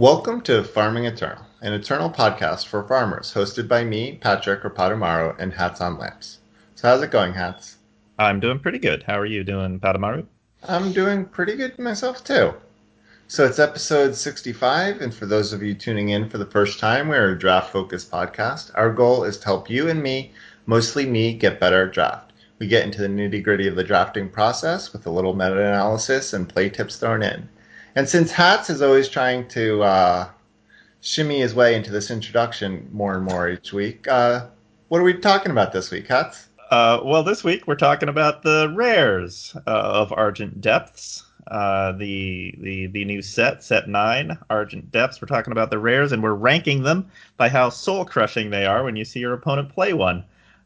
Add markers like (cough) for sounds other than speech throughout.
Welcome to Farming Eternal, an eternal podcast for farmers, hosted by me, Patrick Rapatamaro, and Hats on Lamps. So, how's it going, Hats? I'm doing pretty good. How are you doing, Patamaru? I'm doing pretty good myself, too. So, it's episode 65, and for those of you tuning in for the first time, we're a draft focused podcast. Our goal is to help you and me, mostly me, get better at draft. We get into the nitty gritty of the drafting process with a little meta analysis and play tips thrown in. And since Hats is always trying to uh, shimmy his way into this introduction more and more each week, uh, what are we talking about this week, Hats? Uh, well, this week we're talking about the rares uh, of Argent Depths. Uh, the the the new set, set nine, Argent Depths. We're talking about the rares, and we're ranking them by how soul crushing they are when you see your opponent play one.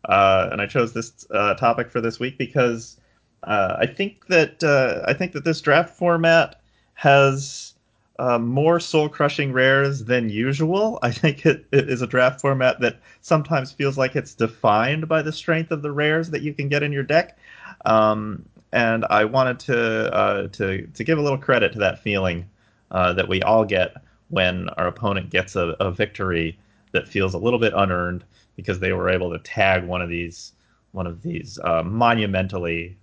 Uh, and I chose this topic for this week because I think that I think that this draft format has uh, more soul crushing rares than usual. (laughs) I think it, it is a draft format that sometimes feels like it's defined by the strength of the rares that you can get in your deck. Um, and I wanted to uh, to to give a little credit to that feeling that we all get when our opponent gets a, a victory that feels a little bit unearned because they were able to tag one of these one of these uh, monumentally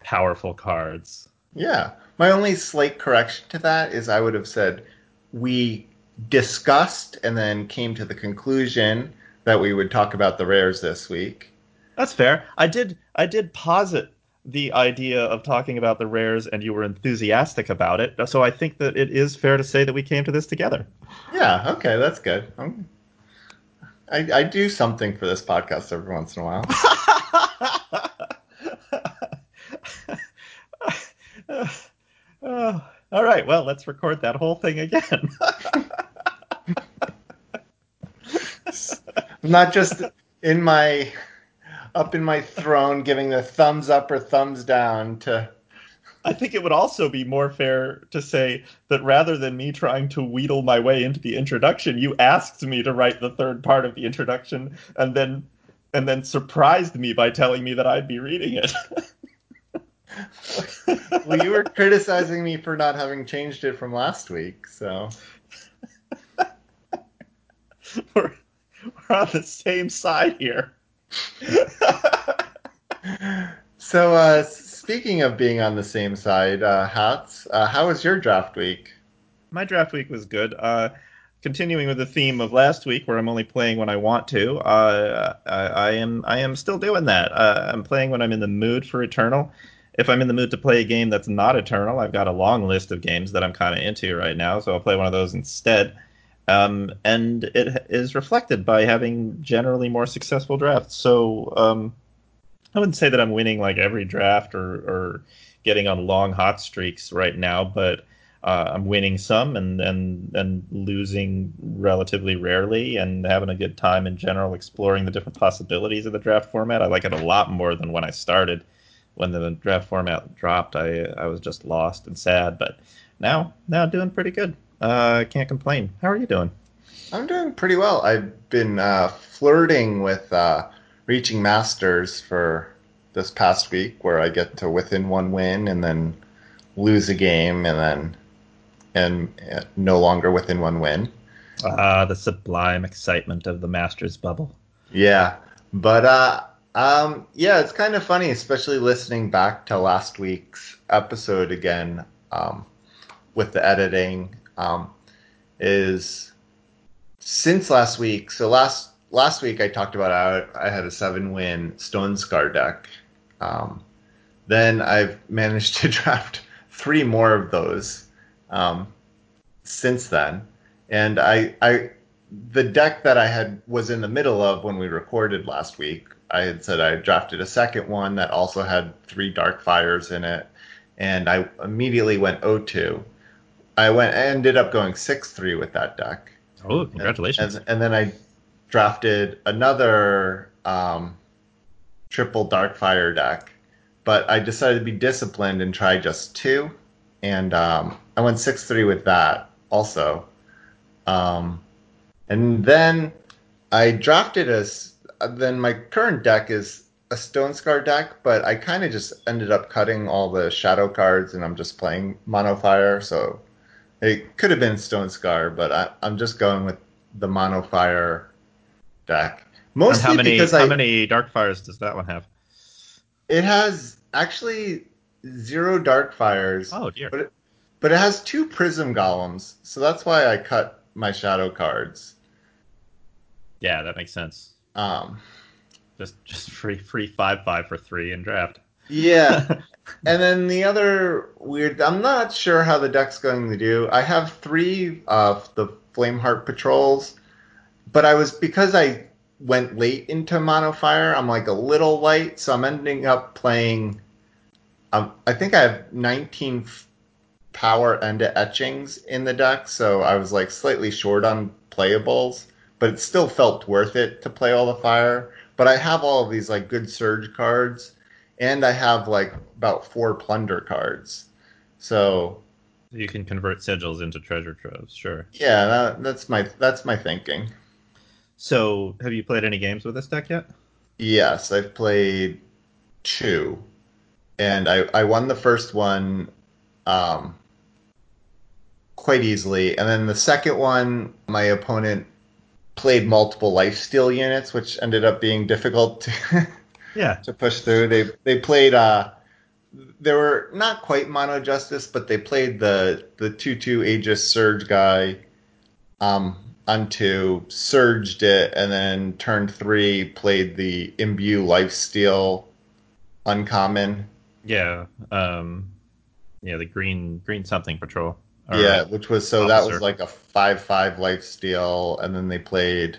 powerful cards. Yeah. My only slight correction to that is I would have said we discussed and then came to the conclusion that we would talk about the rares this week. That's fair. I did I did posit the idea of talking about the rares and you were enthusiastic about it. So I think that it is fair to say that we came to this together. Yeah, okay, that's good. I'm, I, I do something for this podcast every once in a while. (laughs) uh, all right, well, let's record that whole thing again. (laughs) Not just in my up in my throne giving the thumbs up or thumbs down to I think it would also be more fair to say that rather than me trying to wheedle my way into the introduction, you asked me to write the third part of the introduction and then and then surprised me by telling me that I'd be reading it. (laughs) (laughs) well, you were criticizing me for not having changed it from last week, so (laughs) we're, we're on the same side here. (laughs) so, uh, speaking of being on the same side, uh, hats, uh, how was your draft week? My draft week was good. Uh, continuing with the theme of last week, where I'm only playing when I want to, uh, I, I, am I am still doing that. Uh, I'm playing when I'm in the mood for Eternal. If I'm in the mood to play a game that's not Eternal, I've got a long list of games that I'm kind of into right now, so I'll play one of those instead. Um, and it is reflected by having generally more successful drafts. So um, I wouldn't say that I'm winning like every draft or, or getting on long hot streaks right now, but uh, I'm winning some and, and and losing relatively rarely and having a good time in general exploring the different possibilities of the draft format. I like it a lot more than when I started. When the draft format dropped, I I was just lost and sad, but now now doing pretty good. Uh, can't complain. How are you doing? I'm doing pretty well. I've been uh, flirting with uh, reaching masters for this past week where I get to within one win and then lose a game and then and no longer within one win. Ah, the sublime excitement of the Masters bubble. Yeah, but uh, um, yeah, it's kind of funny, especially listening back to last week's episode again um, with the editing. Um, is since last week. So last last week I talked about I, I had a seven win Stone Scar deck. Um, then I've managed to (laughs) draft three more of those um, since then, and I I the deck that I had was in the middle of when we recorded last week. I had said I drafted a second one that also had three Dark Fires in it, and I immediately went O2. I went I ended up going six three with that deck. Oh, congratulations! And, and, and then I drafted another um, triple Darkfire deck, but I decided to be disciplined and try just two, and um, I went six three with that also. Um, and then I drafted a. Then my current deck is a Stone Scar deck, but I kind of just ended up cutting all the shadow cards, and I'm just playing Mono Fire. So It could have been Stone Scar, but I, I'm just going with the Mono Fire deck. Mostly and how many because how I, many dark fires does that one have? it has actually zero Dark Fires, Oh dear. but it, but it has two Prism Golems, so that's why I cut my Shadow cards. Yeah, that makes sense. Um, Just just free free five five for three in draft. yeah, (laughs) and then the other weird, I'm not sure how the deck's going to do. I have three of the Flameheart Patrols, but I was because I went late into Mono Fire. I'm like a little light, so I'm ending up playing. Um, I think I have 19 f- power end etchings in the deck, so I was like slightly short on playables, but it still felt worth it to play all the fire. But I have all of these like good surge cards, and I have like about four plunder cards. So You can convert sigils into treasure troves, sure. yeah, that, that's my that's my thinking. So, have you played any games with this deck yet? Yes, I've played two, and I, I won the first one um, quite easily, and then the second one, my opponent played multiple lifesteal units, which ended up being difficult to (laughs) Yeah. to push through. They they played uh, they were not quite mono justice, but they played the the two two Aegis Surge guy um, onto surged it, and then turn three played the imbue lifesteal uncommon. Yeah. Um yeah, the green green something patrol. Yeah, which was so that was like a five five life steal, and then they played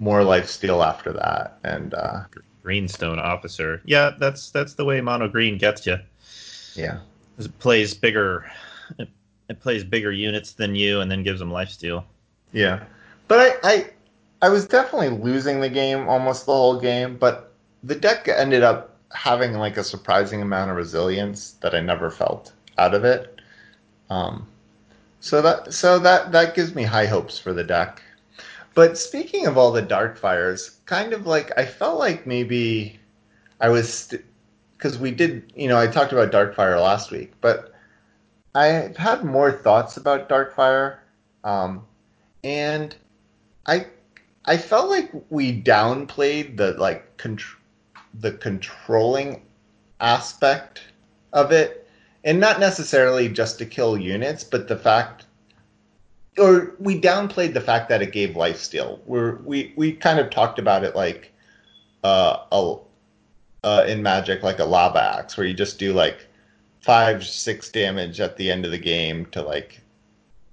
more life steal after that, and uh, Greenstone officer. Yeah, that's that's the way mono green gets you. yeah. It plays bigger it, it plays bigger units than you and then gives them life steal. Yeah, but I, I I was definitely losing the game almost the whole game, but the deck ended up having like a surprising amount of resilience that I never felt out of it. Um, so that so that that gives me high hopes for the deck. But speaking of all the dark fires, kind of like I felt like maybe I was because we did, you know, I talked about dark fire last week, but I had more thoughts about Darkfire. Um, and I I felt like we downplayed the like contr- the controlling aspect of it, and not necessarily just to kill units, but the fact, or we downplayed the fact that it gave lifesteal. We're, we we kind of talked about it like uh, a uh, in Magic like a lava axe, where you just do like five six damage at the end of the game to like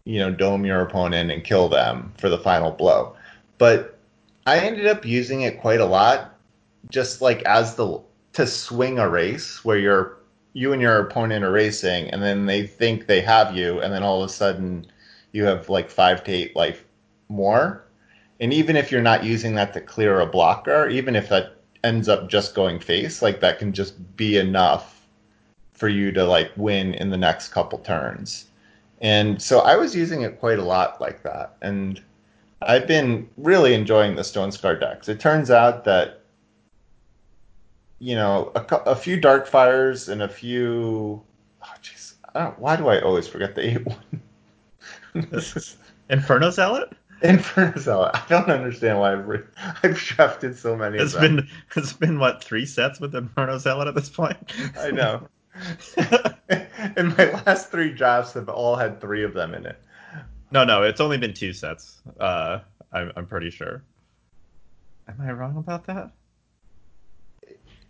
you know, dome your opponent and kill them for the final blow. But I ended up using it quite a lot, just like as the to swing a race where you're you and your opponent are racing, and then they think they have you, and then all of a sudden you have like five to eight life more. And even if you're not using that to clear a blocker, even if that ends up just going face, like that can just be enough for you to like win in the next couple turns. And so I was using it quite a lot like that. And I've been really enjoying the Stone Scar decks. It turns out that, you know, a, a few Dark Fires and a few. Oh, jeez. Why do I always forget the 8 1? this is. Inferno Zealot? Inferno Zealot. I don't understand why I've, re- I've drafted so many It's of them. been it's been what three sets with Inferno Zealot at this point. I know. (laughs) and my last three drafts have all had three of them in it. no, no, it's only been two sets. Uh, I'm I'm pretty sure. Am I wrong about that?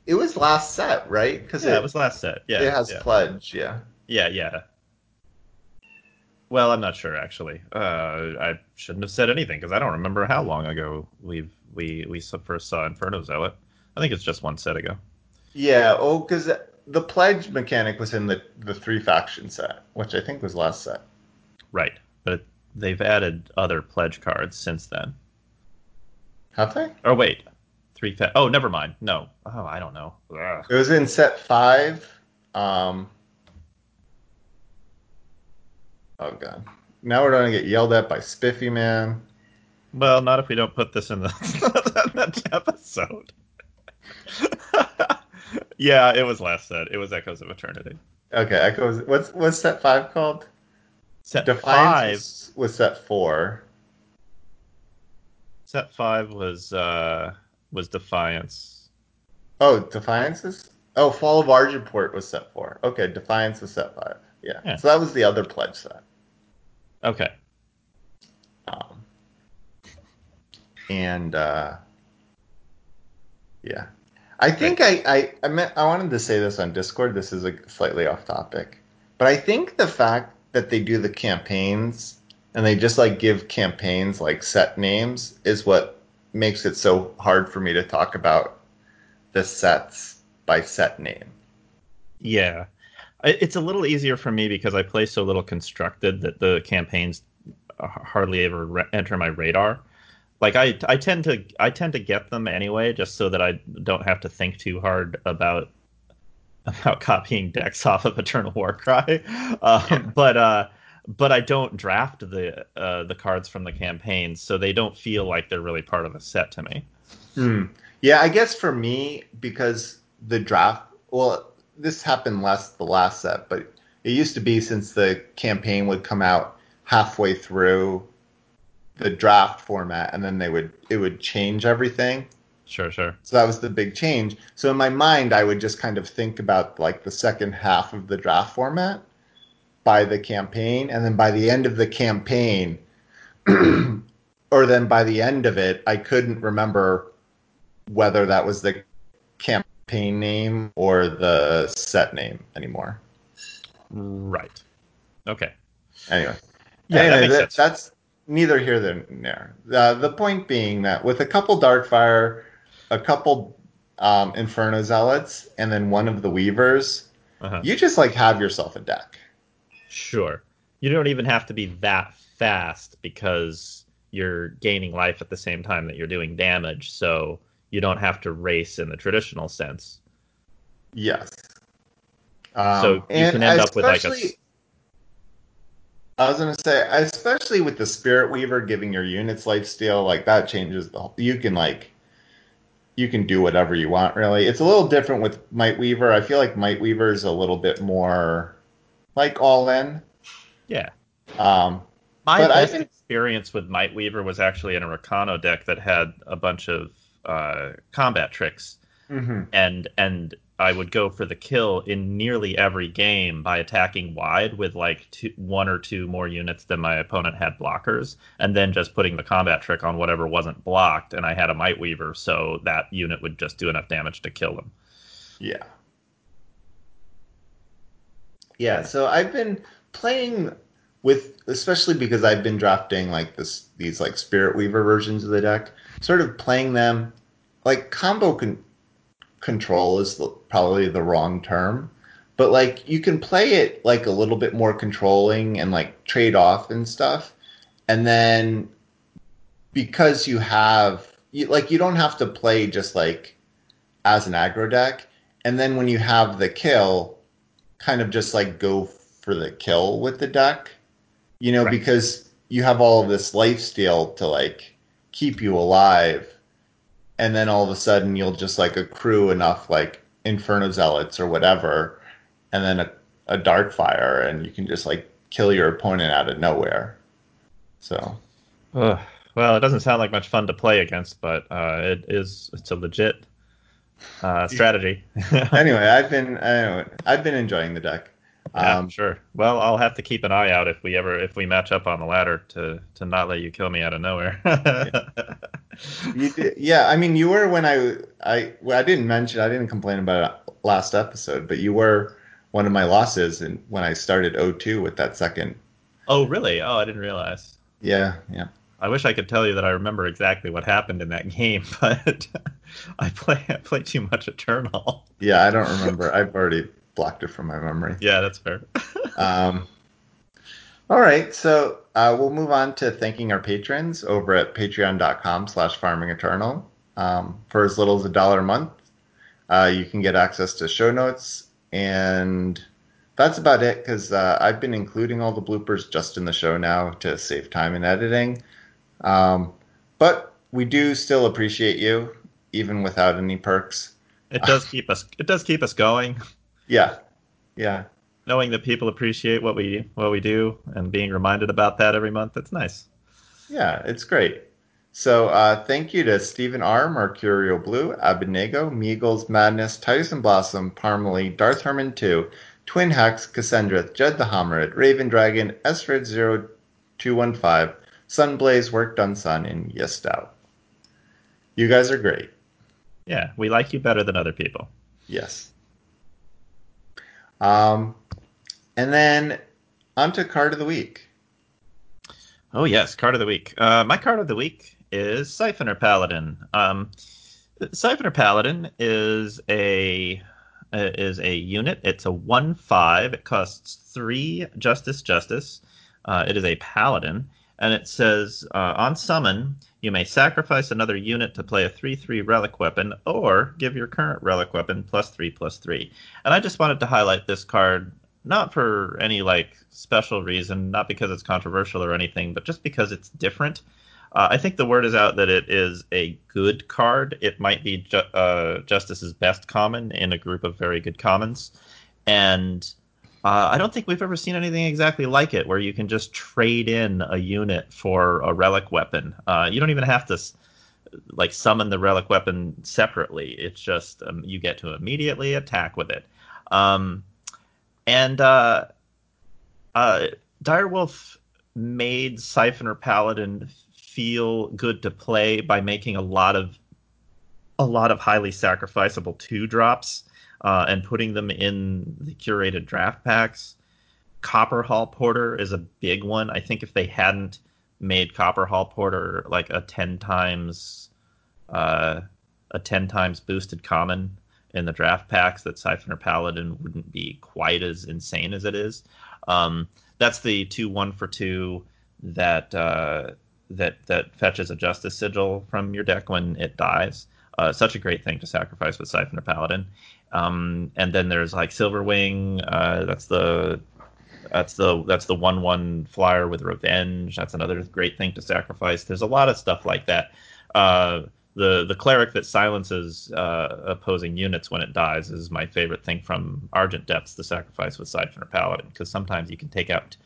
It was last set, right? Because Yeah, it, it was last set. Yeah, it has yeah. pledge, yeah. Yeah, yeah. Well, I'm not sure actually. Uh, I shouldn't have said anything because I don't remember how long ago we've we we first saw Inferno Zealot. I think it's just one set ago. Yeah, oh, because the pledge mechanic was in the the three faction set, which I think was last set. Right, but they've added other pledge cards since then. Have they? Oh wait, three. Fa- oh, never mind. No. Oh, I don't know. Ugh. It was in set five. Um, oh god, now we're gonna get yelled at by Spiffy Man. Well, not if we don't put this in the (laughs) next episode. (laughs) yeah, it was last set. It was Echoes of Eternity. Okay, Echoes. What's what's set five called? Set Defiance five. was, was set four. Set five was uh was Defiance. Oh, Defiance is. Oh, Fall of Argenport was set four. Okay, Defiance was set five. Yeah. Yeah. So that was the other pledge set. Okay. Um, and uh, yeah, I think I I I, meant, I wanted to say this on Discord. This is a slightly off topic, but I think the fact that they do the campaigns and they just like give campaigns like set names is what makes it so hard for me to talk about the sets by set name. Yeah. It's a little easier for me because I play so little constructed that the campaigns uh, hardly ever re- enter my radar. Like I, I tend to, I tend to get them anyway, just so that I don't have to think too hard about (laughs) about copying decks (laughs) off of Eternal Warcry. (laughs) Um, But uh, but I don't draft the uh, the cards from the campaigns, so they don't feel like they're really part of a set to me. Hmm. Yeah, I guess for me, because the draft, well, this happened less the last set, but it used to be since the campaign would come out halfway through the draft format and then they would it would change everything. Sure, sure. So that was the big change. So in my mind, I would just kind of think about like the second half of the draft format by the campaign, and then by the end of the campaign, (clears throat) or then by the end of it, I couldn't remember whether that was the campaign name or the set name anymore. Right. Okay. Anyway, Yeah, that Anyway, that- sense. that's neither here nor there. Uh, the point being that with a couple Darkfire, a couple um, Inferno Zealots, and then one of the Weavers, Uh-huh. you just like have yourself a deck. Sure. You don't even have to be that fast because you're gaining life at the same time that you're doing damage, so you don't have to race in the traditional sense. Yes. Um, so you can end up with like a I was gonna say, especially with the Spirit Weaver giving your units life steal, like that changes the. You can like, you can do whatever you want. Really, it's a little different with Might Weaver. I feel like Might Weaver is a little bit more, like all in. yeah. Um, My But I best think- experience with Might Weaver was actually in a Rakano deck that had a bunch of uh, combat tricks, mhm. and and I would go for the kill in nearly every game by attacking wide with like two, one or two more units than my opponent had blockers, and then just putting the combat trick on whatever wasn't blocked. And I had a Might Weaver, so that unit would just do enough damage to kill them. Yeah. Yeah, so I've been playing with especially because I've been drafting like this these like Spirit Weaver versions of the deck, sort of playing them like combo con- control is the, probably the wrong term, but like you can play it like a little bit more controlling and like trade off and stuff. And then because you have you, like you don't have to play just like as an aggro deck and then when you have the kill kind of just like go for the kill with the deck you know Right. because you have all of this life steal to like keep you alive and then all of a sudden you'll just like accrue enough like inferno zealots or whatever and then a, a dark fire and you can just like kill your opponent out of nowhere so Ugh. Well, it doesn't sound like much fun to play against, but uh, it is. It's a legit uh, (laughs) strategy. (laughs) anyway i've been anyway, i've been enjoying the deck Yeah, um, sure. Well, I'll have to keep an eye out if we ever if we match up on the ladder to to not let you kill me out of nowhere. (laughs) You did, yeah. I mean, you were when I I well, I didn't mention I didn't complain about it last episode, but you were one of my losses and when I started 0-2 with that second. oh, really? Oh, I didn't realize. Yeah, yeah. I wish I could tell you that I remember exactly what happened in that game, but (laughs) I play I play too much Eternal. Yeah, I don't remember. I've already blocked it from my memory. Yeah, that's fair. (laughs) Um, all right, so uh, we'll move on to thanking our patrons over at patreon.com slash farmingeternal. Um, for as little as a dollar a month, uh, you can get access to show notes, and that's about it because uh, I've been including all the bloopers just in the show now to save time in editing. Um, but we do still appreciate you, even without any perks. It does (laughs) keep us it does keep us going. Yeah, yeah. knowing that people appreciate what we what we do and being reminded about that every month, that's nice. Yeah, it's great. So uh, thank you to Stephen R, Mercurial Blue, Abednego, Meagles, Madness, Tyson Blossom, Parmalee, Darth Herman 2, Twin Hex, Cassandra, Jed the Homerid, Raven Dragon, Esred 0215, Sunblaze, Work Done Sun, and Yestout. You guys are great. Yeah, we like you better than other people. Yes. Um, and then on to card of the week. Oh yes, card of the week. Uh, my card of the week is Siphoner Paladin. Um, Siphoner Paladin is a is a unit. It's a one five. It costs three Justice Justice. Uh, it is a Paladin, and it says uh, on summon you may sacrifice another unit to play a three three relic weapon, or give your current relic weapon plus three plus three. And I just wanted to highlight this card not for any like special reason, not because it's controversial or anything, but just because it's different. Uh, I think the word is out that it is a good card. It might be ju- uh, Justice's best common in a group of very good commons, and uh, I don't think we've ever seen anything exactly like it, where you can just trade in a unit for a relic weapon. Uh, you don't even have to like summon the relic weapon separately. It's just um, you get to immediately attack with it. Um, and uh, uh, Direwolf made Siphoner Paladin feel good to play by making a lot of a lot of highly sacrificable two drops uh, and putting them in the curated draft packs. Copperhall Porter is a big one. I think if they hadn't made Copperhall Porter like a ten times uh, a ten times boosted common, in the draft packs that Siphoner Paladin wouldn't be quite as insane as it is. Um, that's the two one for two that uh, that that fetches a Justice Sigil from your deck when it dies. Uh, such a great thing to sacrifice with Siphoner Paladin. Um, and then there's like Silverwing. Uh, that's the that's the that's the one one flyer with revenge. That's another great thing to sacrifice. There's a lot of stuff like that. Uh, the the cleric that silences uh, opposing units when it dies is my favorite thing from Argent Depths, the sacrifice with Siphoner Paladin, because sometimes you can take out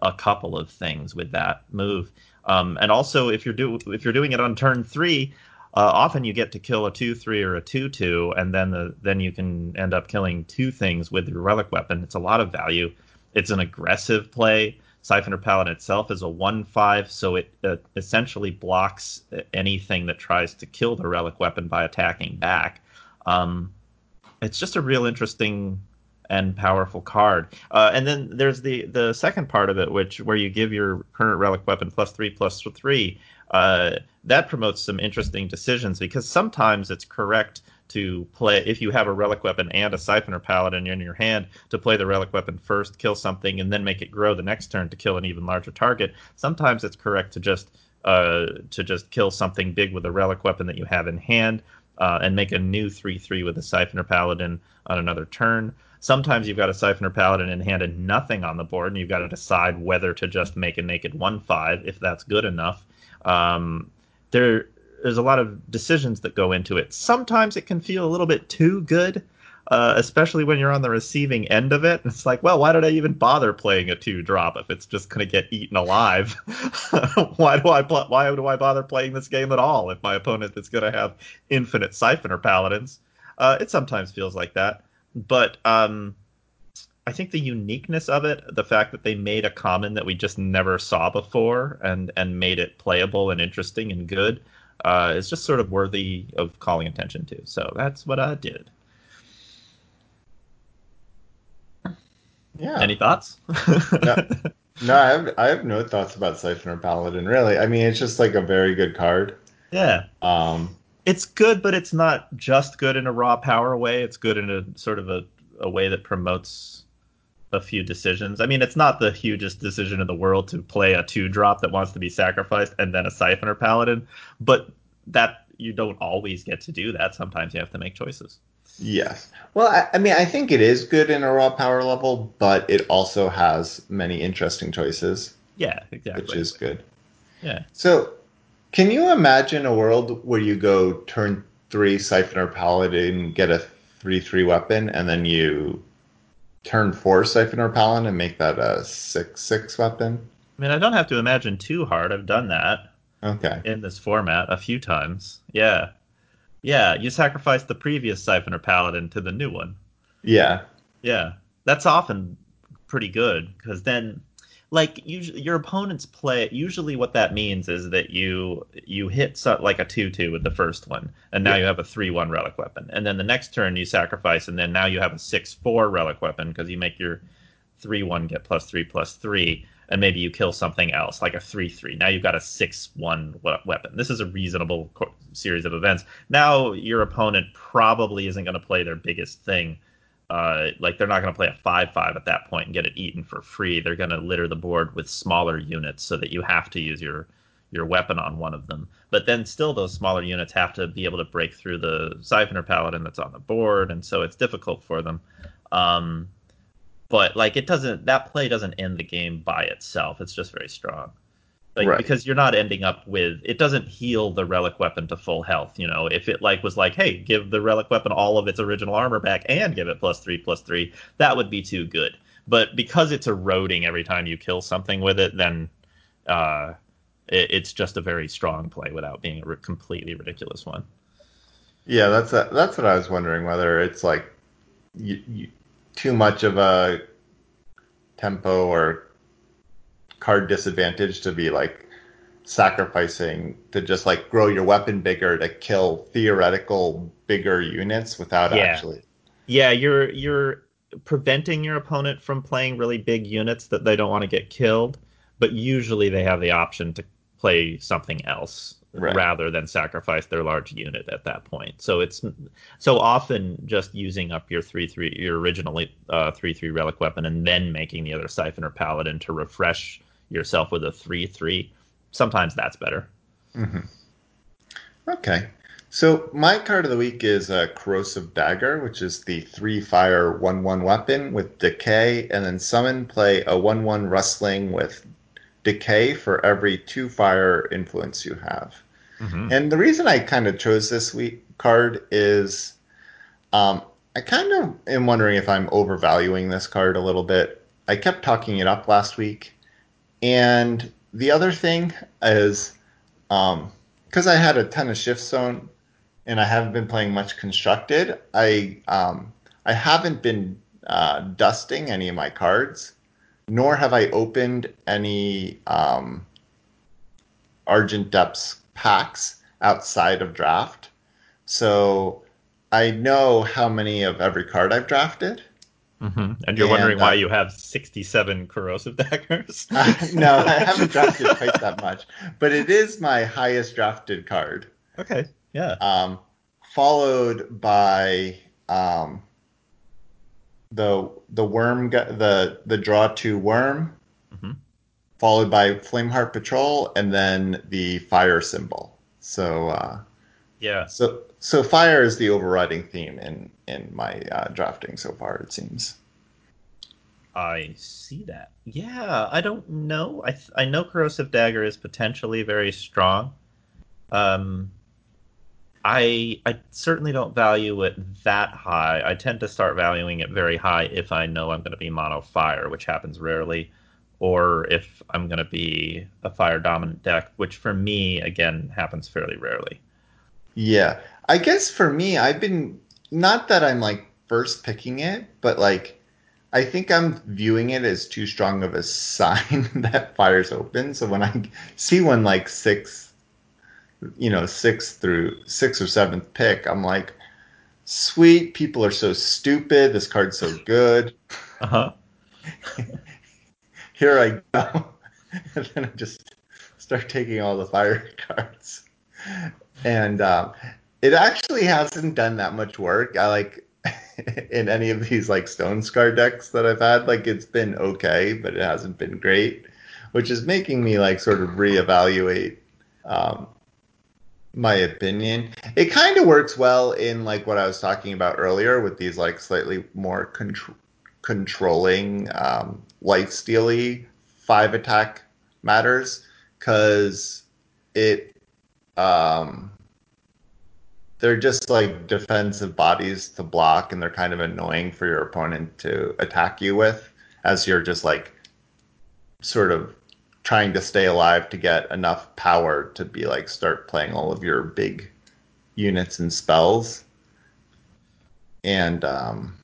a couple of things with that move. Um, and also, if you're do if you're doing it on turn three, uh, often you get to kill a two three or a two two, and then the then you can end up killing two things with your relic weapon. It's a lot of value. It's an aggressive play. Siphoner Paladin itself is a 1 5, so it uh, essentially blocks anything that tries to kill the relic weapon by attacking back. Um, it's just a real interesting and powerful card. Uh, and then there's the the second part of it, which where you give your current relic weapon plus three plus three. Uh, that promotes some interesting decisions because sometimes it's correct to play if you have a relic weapon and a siphoner paladin in your hand to play the relic weapon first, kill something, and then make it grow the next turn to kill an even larger target. Sometimes it's correct to just uh, to just kill something big with a relic weapon that you have in hand uh, and make a new three three with a siphoner paladin on another turn. Sometimes you've got a siphoner paladin in hand and nothing on the board, and you've got to decide whether to just make a naked one five if that's good enough. Um, there there's a lot of decisions that go into it. Sometimes it can feel a little bit too good, uh, especially when you're on the receiving end of it. It's like, well, why did I even bother playing a two drop if it's just going to get eaten alive? (laughs) why do I pl- why do I bother playing this game at all if my opponent is going to have infinite siphoner paladins? Uh, it sometimes feels like that, but um, I think the uniqueness of it, the fact that they made a common that we just never saw before, and and made it playable and interesting and good uh, is just sort of worthy of calling attention to. So that's what I did. Yeah. Any thoughts? no, (laughs) no, I have I have no thoughts about Siphoner Paladin. Really, I mean, it's just like a very good card. Yeah. Um, it's good, but it's not just good in a raw power way. It's good in a sort of a, a way that promotes a few decisions. I mean, it's not the hugest decision in the world to play a two drop that wants to be sacrificed and then a Siphoner Paladin, but that you don't always get to do that. Sometimes you have to make choices. Yes. Well, I, I, mean, I think it is good in a raw power level, but it also has many interesting choices. Yeah, exactly. Which is good. Yeah. So, can you imagine a world where you go turn three Siphoner Paladin, get a three three weapon, and then you turn four Siphoner Paladin and make that a six six weapon. I mean, I don't have to imagine too hard. I've done that Okay. in this format a few times. Yeah. Yeah, you sacrifice the previous Siphoner Paladin to the new one. Yeah. Yeah. That's often pretty good because then like usually your opponent's play usually what that means is that you you hit so, like a 2-2 with the first one and now Yeah. you have a 3-1 relic weapon. And then the next turn you sacrifice and then now you have a 6-4 relic weapon because you make your 3-1 get plus 3 plus 3 and maybe you kill something else like a 3-3 now you've got a 6-1 weapon. This is a reasonable co- series of events. Now your opponent probably isn't going to play their biggest thing uh, like they're not going to play a five five at that point and get it eaten for free. They're going to litter the board with smaller units so that you have to use your your weapon on one of them. But then still, those smaller units have to be able to break through the Siphoner Paladin that's on the board, and so it's difficult for them. Um, but like it doesn't that play doesn't end the game by itself. It's just very strong. Like Right. because you're not ending up with it doesn't heal the relic weapon to full health. You know, if it like was like, hey, give the relic weapon all of its original armor back and give it plus three plus three, that would be too good. But because it's eroding every time you kill something with it, then uh, it, it's just a very strong play without being a completely ridiculous one. Yeah, that's a, that's what I was wondering whether it's like you, you, too much of a tempo or card disadvantage to be like sacrificing to just like grow your weapon bigger to kill theoretical bigger units without Yeah. actually. Yeah, you're you're preventing your opponent from playing really big units that they don't want to get killed, but usually they have the option to play something else Right. rather than sacrifice their large unit at that point. So it's so often just using up your three three your originally uh, three three relic weapon and then making the other siphoner paladin to refresh yourself with a three three. Sometimes that's better. Okay. So my card of the week is a corrosive dagger, which is the three fire one one weapon with decay, and then summon play a one one rustling with decay for every two fire influence you have. And the reason I kind of chose this week card is um, I kind of am wondering if I'm overvaluing this card a little bit. I kept talking it up last week. And the other thing is because I had a ton of shiftstone and I haven't been playing much constructed, I um, I haven't been uh, dusting any of my cards, nor have I opened any um, Argent Depths packs outside of draft. So I know how many of every card I've drafted. Mm-hmm. And you're And, wondering why uh, you have 67 corrosive (laughs) daggers? (laughs) no, I haven't drafted quite that much, but it is my highest drafted card. okay, yeah. um, followed by um, the the worm the the draw two worm, Mhm. followed by Flameheart Patrol, and then the fire symbol. So uh, Yeah. so so fire is the overriding theme in in my uh, drafting so far. It seems. I see that. Yeah, I don't know. I th- I know corrosive dagger is potentially very strong. Um, I I certainly don't value it that high. I tend to start valuing it very high if I know I'm going to be mono fire, which happens rarely, or if I'm going to be a fire dominant deck, which for me again happens fairly rarely. Yeah, I guess for me, I've been not that I'm like first picking it, but like I think I'm viewing it as too strong of a sign (laughs) that fire's open. So when I see one like six, you know, six through six or seventh pick, I'm like, sweet, people are so stupid. This card's so good. Uh huh. (laughs) Here I go. (laughs) and then I just start taking all the fire cards. And um, it actually hasn't done that much work. I like (laughs) in any of these like stone scar decks that I've had, like it's been okay, but it hasn't been great, which is making me like sort of reevaluate um, my opinion. It kind of works well in like what I was talking about earlier with these like slightly more contr- controlling um, life steely five attack matters because it um, they're just like defensive bodies to block, and they're kind of annoying for your opponent to attack you with, as you're just like sort of trying to stay alive to get enough power to be like start playing all of your big units and spells. And um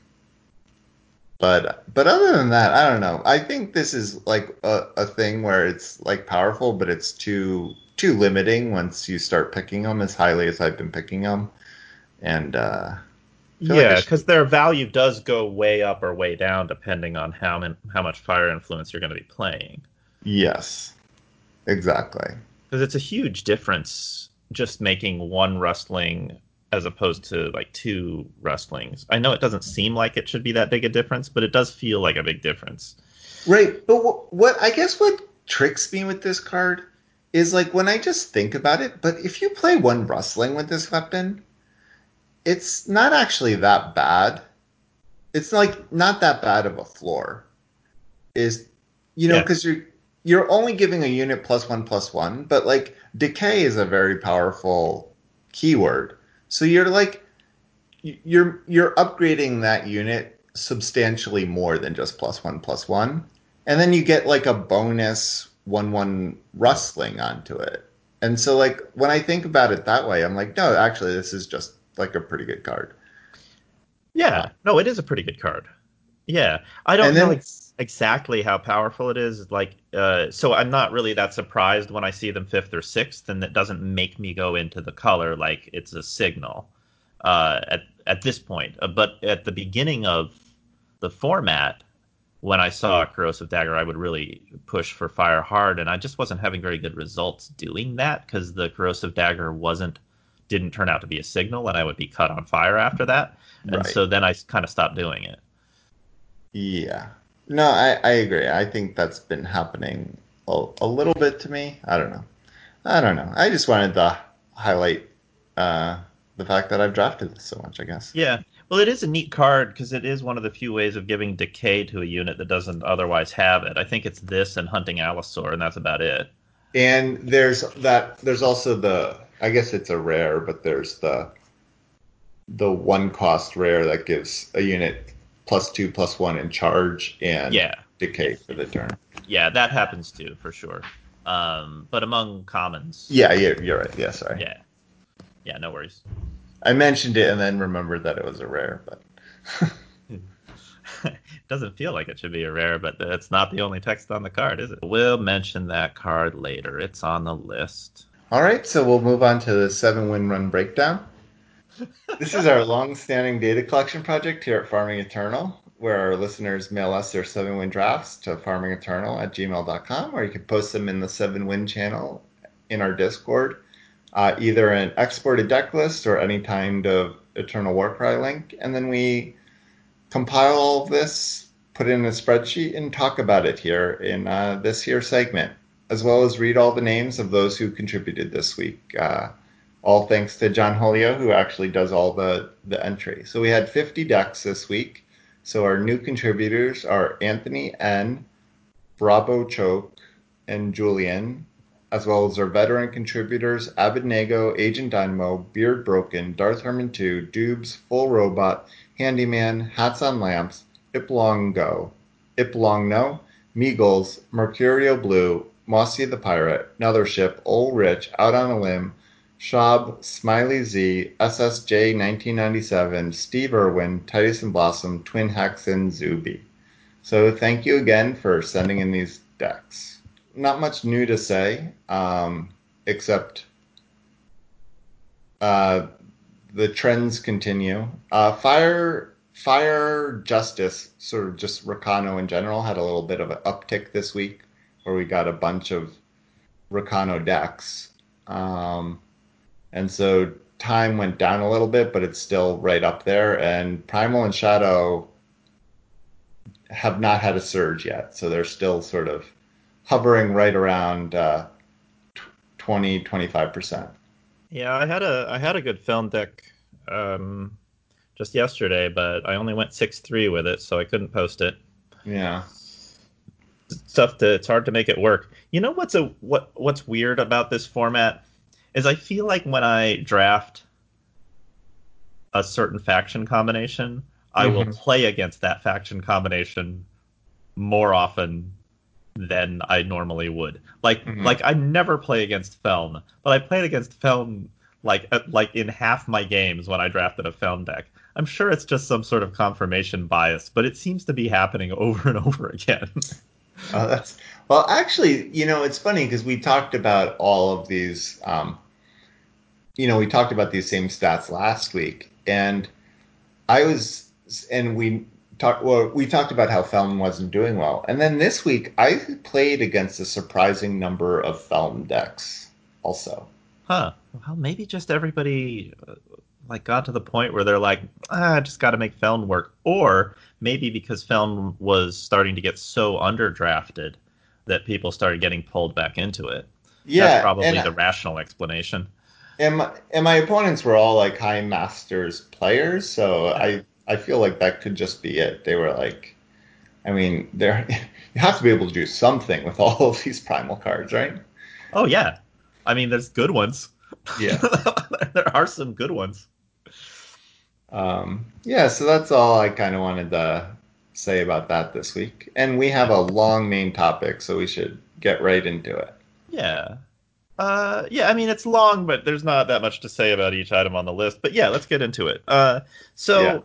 but but other than that, I don't know. I think this is like a, a thing where it's like powerful, but it's too too limiting once you start picking them as highly as I've been picking them. And uh yeah, because like their value does go way up or way down depending on how min- how much fire influence you're going to be playing. Yes, exactly. Because it's a huge difference just making one rustling as opposed to like two rustlings. I know it doesn't seem like it should be that big a difference, but it does feel like a big difference. Right, but what, what I guess what tricks me with this card is like when I just think about it. But if you play one rustling with this weapon, it's not actually that bad. It's like not that bad of a floor. Is you know because yeah. you're you're only giving a unit plus one plus one, but like decay is a very powerful keyword. So you're like you're you're upgrading that unit substantially more than just plus one plus one. And then you get like a bonus one one rustling onto it. And so like when I think about it that way, I'm like, no, actually this is just like a pretty good card. Yeah, no, it is a pretty good card. Yeah, I don't know ex- exactly how powerful it is. Like, uh, so I'm not really that surprised when I see them fifth or sixth, and that doesn't make me go into the color like it's a signal uh, at at this point. Uh, but at the beginning of the format, when I saw a corrosive dagger, I would really push for fire hard, and I just wasn't having very good results doing that because the corrosive dagger wasn't didn't turn out to be a signal, and I would be cut on fire after that. And right. so then I kind of stopped doing it. Yeah. No, I, I agree. I think that's been happening a, a little bit to me. I don't know. I don't know. I just wanted to highlight uh, the fact that I've drafted this so much, I guess. Yeah. Well, it is a neat card because it is one of the few ways of giving decay to a unit that doesn't otherwise have it. I think it's this and hunting Allosaur, and that's about it. And there's that. There's also the. I guess it's a rare, but there's the the one cost rare that gives a unit plus two, plus one in charge and yeah. decay for the turn. Yeah, that happens too, for sure. Um, but among commons. Yeah, yeah, you're right. Yeah, sorry. Yeah. Yeah, no worries. I mentioned it and then remembered that it was a rare, but. (laughs) it doesn't feel like it should be a rare, but it's not the only text on the card, is it? We'll mention that card later. It's on the list. All right, so we'll move on to the seven win run breakdown (laughs) this is our long-standing data collection project here at Farming Eternal, where our listeners mail us their seven-win drafts to farmingeternal at gmail.com, or you can post them in the seven-win channel in our Discord, uh, either an exported deck list or any kind of Eternal Warcry link, and then we compile this, put it in a spreadsheet, and talk about it here in uh, this here segment, as well as read all the names of those who contributed this week. Uh, all thanks to John Holio, who actually does all the, the entry. So we had 50 decks this week. So our new contributors are Anthony N, Bravo Choke, and Julian, as well as our veteran contributors Abednego, Agent Dynamo, Beard Broken, Darth Herman 2, Dubes, Full Robot, Handyman, Hats on Lamps, Iplong Go, Iplong No, Meagles, Mercurial Blue, Mossy the Pirate, Nethership, Ol Rich, Out on a Limb, Shab, Smiley Z, SSJ 1997, Steve Irwin, Titus and Blossom, Twin Hex, and Zuby. So thank you again for sending in these decks. Not much new to say, um, except uh, the trends continue. Uh, Fire Fire Justice, sort of just Rakano in general, had a little bit of an uptick this week, where we got a bunch of Rakano decks. Um, and so time went down a little bit, but it's still right up there. And Primal and Shadow have not had a surge yet, so they're still sort of hovering right around uh, 20 25 percent. Yeah, I had a I had a good Feln deck um, just yesterday, but I only went six three with it, so I couldn't post it. Yeah, it's tough to it's hard to make it work. You know what's a what what's weird about this format is I feel like when I draft a certain faction combination, I will Mhm. play against that faction combination more often than I normally would. Like Mhm. like I never play against Feln, but I played against Feln like like in half my games when I drafted a Feln deck. I'm sure it's just some sort of confirmation bias, but it seems to be happening (laughs) over and over again. (laughs) Oh, that's well. Actually, you know, it's funny because we talked about all of these. Um, you know, we talked about these same stats last week, and I was, and we talked. Well, we talked about how Feln wasn't doing well, and then this week I played against a surprising number of Feln decks. Also, Huh. Well, maybe just everybody uh, like got to the point where they're like, ah, I just got to make Feln work, or maybe because Feln was starting to get so underdrafted that people started getting pulled back into it. yeah, That's probably the rational explanation. and my, and my opponents were all like high masters players, so I I feel like that could just be it. They were like, I mean, there (laughs) you have to be able to do something with all of these primal cards, right? Oh yeah, I mean, there's good ones. Yeah. (laughs) there are some good ones. Um, yeah, so that's all I kind of wanted to say about that this week. And we have a long main topic, so we should get right into it. Yeah. Uh, yeah, I mean it's long, but there's not that much to say about each item on the list. But yeah, let's get into it. Uh, so Yeah.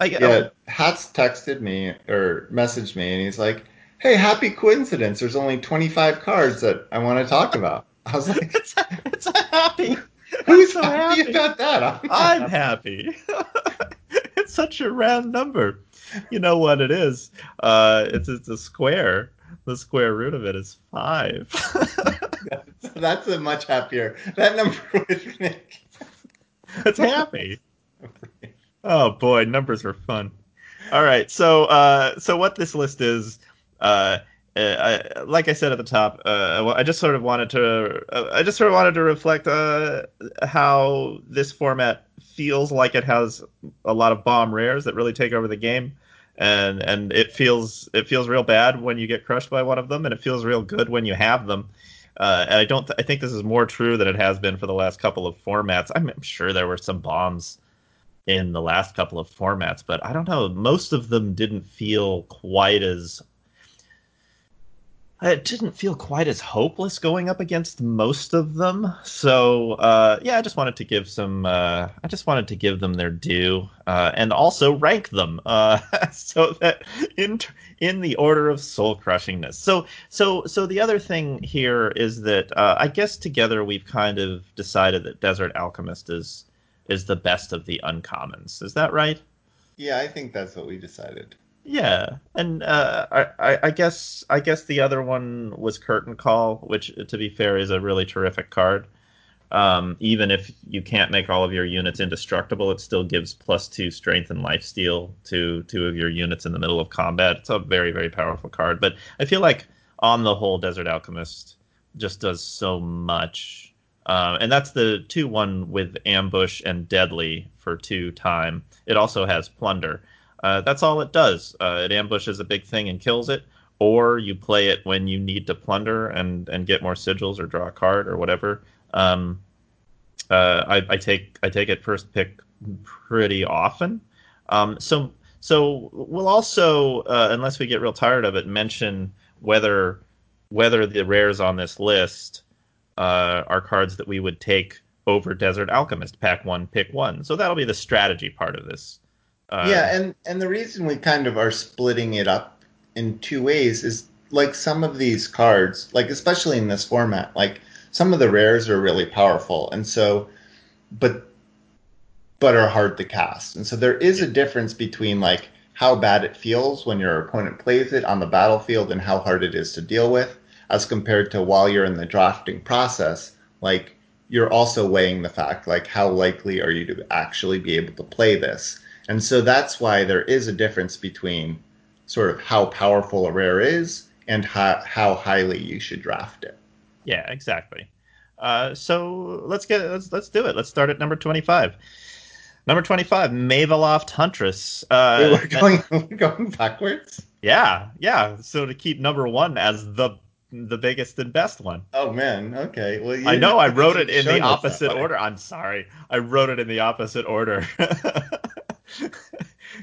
I Yeah, Hats texted me or messaged me, and he's like, "Hey, happy coincidence! There's only 25 cards that I want to talk about." I was like, it's it's a happy. (laughs) "Who's so happy, happy. about that?" I'm, I'm happy. (laughs) it's such a round number. You know what it is? Uh, it's it's a square. The square root of it is five. So (laughs) that's a much happier. That number would make. it's happy. Oh boy, numbers are fun. All right, so uh, so what this list is, uh, uh, I, like I said at the top, uh, I just sort of wanted to, uh, I just sort of wanted to reflect uh, how this format feels like it has a lot of bomb rares that really take over the game, and and it feels it feels real bad when you get crushed by one of them, and it feels real good when you have them. Uh, and I don't, th- I think this is more true than it has been for the last couple of formats. I'm, I'm sure there were some bombs in the last couple of formats, but I don't know. Most of them didn't feel quite as. It didn't feel quite as hopeless going up against most of them. So uh, yeah, I just wanted to give some. Uh, I just wanted to give them their due, uh, and also rank them uh, (laughs) so that in in the order of soul crushingness. So so so the other thing here is that uh, I guess together we've kind of decided that Desert Alchemist is is the best of the uncommons. Is that right? Yeah, I think that's what we decided. Yeah, and uh, I, I, guess I guess the other one was Curtain Call, which, to be fair, is a really terrific card. Um, even if you can't make all of your units indestructible, it still gives plus two strength and life steal to two of your units in the middle of combat. It's a very very powerful card. But I feel like on the whole, Desert Alchemist just does so much. Uh, and that's the two one with ambush and deadly for two time. It also has plunder. Uh, that's all it does. Uh, it ambushes a big thing and kills it, or you play it when you need to plunder and, and get more sigils or draw a card or whatever. Um, uh, I, I take I take it first pick pretty often. Um, so so we'll also, uh, unless we get real tired of it, mention whether whether the rares on this list uh, are cards that we would take over Desert Alchemist. Pack one, pick one. So that'll be the strategy part of this. Uh, yeah, and and the reason we kind of are splitting it up in two ways is like some of these cards, like especially in this format, like some of the rares are really powerful, and so, but but are hard to cast, and so there is a difference between like how bad it feels when your opponent plays it on the battlefield and how hard it is to deal with, as compared to while you're in the drafting process, like you're also weighing the fact like how likely are you to actually be able to play this and so that's why there is a difference between sort of how powerful a rare is and how, how highly you should draft it. Yeah, exactly. Uh, so let's get let's let's do it. Let's start at number twenty-five. Number twenty-five, Maveloft Huntress. Uh, Wait, we're going (laughs) we're going backwards. yeah, yeah. So to keep number one as the the biggest and best one. Oh man, okay. Well, you I know I wrote it in the opposite order. I'm sorry. I wrote it in the opposite order. (laughs)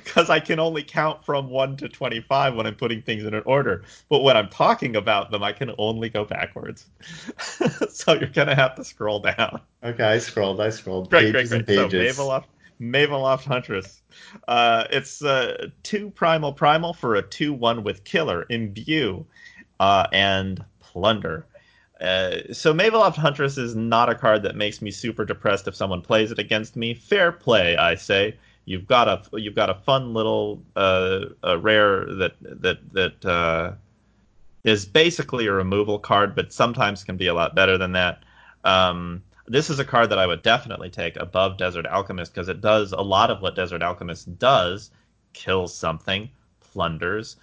Because I can only count from 1 to 25 when I'm putting things in an order. But when I'm talking about them, I can only go backwards. (laughs) so you're going to have to scroll down. Okay, I scrolled. I scrolled. Great, pages great, and great. So pages. Maveloft, Maveloft Huntress. Uh, it's uh, two primal primal for a two one with killer, imbue, uh, and plunder. Uh, so Maveloft Huntress is not a card that makes me super depressed if someone plays it against me. Fair play, I say. You've got a you've got a fun little uh, a rare that that that uh, is basically a removal card, but sometimes can be a lot better than that. Um, this is a card that I would definitely take above Desert Alchemist because it does a lot of what Desert Alchemist does: kills something, plunders,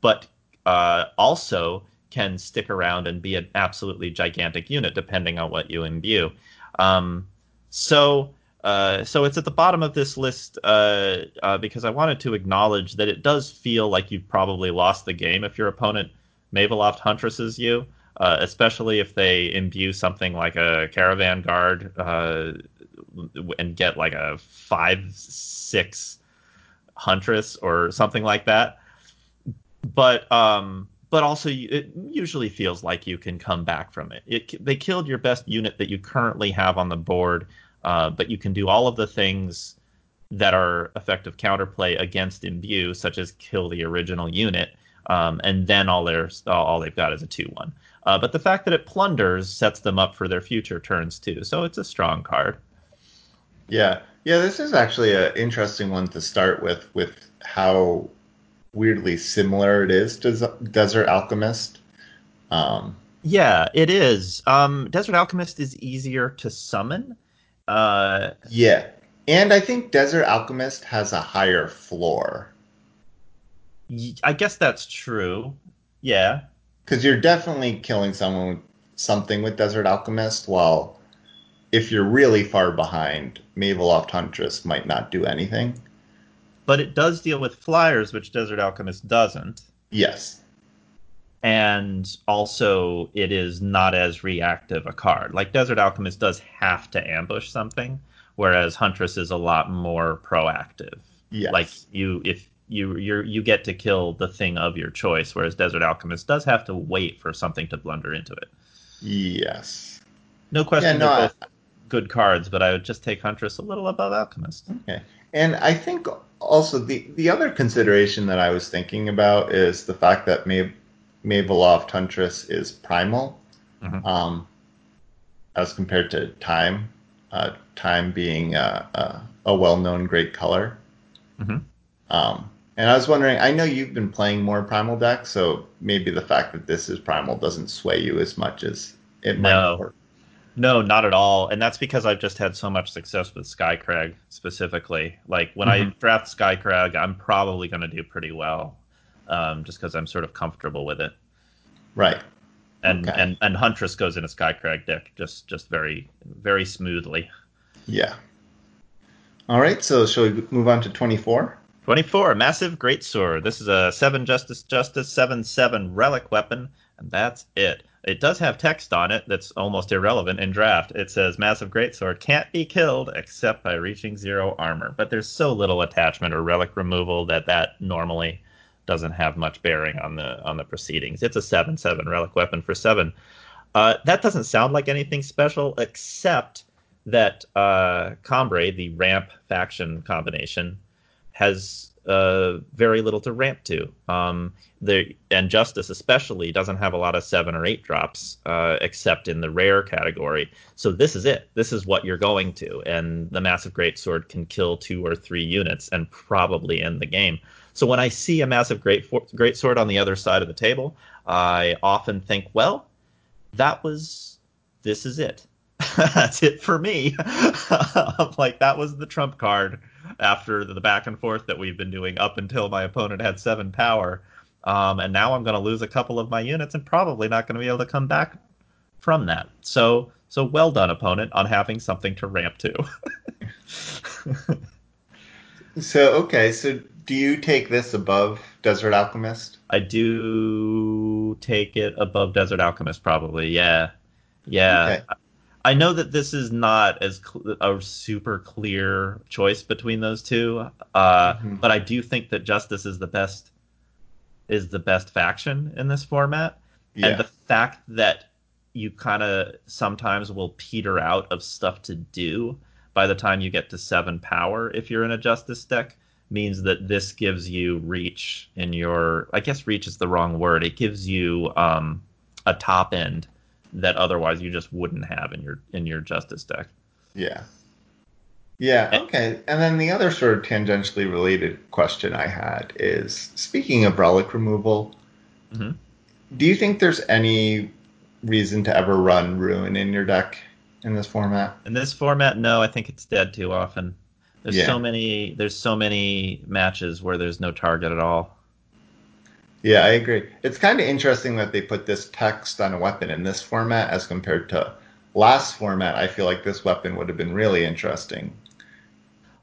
but uh, also can stick around and be an absolutely gigantic unit depending on what you imbue. Um, so. Uh, so it's at the bottom of this list uh, uh, because I wanted to acknowledge that it does feel like you've probably lost the game if your opponent Maveloft Huntresses you, uh, especially if they imbue something like a Caravan Guard uh, and get like a five six Huntress or something like that. But um, but also it usually feels like you can come back from it. it. They killed your best unit that you currently have on the board, uh, but you can do all of the things that are effective counterplay against imbue, such as kill the original unit, um, and then all their all they've got is a two one. Uh, but the fact that it plunders sets them up for their future turns too, so it's a strong card. Yeah, yeah. This is actually an interesting one to start with, with how weirdly similar it is to Z- Desert Alchemist. Um, Yeah, it is. Um, Desert Alchemist is easier to summon. Uh, yeah, and I think Desert Alchemist has a higher floor I guess that's true. Yeah. because you're definitely killing someone with something with Desert Alchemist. While if you're really far behind, Maveloft Huntress might not do anything. But it does deal with flyers, which Desert Alchemist doesn't. Yes. And also, it is not as reactive a card. Like Desert Alchemist does have to ambush something, whereas Huntress is a lot more proactive. Yes. Like you, if you you you get to kill the thing of your choice, whereas Desert Alchemist does have to wait for something to blunder into it. Yes. No question, Yeah, no, I- both good cards, but I would just take Huntress a little above Alchemist. Okay. And I think also the the other consideration that I was thinking about is the fact that Mav- Maveloft Huntress is primal, Mhm. um, as compared to Time. Uh, time being uh, uh, a well-known great color. Mhm. Um, and I was wondering, I know you've been playing more primal decks, so maybe the fact that this is primal doesn't sway you as much as it might. No. No, not at all. And that's because I've just had so much success with Skycrag specifically. Like when I Mhm. draft Skycrag, I'm probably going to do pretty well, um, just because I'm sort of comfortable with it. Right. And Okay. and and Huntress goes in a Skycrag deck just just very very smoothly. Yeah. All right. So shall we move on to twenty-four? 24, Massive Greatsword. This is a 7 Justice Justice 7 7 relic weapon, and that's it. It does have text on it that's almost irrelevant in draft. It says Massive Greatsword can't be killed except by reaching zero armor, but there's so little attachment or relic removal that that normally doesn't have much bearing on the on the proceedings. It's a 7 7 relic weapon for 7. Uh, that doesn't sound like anything special, except that uh, Combrei, the ramp faction combination, has uh, very little to ramp to. Um, the and Justice especially doesn't have a lot of seven or eight drops, uh, except in the rare category. So this is it. This is what you're going to, and the massive greatsword can kill two or three units and probably end the game. So when I see a massive great greatsword on the other side of the table, I often think, well, that was this is it. (laughs) That's it for me. (laughs) like that was the trump card after the back and forth that we've been doing up until my opponent had seven power. Um, and now I'm going to lose a couple of my units and probably not going to be able to come back from that. So, so well done, opponent, on having something to ramp to. (laughs) So okay, so do you take this above Desert Alchemist? I do take it above Desert Alchemist, probably. Yeah, yeah. Okay. I know that this is not as cl- a super clear choice between those two, uh, Mhm. but I do think that Justice is the best is the best faction in this format, Yeah. and the fact that you kind of sometimes will peter out of stuff to do by the time you get to seven power if you're in a Justice deck means that this gives you reach in your I guess reach is the wrong word. It gives you um, a top end that otherwise you just wouldn't have in your in your justice deck. Yeah. Yeah, okay. And then the other sort of tangentially related question I had is speaking of relic removal, Mhm. do you think there's any reason to ever run Ruin in your deck in this format? In this format, no, I think it's dead too often. There's Yeah. so many there's so many matches where there's no target at all. Yeah, I agree. It's kind of interesting that they put this text on a weapon in this format as compared to last format. I feel like this weapon would have been really interesting.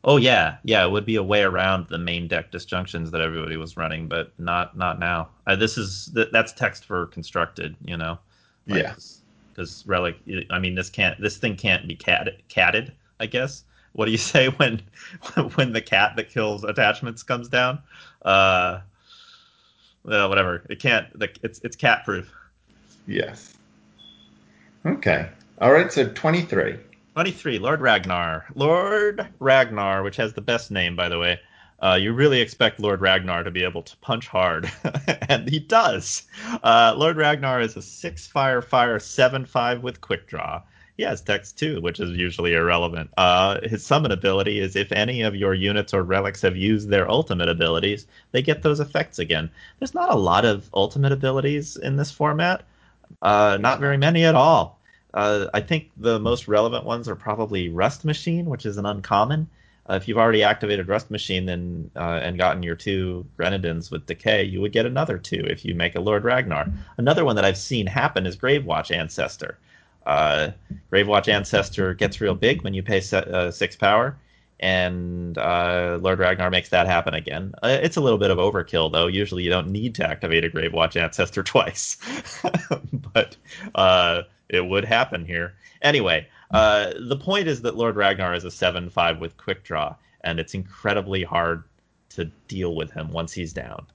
Oh yeah, yeah, it would be a way around the main deck disjunctions that everybody was running, but not not now. Uh, this is th- that's text for constructed, you know. Yeah. Because relic, I mean, this can't this thing can't be cat catted. I guess. What do you (laughs) say when (laughs) when the cat that kills attachments comes down? Uh, well, whatever. It can't. The, it's it's cat proof. Yes. Okay. All right, so 23. 23, Lord Ragnar. Lord Ragnar, which has the best name, by the way. Uh, you really expect Lord Ragnar to be able to punch hard, (laughs) and he does. Uh, Lord Ragnar is a six fire fire seven five with quick draw. He has text too, which is usually irrelevant. Uh, his summon ability is if any of your units or relics have used their ultimate abilities, they get those effects again. There's not a lot of ultimate abilities in this format, uh, not very many at all. Uh, I think the most relevant ones are probably Rust Machine, which is an uncommon. Uh, if you've already activated Rust Machine then uh, and gotten your two Grenadins with Decay, you would get another two if you make a Lord Ragnar. Another one that I've seen happen is Gravewatch Ancestor. Uh, Gravewatch Ancestor gets real big when you pay se- uh, six power, and uh, Lord Ragnar makes that happen again. Uh, it's a little bit of overkill, though. Usually, you don't need to activate a Gravewatch Ancestor (laughs) twice, (laughs) but uh, it would happen here. Anyway, uh, the point is that Lord Ragnar is a 7 5 with quick draw, and it's incredibly hard to deal with him once he's down.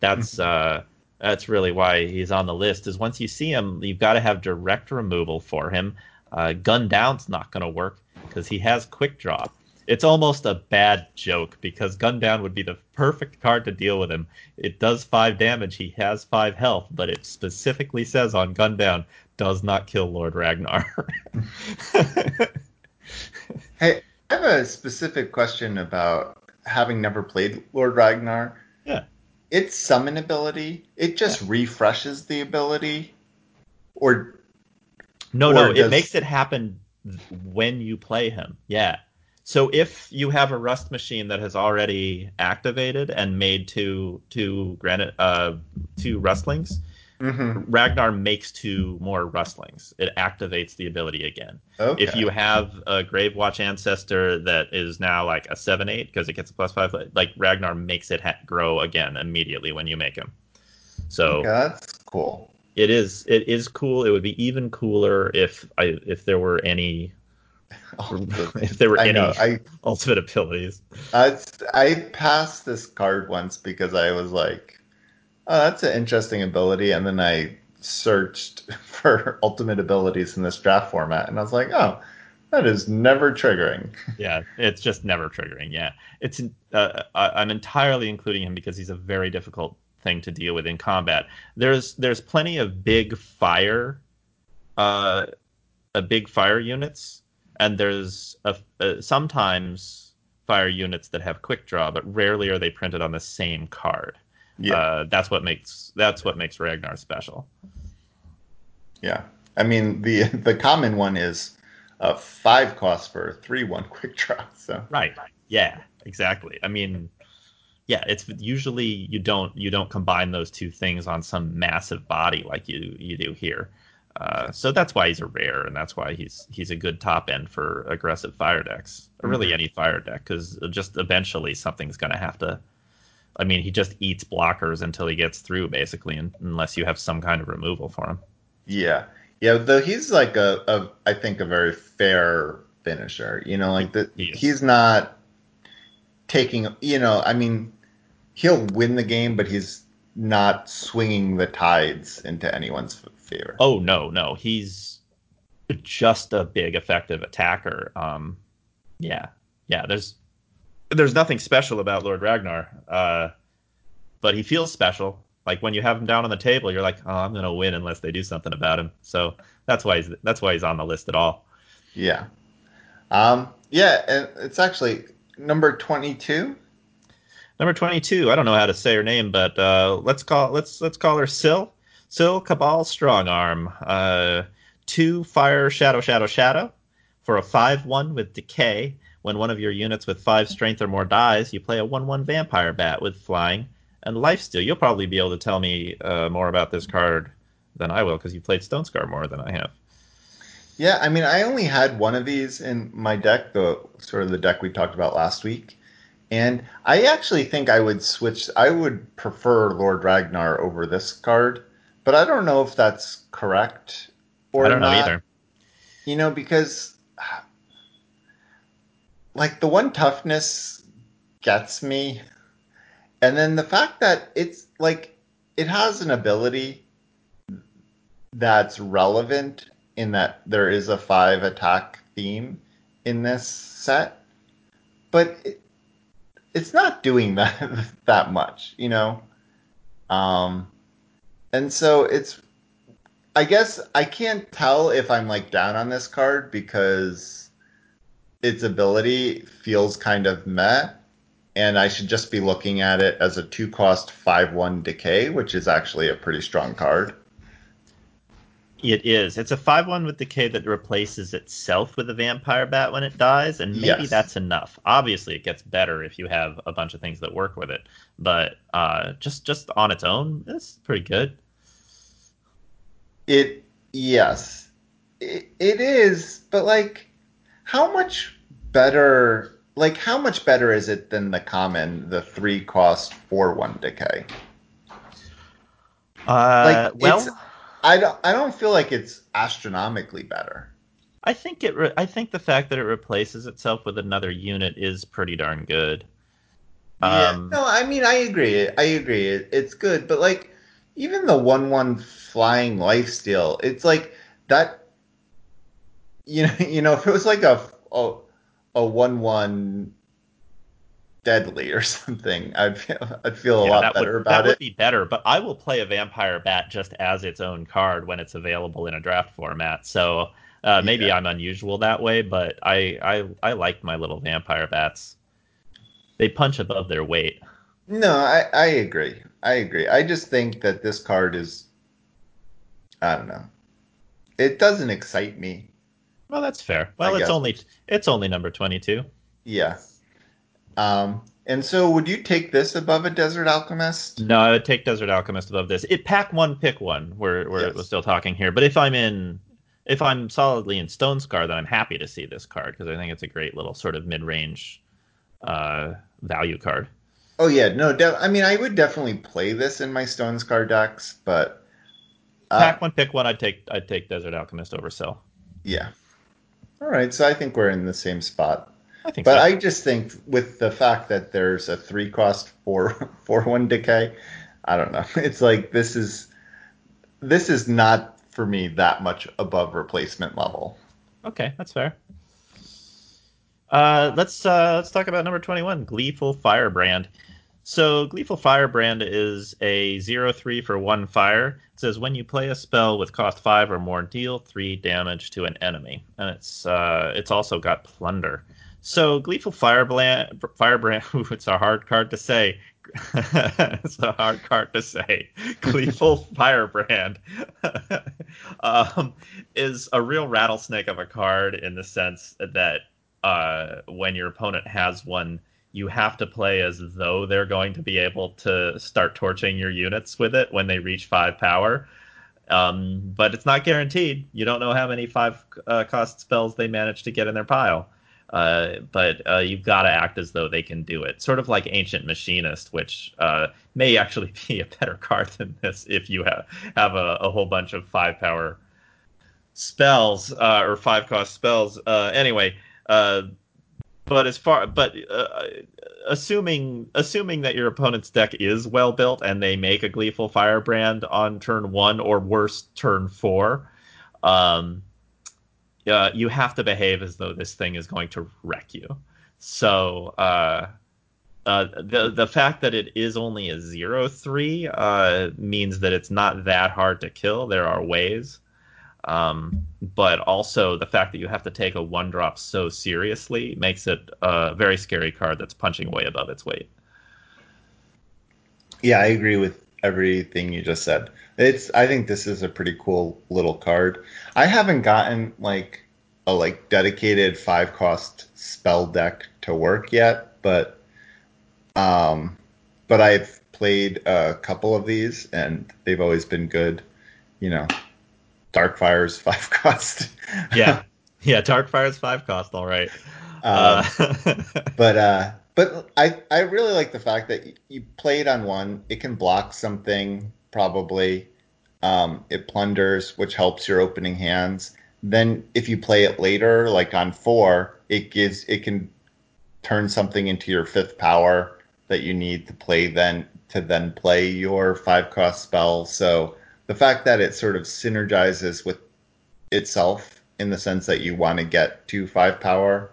That's. Uh, that's really why he's on the list. Is once you see him, you've got to have direct removal for him. Uh, gun down's not going to work because he has quick draw. It's almost a bad joke because gun down would be the perfect card to deal with him. It does five damage. He has five health, but it specifically says on gun down does not kill Lord Ragnar. (laughs) Hey, I have a specific question about having never played Lord Ragnar. Yeah. Its summon ability, it just refreshes the ability, or No, Or no, does- it makes it happen when you play him. Yeah. So if you have a rust machine that has already activated and made two two granite uh two rustlings, Mhm. Ragnar makes two more rustlings. It activates the ability again. okay. If you have a Gravewatch ancestor that is now like a seven eight because it gets a plus five, like Ragnar makes it ha- grow again immediately when you make him. So Okay, that's cool. it is it is cool. It would be even cooler if I if there were any (laughs) (laughs) if there were I any know. I (laughs) ultimate abilities. I I passed this card once because I was like, oh, that's an interesting ability, and then I searched (laughs) for ultimate abilities in this draft format, and I was like, oh, that is never triggering. (laughs) Yeah, it's just never triggering. Yeah, it's uh, I'm entirely including him because he's a very difficult thing to deal with in combat. There's there's plenty of big fire, uh, a big fire units, and there's a, uh, sometimes fire units that have quick draw, but rarely are they printed on the same card. Yeah, Uh, that's what makes that's what makes Ragnar special. yeah. I mean, the (laughs) the common one is a five cost for a three one (laughs) quick draw. So Right. Yeah, exactly. I mean, yeah, it's usually you don't you don't combine those two things on some massive body like you you do here. Uh, so that's why he's a rare, and that's why he's he's a good top end for aggressive fire decks, or really Mhm. any fire deck, because just eventually something's going to have to I mean, he just eats blockers until he gets through, basically, unless you have some kind of removal for him. Yeah, yeah. Though he's like a, a I think a very fair finisher. You know, like the, He he's not taking. You know, I mean, he'll win the game, but he's not swinging the tides into anyone's favor. Oh no, no, he's just a big effective attacker. Um, yeah, yeah. There's there's nothing special about Lord Ragnar, uh, but he feels special. Like when you have him down on the table, you're like, oh, I'm gonna win unless they do something about him. So that's why he's that's why he's on the list at all. Yeah. Um. Yeah, and it's actually number twenty-two. Number 22. I don't know how to say her name, but uh, let's call let's let's call her Sil. Sil Cabal Strongarm. Uh, two fire shadow shadow shadow for a five one with decay. When one of your units with five strength or more dies, you play a one one vampire bat with flying and lifesteal. You'll probably be able to tell me uh, more about this card than I will because you played Stone Scar more than I have. Yeah, I mean, I only had one of these in my deck, the sort of the deck we talked about last week, and I actually think I would switch. I would prefer Lord Ragnar over this card, but I don't know if that's correct or I don't know either. You know, because like the one toughness gets me, and then the fact that it's like it has an ability that's relevant in that there is a five attack theme in this set, but it, it's not doing (laughs) that that much, you know. Um, and so it's I guess I can't tell if I'm like down on this card because its ability feels kind of meh, and I should just be looking at it as a two cost five one decay, which is actually a pretty strong card. It is. It's a 5 1 with decay that replaces itself with a vampire bat when it dies, and maybe Yes. that's enough. Obviously, it gets better if you have a bunch of things that work with it, but uh, just just on its own, it's pretty good. It yes, it, it is, but like, how much better? Like, how much better is it than the common, the three cost four one decay? Uh, Like, well, I don't. I don't feel like it's astronomically better. I think it. Re- I think the fact that it replaces itself with another unit is pretty darn good. Yeah, Um, no, I mean I agree. I agree. It, it's good, but like even the one one flying life steal, it's like that. You know, you know, if it was like a a, a one one deadly or (laughs) something, I'd feel I'd feel a yeah, lot better would, about that that would be better, but I will play a vampire bat just as its own card when it's available in a draft format. So uh, maybe Yeah. I'm unusual that way, but I, I I like my little vampire bats. They punch above their weight. No, I I agree. I agree. I just think that this card is, I don't know, it doesn't excite me. Well, that's fair. Well, I it's guess. only it's only number twenty two. Yeah. Um, and so would you take this above a Desert Alchemist? No, I would take Desert Alchemist above this. It pack one, pick one. We're we're, Yes. we're still talking here, but if I'm in, if I'm solidly in Stone Scar, then I'm happy to see this card because I think it's a great little sort of mid range uh, value card. Oh yeah, no. De- I mean, I would definitely play this in my Stone Scar decks, but uh, Pack one, pick one. I'd take I'd take Desert Alchemist over Cell. yeah. All right, so I think we're in the same spot. I think But so. I just think with the fact that there's a three cost four (laughs) four one decay, I don't know. (laughs) It's like this is this is not for me that much above replacement level. Okay, that's fair. Uh, let's uh, let's talk about number twenty one, Gleeful Firebrand. So Gleeful Firebrand is a zero three for one fire. It says when you play a spell with cost five or more, deal three damage to an enemy, and it's uh, it's also got plunder. So Gleeful Firebrand, Firebrand, (laughs) ooh, it's a hard card to say. (laughs) it's a hard card to say. (laughs) Gleeful Firebrand um, is a real rattlesnake of a card in the sense that uh, when your opponent has one, you have to play as though they're going to be able to start torching your units with it when they reach five power. Um, but it's not guaranteed. You don't know how many five uh, cost spells they manage to get in their pile. Uh, but uh, you've got to act as though they can do it. Sort of like Ancient Machinist, which uh, may actually (laughs) be a better card than this if you have have a, a whole bunch of five power spells uh, or five cost spells. Uh, anyway, but as far but assuming assuming that your opponent's deck is well built and they make a Gleeful Firebrand on turn one or worse turn four. Um, uh, you have to behave as though this thing is going to wreck you. So uh, uh, the the fact that it is only a zero three uh, means that it's not that hard to kill. There are ways, um, but also the fact that you have to take a one drop so seriously makes it a very scary card that's punching way above its weight. Yeah, I agree with everything you just said. It's I think this is a pretty cool little card. I haven't gotten like a like dedicated five cost spell deck to work yet, but um but I've played a couple of these and they've always been good. You know, Darkfire's (laughs) five cost. yeah. Yeah, Darkfire's five cost, all right. Um, uh, (laughs) but uh but I I really like the fact that you play it on one. It can block something probably. Um, it plunders, which helps your opening hands. Then if you play it later, like on four, it gives it can turn something into your fifth power that you need to play then to then play your five cost spell. So the fact that it sort of synergizes with itself in the sense that you want to get to five power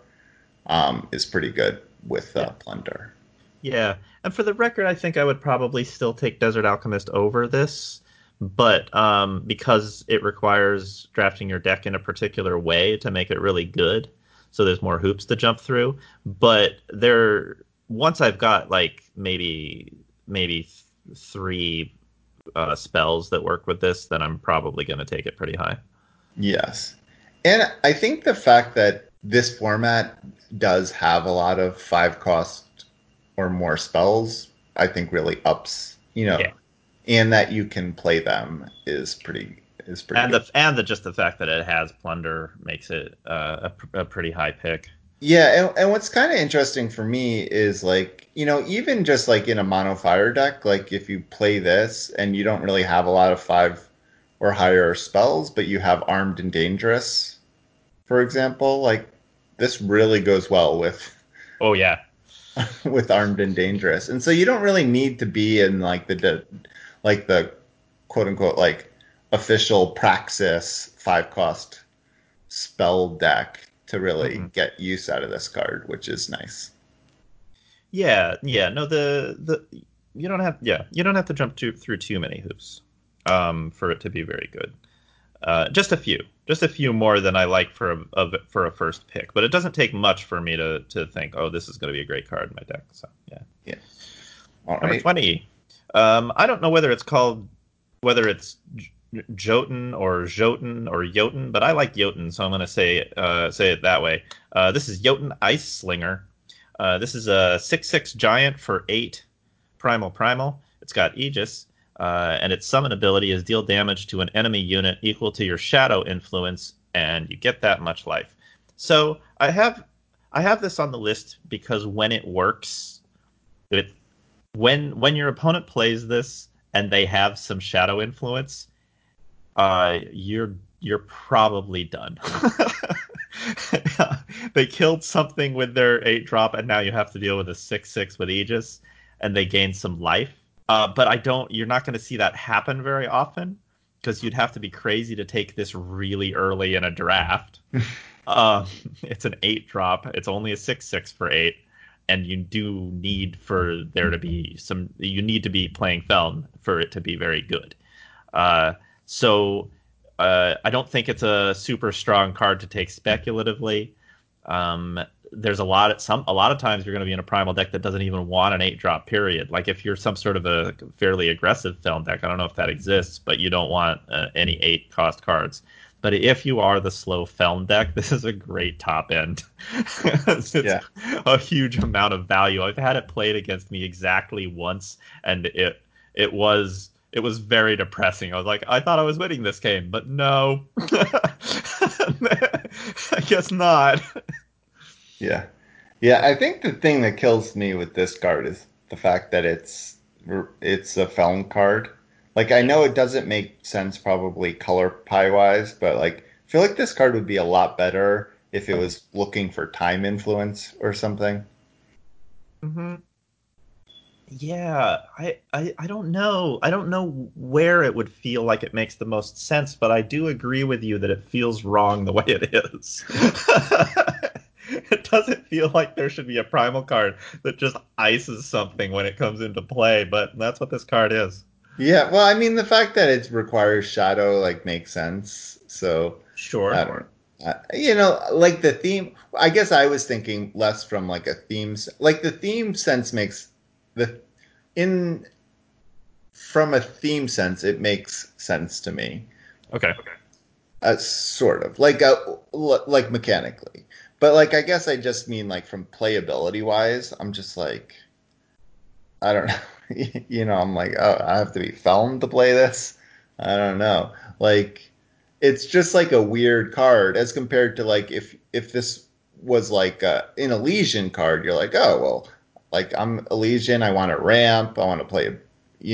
um, is pretty good with uh. Plunder. Yeah, and for the record, I think I would probably still take Desert Alchemist over this, but um, because it requires drafting your deck in a particular way to make it really good, so there's more hoops to jump through. But there, once I've got like maybe maybe th- three uh, spells that work with this, then I'm probably going to take it pretty high. Yes, and I think the fact that this format does have a lot of five cost or more spells, I think really ups, you know, yeah. and that you can play them is pretty is pretty. And good. the and the just the fact that it has plunder makes it uh, a, a pretty high pick. Yeah, and, and what's kind of interesting for me is like you know even just like in a mono fire deck, like if you play this and you don't really have a lot of five or higher spells, but you have armed and dangerous, for example, like this really goes well with. Oh yeah. (laughs) with armed and dangerous, and so you don't really need to be in like the, like the, quote unquote like official praxis five cost spell deck to really mm-hmm. get use out of this card, which is nice. Yeah, yeah. No, the the you don't have yeah you don't have to jump to, through too many hoops um, for it to be very good. Uh, just a few, just a few more than I like for a, a, for a first pick. But it doesn't take much for me to to think, oh, this is going to be a great card in my deck. So yeah, yeah. All Number right. twenty. Um, I don't know whether it's called whether it's Jotun or Jotun or Jotun, but I like Jotun, so I'm going to say uh, say it that way. Uh, this is Jotun Ice Slinger. Uh, this is a six six giant for eight primal primal. It's got Aegis. Uh, and its summon ability is deal damage to an enemy unit equal to your shadow influence, and you get that much life. So I have I have this on the list because when it works, it when when your opponent plays this and they have some shadow influence, uh, you're you're probably done. (laughs) they killed something with their eight drop, and now you have to deal with a six six with Aegis, and they gain some life uh, but I don't. You're not going to see that happen very often because you'd have to be crazy to take this really early in a draft. uh, (laughs) it's an eight drop. It's only a six six for eight, and you do need for there to be some. You need to be playing Feln for it to be very good. Uh, so uh, I don't think it's a super strong card to take speculatively. Um, there's a lot of some a lot of times you're going to be in a primal deck that doesn't even want an eight drop period. Like if you're some sort of a fairly aggressive Feln deck, I don't know if that exists, but you don't want uh, any eight cost cards. But if you are the slow Feln deck, (laughs) this is a great top end. (laughs) it's yeah. a huge amount of value. I've had it played against me exactly once, and it it was it was very depressing. I was like, I thought I was winning this game, but no, (laughs) I guess not. Yeah. Yeah, I think the thing that kills me with this card is the fact that it's it's a Feln card. Like I know it doesn't make sense probably color pie wise, but like I feel like this card would be a lot better if it was looking for time influence or something. Mm-hmm. Yeah, I, I I don't know. I don't know where it would feel like it makes the most sense, but I do agree with you that it feels wrong the way it is. (laughs) it doesn't feel like there should be a primal card that just ices something when it comes into play, but that's what this card is. Yeah, well, I mean, the fact that it requires shadow like makes sense. So sure, I don't, uh, you know, like the theme. I guess I was thinking less from like a theme, like the theme sense makes the in from a theme sense, it makes sense to me. Okay. Okay. Uh, sort of like a, uh, like mechanically, but like I guess I just mean like from playability wise, I'm just like I don't know. (laughs) you know, I'm like, oh, I have to be Feln to play this. I don't know. Like, it's just like a weird card as compared to like if if this was like a, an Elysian card, you're like, oh well, like I'm Elysian, I want to ramp, I want to play,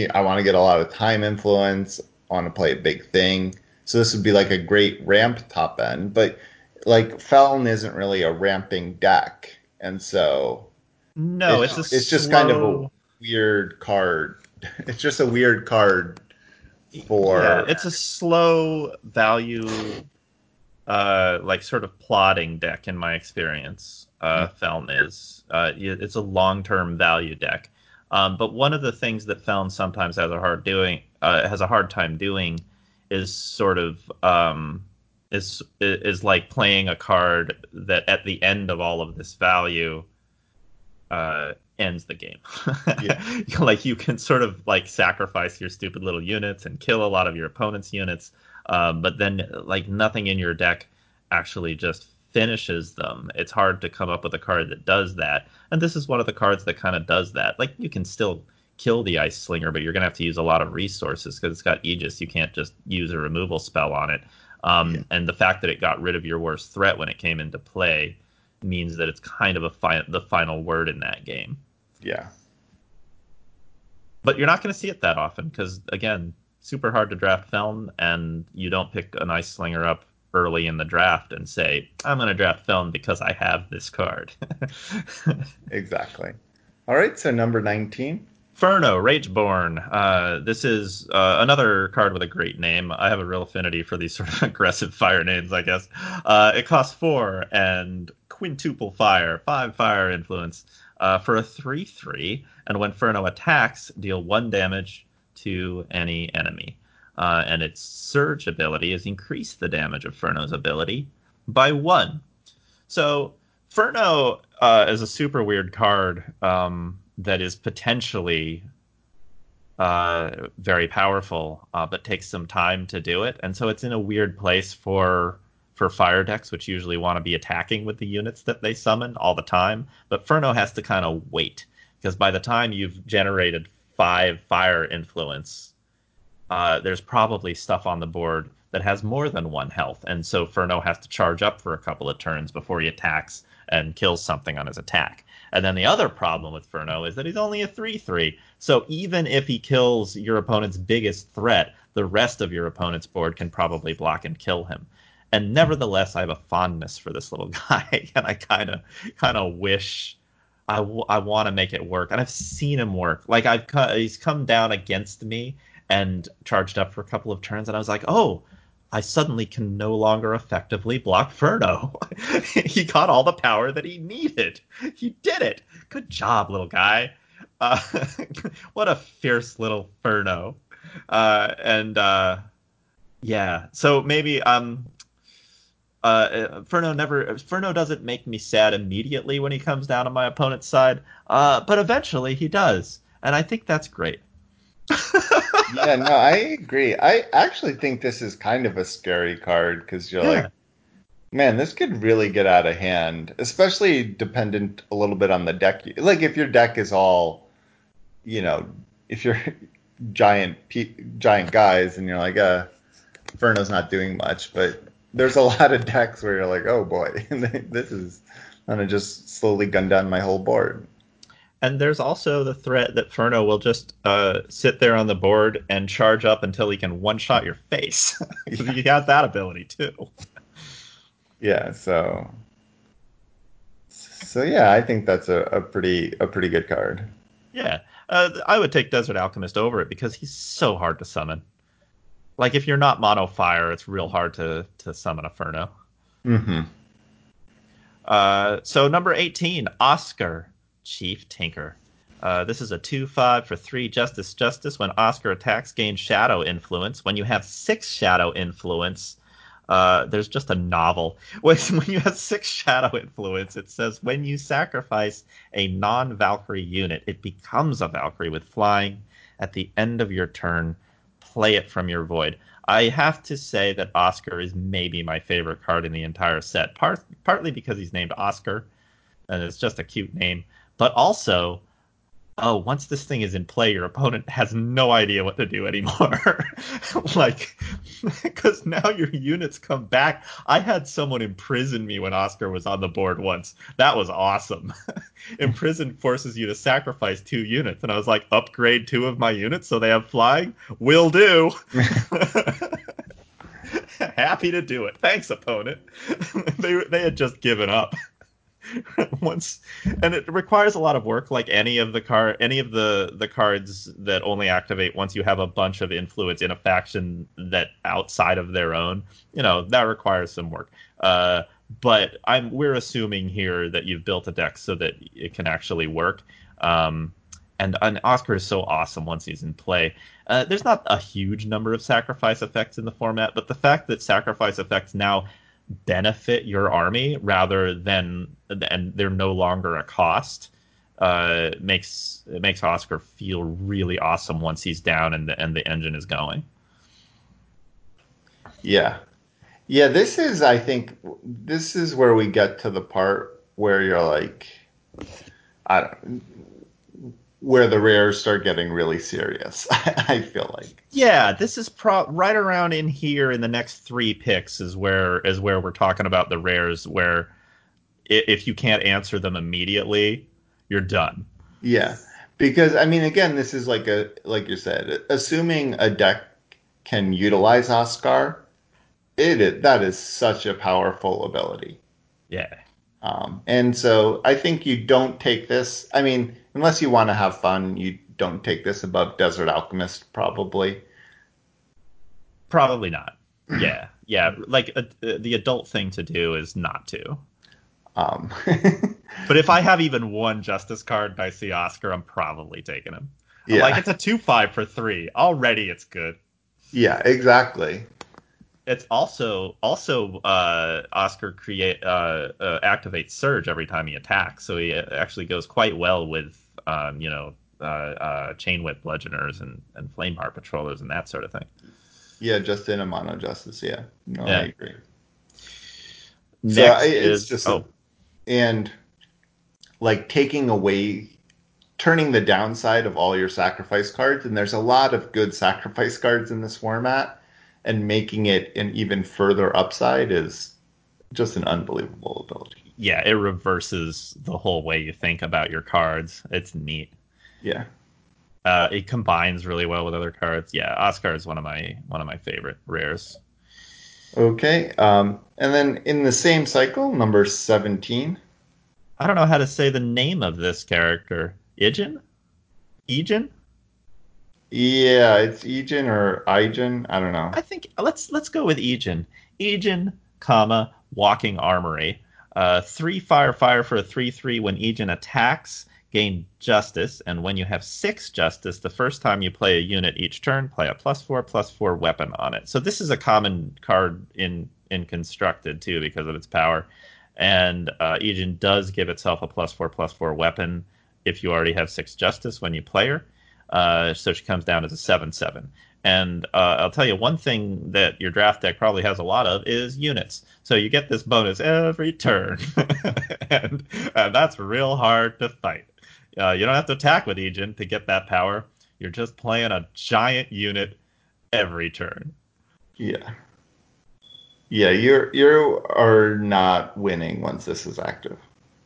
I want to get a lot of time influence, I want to play a big thing. So this would be like a great ramp top end, but like Feln isn't really a ramping deck, and so no, it's it's, it's slow... just kind of a weird card. (laughs) It's just a weird card for. Yeah, it's a slow value, uh, like sort of plotting deck in my experience uh, Feln is. Uh, it's a long-term value deck. Um, but one of the things that Feln sometimes has a hard doing uh, has a hard time doing is sort of um, is is like playing a card that at the end of all of this value uh, ends the game. (laughs) yeah. like you can sort of like sacrifice your stupid little units and kill a lot of your opponent's units, um, but then like nothing in your deck actually just finishes them. It's hard to come up with a card that does that. And this is one of the cards that kind of does that. Like you can still kill the ice slinger, but you're going to have to use a lot of resources because it's got Aegis. You can't just use a removal spell on it. Um, yeah. And the fact that it got rid of your worst threat when it came into play means that it's kind of a fi- the final word in that game. Yeah. But you're not going to see it that often because, again, super hard to draft Feln, and you don't pick an ice slinger up early in the draft and say, I'm going to draft Feln because I have this card. (laughs) exactly. All right, so number 19. Furno, Rageborn. Uh, this is uh, another card with a great name. I have a real affinity for these (laughs) sort of aggressive fire names, I guess. Uh, it costs four and quintuple fire, five fire influence uh, for a 3 3. And when Furno attacks, deal one damage to any enemy uh, and its surge ability has increased the damage of Furno's ability by one. So Furno uh, is a super weird card um, that is potentially uh, very powerful, uh, but takes some time to do it, and so it's in a weird place for for fire decks, which usually want to be attacking with the units that they summon all the time. But Furno has to kind of wait because by the time you've generated five fire influence uh, there's probably stuff on the board that has more than one health, and so Furno has to charge up for a couple of turns before he attacks and kills something on his attack. And then the other problem with Furno is that he's only a 3 3. So even if he kills your opponent's biggest threat, the rest of your opponent's board can probably block and kill him. And nevertheless, I have a fondness for this little (laughs) guy, and I kind of kind of wish I, w- I want to make it work. And I've seen him work. Like I've he's come down against me and charged up for a couple of turns, and I was like, oh, I suddenly can no longer effectively block Furno. (laughs) he got all the power that he needed. He did it. Good job, little guy. Uh, (laughs) what a fierce little Furno. Uh, and uh, yeah, so maybe um, uh, Furno never Furno doesn't make me sad immediately when he comes down on my opponent's side, uh, but eventually he does, and I think that's great. Yeah, no, I agree. I actually think this is kind of a scary card because you're yeah. like, man, this could really get out of hand, especially dependent a little bit on the deck. Like if your deck is all, you know, if you're (laughs) giant giant guys and you're like, uh, Furno's not doing much, but there's a lot of decks where you're like, oh boy, (laughs) this is going to just slowly gun down my whole board. And there's also the threat that Furno will just uh, sit there on the board and charge up until he can one shot your face. yeah. (laughs) He has that ability too. Yeah, so so yeah, I think that's a, a pretty a pretty good card. Yeah, uh, I would take Desert Alchemist over it because he's so hard to summon. Like if you're not mono fire, it's real hard to to summon a Furno. Mm-hmm. Uh, so number eighteen, Oscar. Chief Tinker. Uh, this is a 2 5 for 3 Justice Justice. When Oscar attacks, gain Shadow Influence. When you have 6 Shadow Influence, uh, there's just a novel. (laughs) When, when you have 6 Shadow Influence, it says when you sacrifice a non Valkyrie unit, it becomes a Valkyrie with flying. At the end of your turn, play it from your void. I have to say that Oscar is maybe my favorite card in the entire set, part, partly because he's named Oscar, and it's just a cute name but also oh, once this thing is in play, your opponent has no idea what to do anymore. (laughs) like, (laughs) because now your units come back. I had someone imprison me when Oscar was on the board once. That was awesome. (laughs) imprison forces you to sacrifice two units, and I was like, upgrade two of my units so they have flying. Will do. Happy to do it. Thanks, opponent. they they had just given up. (laughs) once and it requires a lot of work like any of the car any of the the cards that only activate once you have a bunch of influence in a faction that outside of their own you know that requires some work. Uh, but i'm we're assuming here that you've built a deck so that it can actually work. Um, and, and oscar is so awesome once he's in play. Uh, there's not a huge number of sacrifice effects in the format but the fact that sacrifice effects now benefit your army rather than and they're no longer a cost uh, makes it makes Oscar feel really awesome once he's down and the and the engine is going. Yeah, yeah. This is, I think, this is where we get to the part where you're like, I don't, where the rares start getting really serious. (laughs) I feel like. Yeah, this is pro- right around in here in the next three picks is where is where we're talking about the rares where if you can't answer them immediately, you're done. Yeah, because I mean, again, this is like a like you said, assuming a deck can utilize Oscar, it that is such a powerful ability. Yeah. Um, and so I think you don't take this. I mean, unless you want to have fun, you don't take this above Desert Alchemist, probably. Probably not. Yeah, yeah. Like uh, the adult thing to do is not to. Um. (laughs) but if I have even one Justice card and I see Oscar, I'm probably taking him. Yeah. Like it's a two five for three. Already, it's good. Yeah, exactly it's also also uh, Oscar create uh, uh, activates Surge every time he attacks, so he actually goes quite well with um, you know uh, uh, Chain Whip Bludgeoners and and flame heart Patrollers and that sort of thing. Yeah, just in a mono justice. Yeah, no, yeah. I agree. Next so I, it's is, just oh. and like taking away turning the downside of all your sacrifice cards and there's a lot of good sacrifice cards in this format and making it an even further upside is just an unbelievable ability. Yeah, it reverses the whole way you think about your cards. It's neat. Yeah. Uh, it combines really well with other cards. Yeah, Oscar is one of my one of my favorite rares. Okay, um, and then in the same cycle, number seventeen. I don't know how to say the name of this character. Ijin? Ijin? Yeah, it's Ejin or Ijin. I don't know. I think let's let's go with Ejin. Ejin, comma walking armory. Uh, three fire fire for a three three. When Ejin attacks, gain justice, and when you have six justice, the first time you play a unit each turn, play a plus four plus four weapon on it. So this is a common card in in constructed too because of its power. And uh, does give itself a plus four plus four weapon if you already have six justice when you play her. Uh, so she comes down as a 7 7. And uh, I'll tell you one thing that your draft deck probably has a lot of is units. So you get this bonus every turn, (laughs) and, and, that's real hard to fight. Uh, you don't have to attack with Ejin to get that power. You're just playing a giant unit every turn. Yeah. Yeah, you're you are not winning once this is active.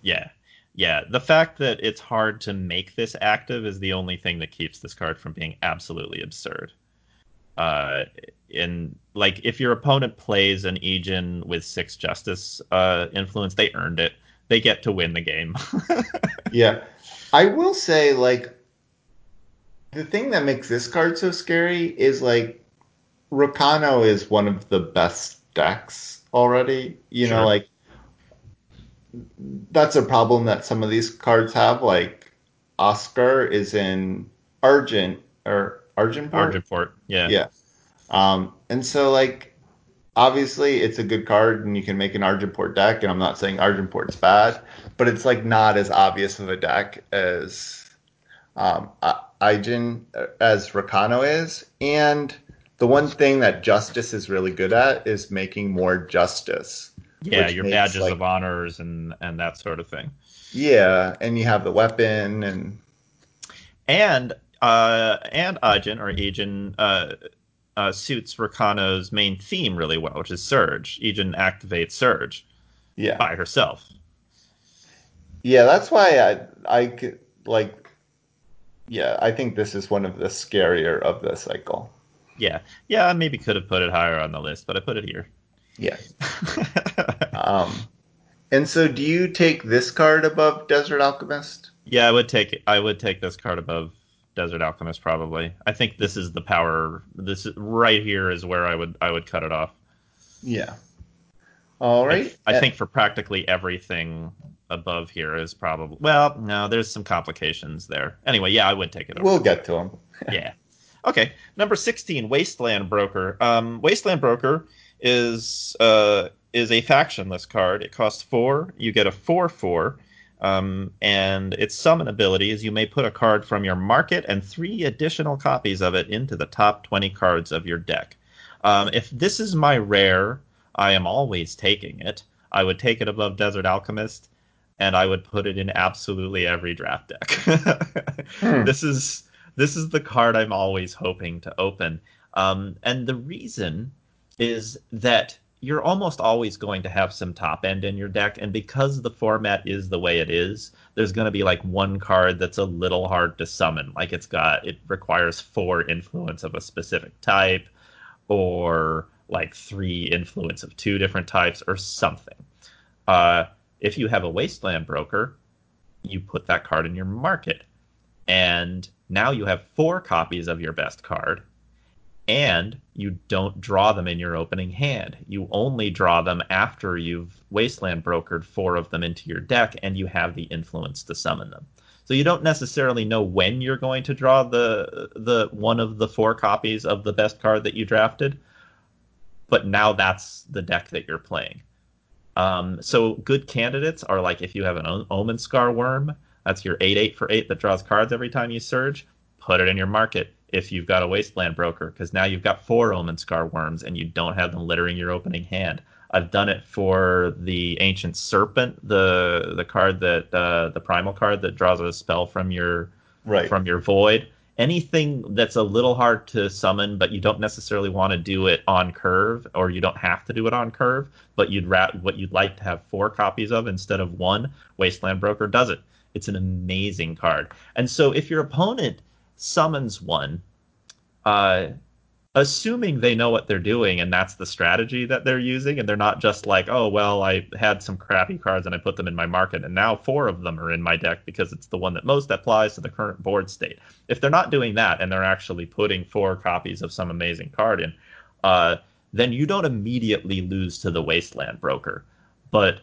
Yeah. Yeah. The fact that it's hard to make this active is the only thing that keeps this card from being absolutely absurd. Uh, in like if your opponent plays an Ejin with six justice uh, influence, they earned it. They get to win the game. (laughs) yeah. I will say, like, the thing that makes this card so scary is like Rakano is one of the best decks already. You sure. know, like that's a problem that some of these cards have. Like Oscar is in Argent or Argent Port. Yeah, yeah. Um, and so like obviously it's a good card and you can make an Argenport deck. And I'm not saying Argenport's bad, but it's like not as obvious of a deck as um, Ijin as Rakano is. And the one thing that Justice is really good at is making more justice. Yeah, your makes, badges like, of honors and and that sort of thing. Yeah, and you have the weapon and and uh and Ajin or Ajin uh, uh, suits Rakano's main theme really well, which is Surge. Ejin activates Surge. Yeah. By herself. Yeah, that's why I I like. Yeah, I think this is one of the scarier of the cycle. Yeah, yeah, I maybe could have put it higher on the list, but I put it here. Yeah. (laughs) um, and so, do you take this card above Desert Alchemist? Yeah, I would take I would take this card above Desert Alchemist probably. I think this is the power. This right here is where I would I would cut it off. Yeah. All right. I, I think for practically everything above here is probably well, no, there's some complications there. Anyway, yeah, I would take it. Over. We'll get to them. (laughs) yeah. Okay, number sixteen, Wasteland Broker. Um, Wasteland Broker is uh, is a factionless card. It costs four. You get a four four, um, and its summon ability is you may put a card from your market and three additional copies of it into the top twenty cards of your deck. Um, if this is my rare, I am always taking it. I would take it above Desert Alchemist, and I would put it in absolutely every draft deck. (laughs) hmm. This is this is the card I'm always hoping to open. Um, and the reason is that you're almost always going to have some top end in your deck. And because the format is the way it is, there's going to be like one card that's a little hard to summon. Like it's got, it requires four influence of a specific type, or like three influence of two different types, or something. Uh, if you have a Wasteland Broker, you put that card in your market. And now you have four copies of your best card, and you don't draw them in your opening hand. You only draw them after you've wasteland brokered four of them into your deck and you have the influence to summon them. So you don't necessarily know when you're going to draw the the one of the four copies of the best card that you drafted, but now that's the deck that you're playing. Um, so good candidates are like if you have an Omen Scar Worm, that's your 8 8 for 8 that draws cards every time you surge. Put it in your market if you've got a Wasteland Broker, because now you've got four Omen Scar Worms and you don't have them littering your opening hand. I've done it for the Ancient Serpent, the the card that uh, the primal card that draws a spell from your right. from your void. Anything that's a little hard to summon, but you don't necessarily want to do it on curve, or you don't have to do it on curve, but you'd rat what you'd like to have four copies of instead of one. Wasteland Broker does it. It's an amazing card. And so if your opponent summons one, uh, assuming they know what they're doing and that's the strategy that they're using, and they're not just like, oh, well, I had some crappy cards and I put them in my market, and now four of them are in my deck because it's the one that most applies to the current board state. If they're not doing that and they're actually putting four copies of some amazing card in, uh, then you don't immediately lose to the Wasteland Broker. But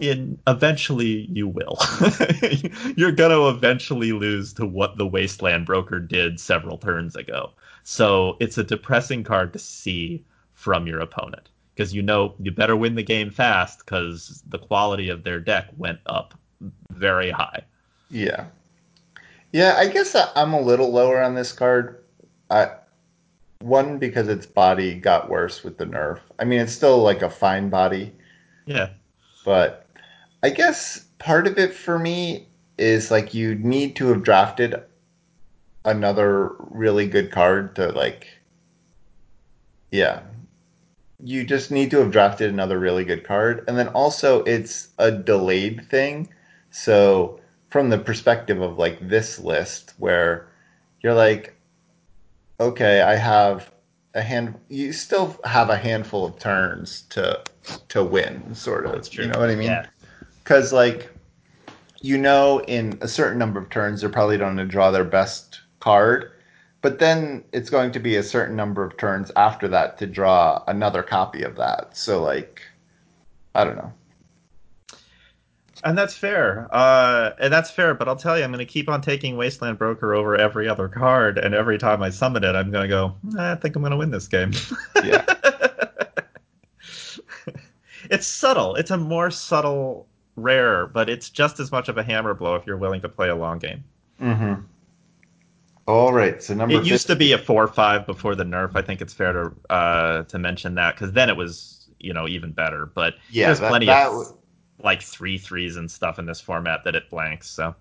in eventually you will. (laughs) You're going to eventually lose to what the Wasteland Broker did several turns ago. So it's a depressing card to see from your opponent because you know you better win the game fast because the quality of their deck went up very high. Yeah. Yeah, I guess I'm a little lower on this card. I, one because its body got worse with the nerf. I mean, it's still like a fine body. Yeah. But I guess part of it for me is like you need to have drafted another really good card to like yeah you just need to have drafted another really good card and then also it's a delayed thing So from the perspective of like this list, where you're like, okay, I have a hand. You still have a handful of turns to to win, sort of. That's true. You know what I mean? Yeah. Because like, you know, in a certain number of turns, they're probably going to draw their best card. But then it's going to be a certain number of turns after that to draw another copy of that. So like, I don't know. And that's fair. Uh, and that's fair, but I'll tell you, I'm going to keep on taking Wasteland Broker over every other card, and every time I summon it, I'm going to go, "Eh, I think I'm going to win this game. Yeah. (laughs) it's subtle. It's a more subtle rare, but it's just as much of a hammer blow if you're willing to play a long game. mm-hmm. All right. So number It used to be a four five before the nerf. I think it's fair to uh, to mention that because then it was you know even better. But Yeah, there's that- plenty that of w- like three threes and stuff in this format that it blanks. So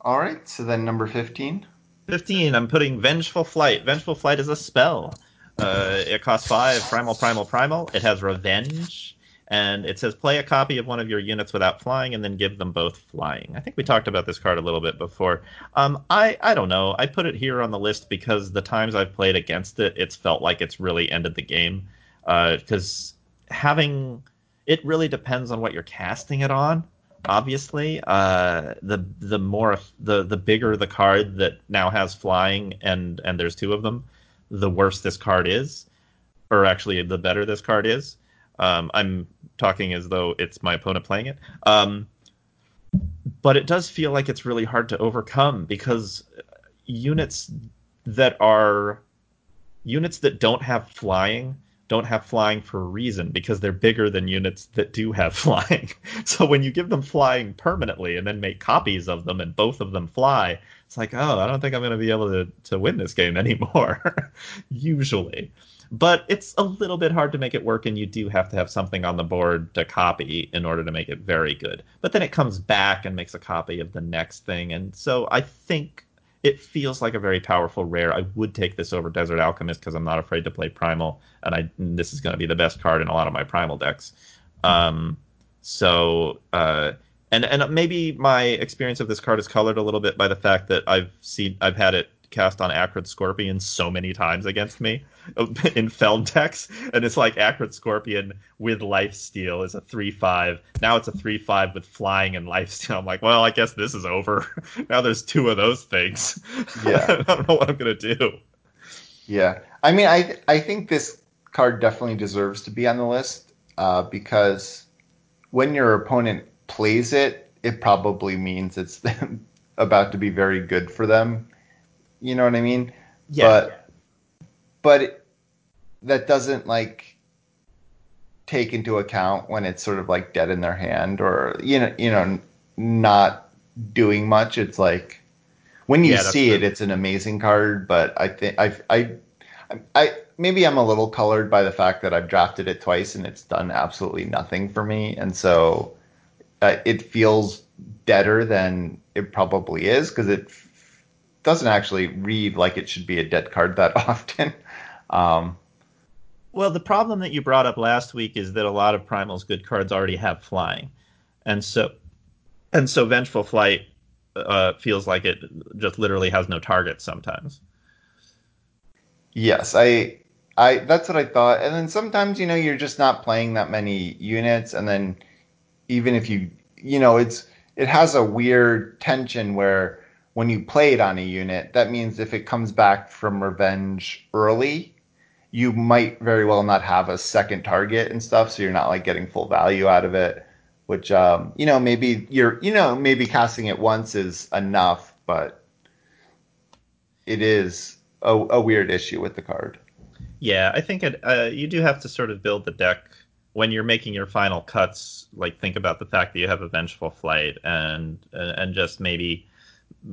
All right. So then number 15. 15, I'm putting Vengeful Flight. Vengeful Flight is a spell. Uh, it costs five, primal, primal, primal. It has revenge, and it says play a copy of one of your units without flying, and then give them both flying. I think we talked about this card a little bit before. Um, I I don't know. I put it here on the list because the times I've played against it, it's felt like it's really ended the game. Because having it really depends on what you're casting it on obviously uh the the more the the bigger the card that now has flying and and there's two of them the worse this card is or actually the better this card is um i'm talking as though it's my opponent playing it um but it does feel like it's really hard to overcome because units that are units that don't have flying don't have flying for a reason because they're bigger than units that do have (laughs) flying. So when you give them flying permanently and then make copies of them and both of them fly, it's like, oh, I don't think I'm going to be able to, to win this game (laughs) anymore, usually. But it's a little bit hard to make it work, and you do have to have something on the board to copy in order to make it very good. But then it comes back and makes a copy of the next thing. And so I think it feels like a very powerful rare. I would take this over Desert Alchemist because I'm not afraid to play Primal, and I this is going to be the best card in a lot of my Primal decks. Um, so uh, and and maybe my experience of this card is colored a little bit by the fact that I've seen I've had it cast on Acrid Scorpion so many times against me (laughs) in Feln decks, and it's like Acrid Scorpion with Life Steal is a three five. Now it's a three five with flying and Life Steal. I'm like, well, I guess this is over. (laughs) now there's two of those things. (laughs) Yeah. I don't know what I'm gonna do. Yeah, I mean, I I think this card definitely deserves to be on the list uh, because when your opponent plays it, it probably means it's about to be very good for them. You know what I mean? Yeah. But but it, that doesn't like take into account when it's sort of like dead in their hand or you know you know not doing much. It's like when you Yeah, see it, it's an amazing card. But I think I I I maybe I'm a little colored by the fact that I've drafted it twice and it's done absolutely nothing for me, and so uh, it feels deader than it probably is because it doesn't actually read like it should be a dead card that (laughs) often. Um, Well, the problem that you brought up last week is that a lot of Primal's good cards already have flying, and so and so Vengeful Flight uh, feels like it just literally has no target sometimes. yes, I I that's what I thought. And then sometimes you know you're just not playing that many units, and then even if you you know it's it has a weird tension where when you play it on a unit, that means if it comes back from revenge early, you might very well not have a second target and stuff, so you're not like getting full value out of it. Which um, you know maybe you're you know maybe casting it once is enough, but it is a, a weird issue with the card. Yeah, I think it, uh, you do have to sort of build the deck when you're making your final cuts. Like think about the fact that you have a vengeful flight and and just maybe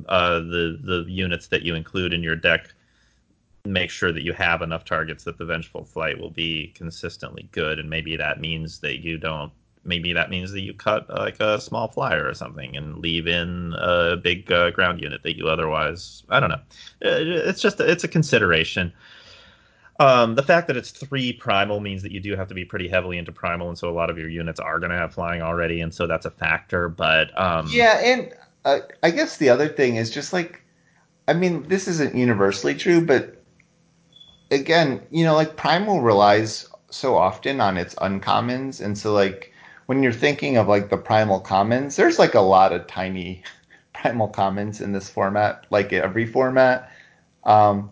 uh, the the units that you include in your deck. Make sure that you have enough targets that the vengeful flight will be consistently good, and maybe that means that you don't. Maybe that means that you cut like a small flyer or something and leave in a big uh, ground unit that you otherwise. I don't know. Uh, It's just it's a consideration. Um, the fact that it's three primal means that you do have to be pretty heavily into primal, and so a lot of your units are going to have flying already, and so that's a factor. But um, yeah, and uh, I guess the other thing is just like, I mean, this isn't universally true, but again, you know, like primal relies so often on its uncommons, and so like when you're thinking of like the primal commons, there's like a lot of tiny (laughs) primal commons in this format, like every format. Um,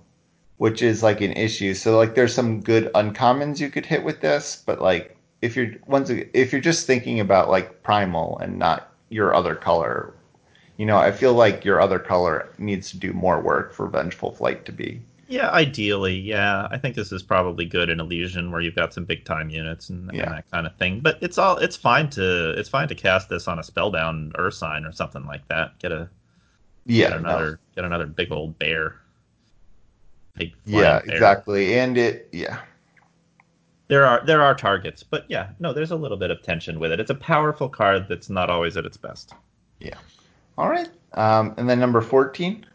which is like an issue. So like there's some good uncommons you could hit with this, but like if you're once if you're just thinking about like primal and not your other color, you know, I feel like your other color needs to do more work for Vengeful Flight to be. Yeah, ideally, yeah. I think this is probably good in Elysian where you've got some big time units and, yeah. and that kind of thing. But it's all it's fine to it's fine to cast this on a spellbound Ursine or something like that. Get a yeah get another no. get another big old bear yeah, exactly. And it, yeah. There are there are targets, but yeah, no, there's a little bit of tension with it. It's a powerful card that's not always at its best. Yeah. All right. Um, and then number fourteen.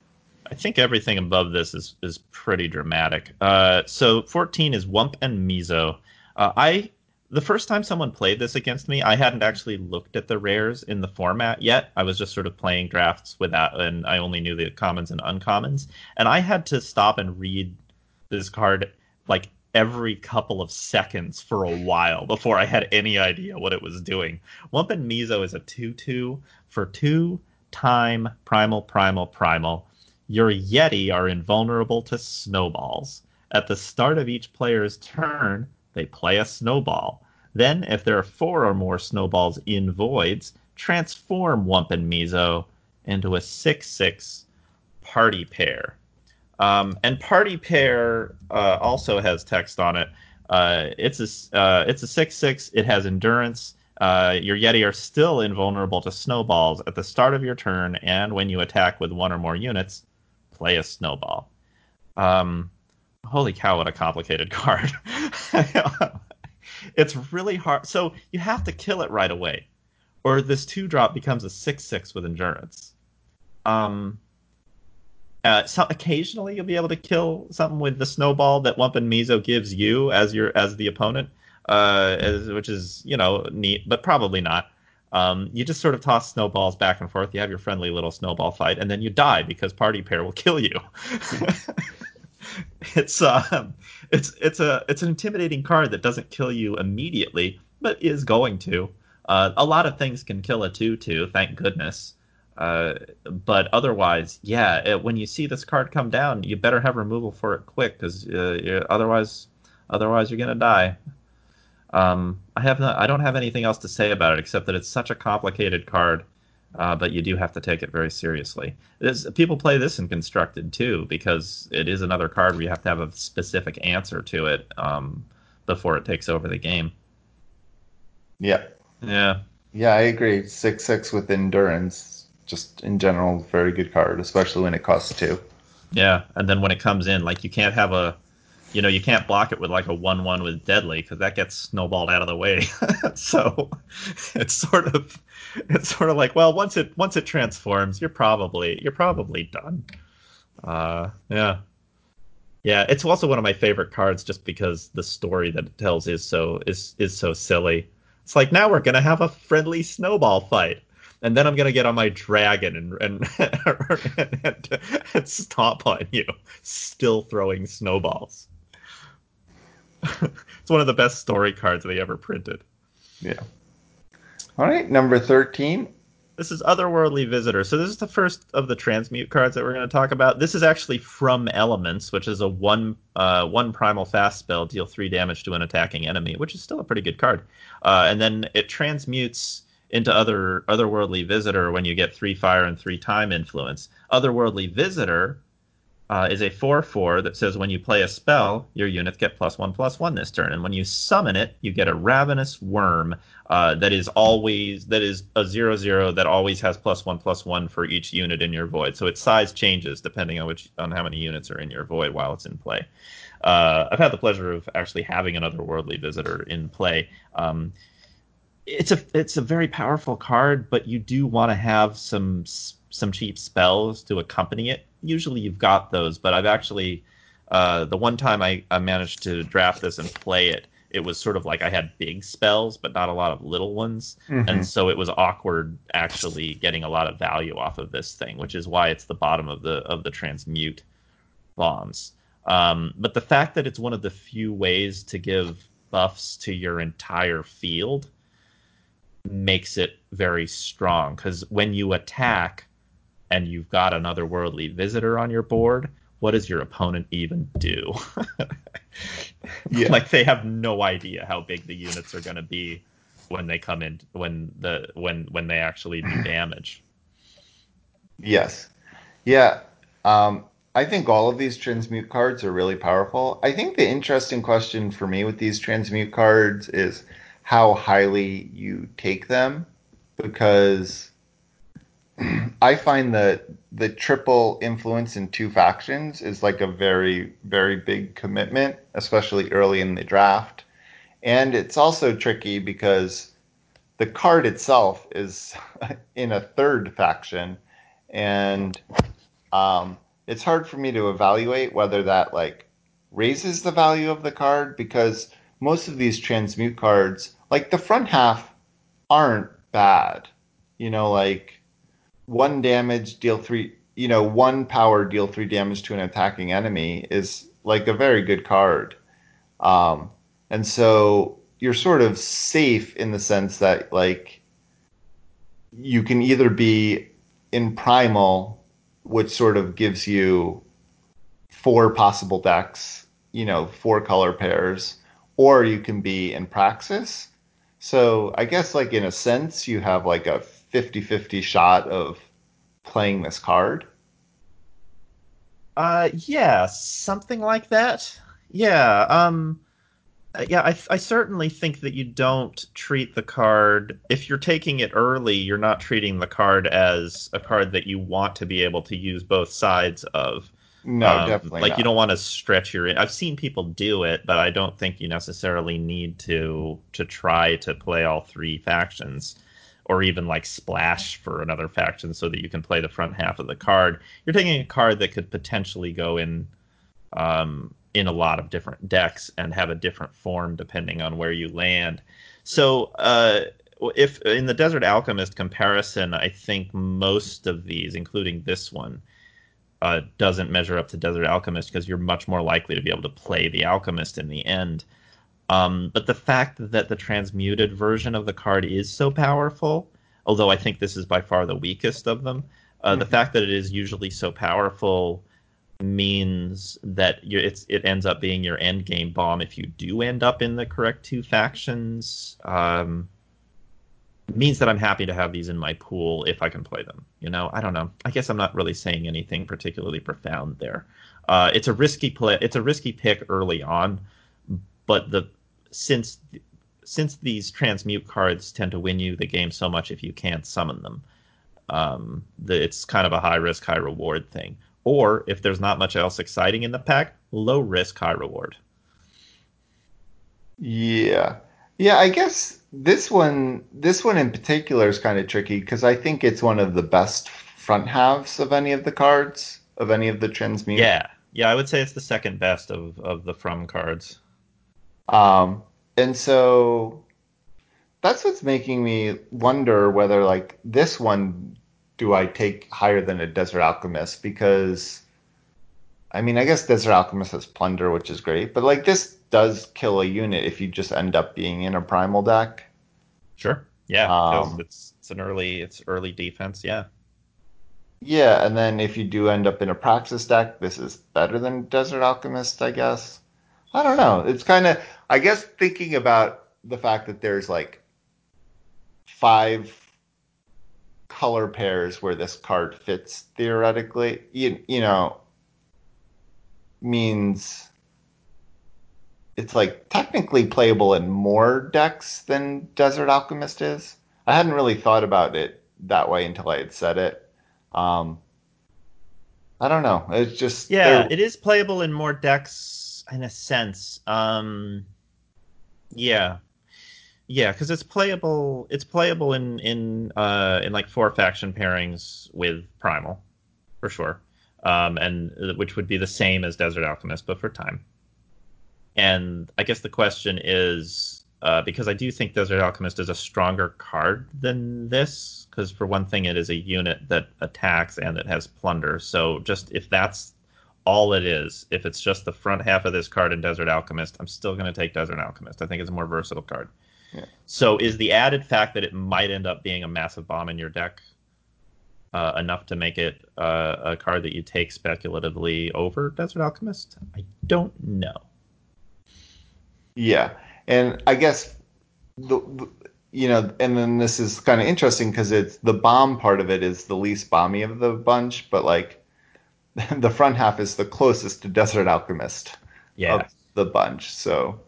I think everything above this is is pretty dramatic. Uh, so fourteen is Wump and Mizo. Uh, I the first time someone played this against me, I hadn't actually looked at the rares in the format yet. I was just sort of playing drafts without, and I only knew the commons and uncommons. And I had to stop and read this card like every couple of seconds for a while before I had any idea what it was doing. Wump and Mizo is a 2 2 for two time primal, primal, primal. Your Yeti are invulnerable to snowballs. At the start of each player's turn, they play a snowball. Then, if there are four or more snowballs in voids, transform Wump and Mizo into a 6 6 party pair. Um, and party pair uh, also has text on it. Uh, it's a uh, it's a six six. It has endurance. Uh, your Yeti are still invulnerable to snowballs at the start of your turn, and when you attack with one or more units, play a snowball. Um, holy cow, what a complicated (laughs) card! it's really hard. So you have to kill it right away, or this two drop becomes a six six with endurance. Um, uh, so occasionally you'll be able to kill something with the snowball that Wump and Mizo gives you as your as the opponent, uh, as, which is you know neat, but probably not. Um, you just sort of toss snowballs back and forth. You have your friendly little snowball fight, and then you die because party pair will kill you. (laughs) it's um, it's it's a it's an intimidating card that doesn't kill you immediately, but is going to. Uh, a lot of things can kill a two-two, thank goodness. Uh, but otherwise, yeah, it, when you see this card come down, you better have removal for it quick, because uh, otherwise, otherwise you're gonna die. Um, I have not, I don't have anything else to say about it except that it's such a complicated card uh, but you do have to take it very seriously. people play this in constructed too because it is another card where you have to have a specific answer to it um, before it takes over the game. Yeah. Yeah. Yeah, I agree. Six six with endurance, just in general, very good card, especially when it costs two. Yeah, and then when it comes in, like you can't have a you know, you can't block it with like a one-one with deadly because that gets snowballed out of the way. (laughs) so it's sort of it's sort of like, well, once it once it transforms, you're probably you're probably done. Uh, yeah, yeah. It's also one of my favorite cards just because the story that it tells is so is is so silly. It's like now we're gonna have a friendly snowball fight and then I'm gonna get on my dragon and and, (laughs) and, and, and, stomp on you, still throwing snowballs. (laughs) it's one of the best story cards they ever printed. Yeah. All right, number 13. This is Otherworldly Visitor. So this is the first of the transmute cards that we're going to talk about. This is actually from Elements, which is a one uh, one primal fast spell, deal three damage to an attacking enemy, which is still a pretty good card. Uh, and then it transmutes into other Otherworldly Visitor when you get three fire and three time influence. Otherworldly Visitor uh, is a 4 4 that says when you play a spell, your units get plus 1 plus 1 this turn. And when you summon it, you get a Ravenous Worm uh, that is always, that is a 0 0 that always has plus 1 plus 1 for each unit in your void. So its size changes depending on which on how many units are in your void while it's in play. Uh, I've had the pleasure of actually having another worldly visitor in play. Um, it's a it's a very powerful card, but you do want to have some some cheap spells to accompany it. Usually you've got those, but I've actually Uh, the one time I, I managed to draft this and play it, it was sort of like I had big spells, but not a lot of little ones, Mhm. and so it was awkward actually getting a lot of value off of this thing, which is why it's the bottom of the of the transmute bombs. Um, but the fact that it's one of the few ways to give buffs to your entire field makes it very strong because when you attack and you've got an otherworldly visitor on your board, what does your opponent even do? Yeah. (laughs) like they have no idea how big the units are going to be when they come in when the when when they actually do (clears throat) damage. Yes. Yeah. Um, I think all of these transmute cards are really powerful. I think the interesting question for me with these transmute cards is how highly you take them because I find that the triple influence in two factions is like a very, very big commitment, especially early in the draft. And it's also tricky because the card itself is (laughs) in a third faction and um, it's hard for me to evaluate whether that like raises the value of the card because most of these transmute cards, like the front half, aren't bad. You know, like one damage, deal three. You know, one power, deal three damage to an attacking enemy is like a very good card. Um, and so you're sort of safe in the sense that like you can either be in primal, which sort of gives you four possible decks, you know, four color pairs, or you can be in praxis. So I guess like in a sense you have like a 50-50 shot of playing this card. Uh, yeah, something like that. Yeah. Um. Yeah, I, I certainly think that you don't treat the card if you're taking it early. You're not treating the card as a card that you want to be able to use both sides of. No, Um, definitely like not. you don't want to stretch your. I've seen people do it, but I don't think you necessarily need to to try to play all three factions, or even like splash for another faction so that you can play the front half of the card. You're taking a card that could potentially go in, um, in a lot of different decks and have a different form depending on where you land. So, uh, if in the Desert Alchemist comparison, I think most of these, including this one, uh, doesn't measure up to Desert Alchemist because you're much more likely to be able to play the Alchemist in the end. Um, but the fact that the transmuted version of the card is so powerful, although I think this is by far the weakest of them, uh, the Mhm. fact that it is usually so powerful means that you it's it ends up being your end game bomb if you do end up in the correct two factions. Um, means that I'm happy to have these in my pool if I can play them. You know, I don't know. I guess I'm not really saying anything particularly profound there. Uh, it's a risky play. It's a risky pick early on, but the since since these transmute cards tend to win you the game so much if you can't summon them, um, the, it's kind of a high risk, high reward thing. Or if there's not much else exciting in the pack, low risk, high reward. Yeah. Yeah, I guess this one this one in particular is kind of tricky because I think it's one of the best front halves of any of the cards, of any of the transmute. Yeah, yeah, I would say it's the second best of of the from cards. Um, and so that's what's making me wonder whether like this one do I take higher than a Desert Alchemist because I mean I guess Desert Alchemist has plunder, which is great, but like this does kill a unit if you just end up being in a primal deck. Sure. Yeah, Um, it's it's an early it's early defense. Yeah. Yeah, and then if you do end up in a Praxis deck, this is better than Desert Alchemist, I guess. I don't know. It's kind of, I guess, thinking about the fact that there's like five color pairs where this card fits theoretically, you, you know, means it's like technically playable in more decks than Desert Alchemist is. I hadn't really thought about it that way until I had said it. Um, I don't know. It's just Yeah, they're- it is playable in more decks in a sense. Um, yeah, yeah, because it's playable. It's playable in in uh, in like four faction pairings with Primal, for sure. um, and uh, which would be the same as Desert Alchemist, but for time. And I guess the question is uh, because I do think Desert Alchemist is a stronger card than this, because for one thing, it is a unit that attacks and it has plunder. So just if that's all it is, if it's just the front half of this card in Desert Alchemist, I'm still going to take Desert Alchemist. I think it's a more versatile card. Yeah. So is the added fact that it might end up being a massive bomb in your deck uh, enough to make it uh, a card that you take speculatively over Desert Alchemist? I don't know. Yeah, and I guess the, the you know, and then this is kind of interesting because it's the bomb part of it is the least bomby of the bunch, but like (laughs) the front half is the closest to Desert Alchemist yeah. of the bunch. So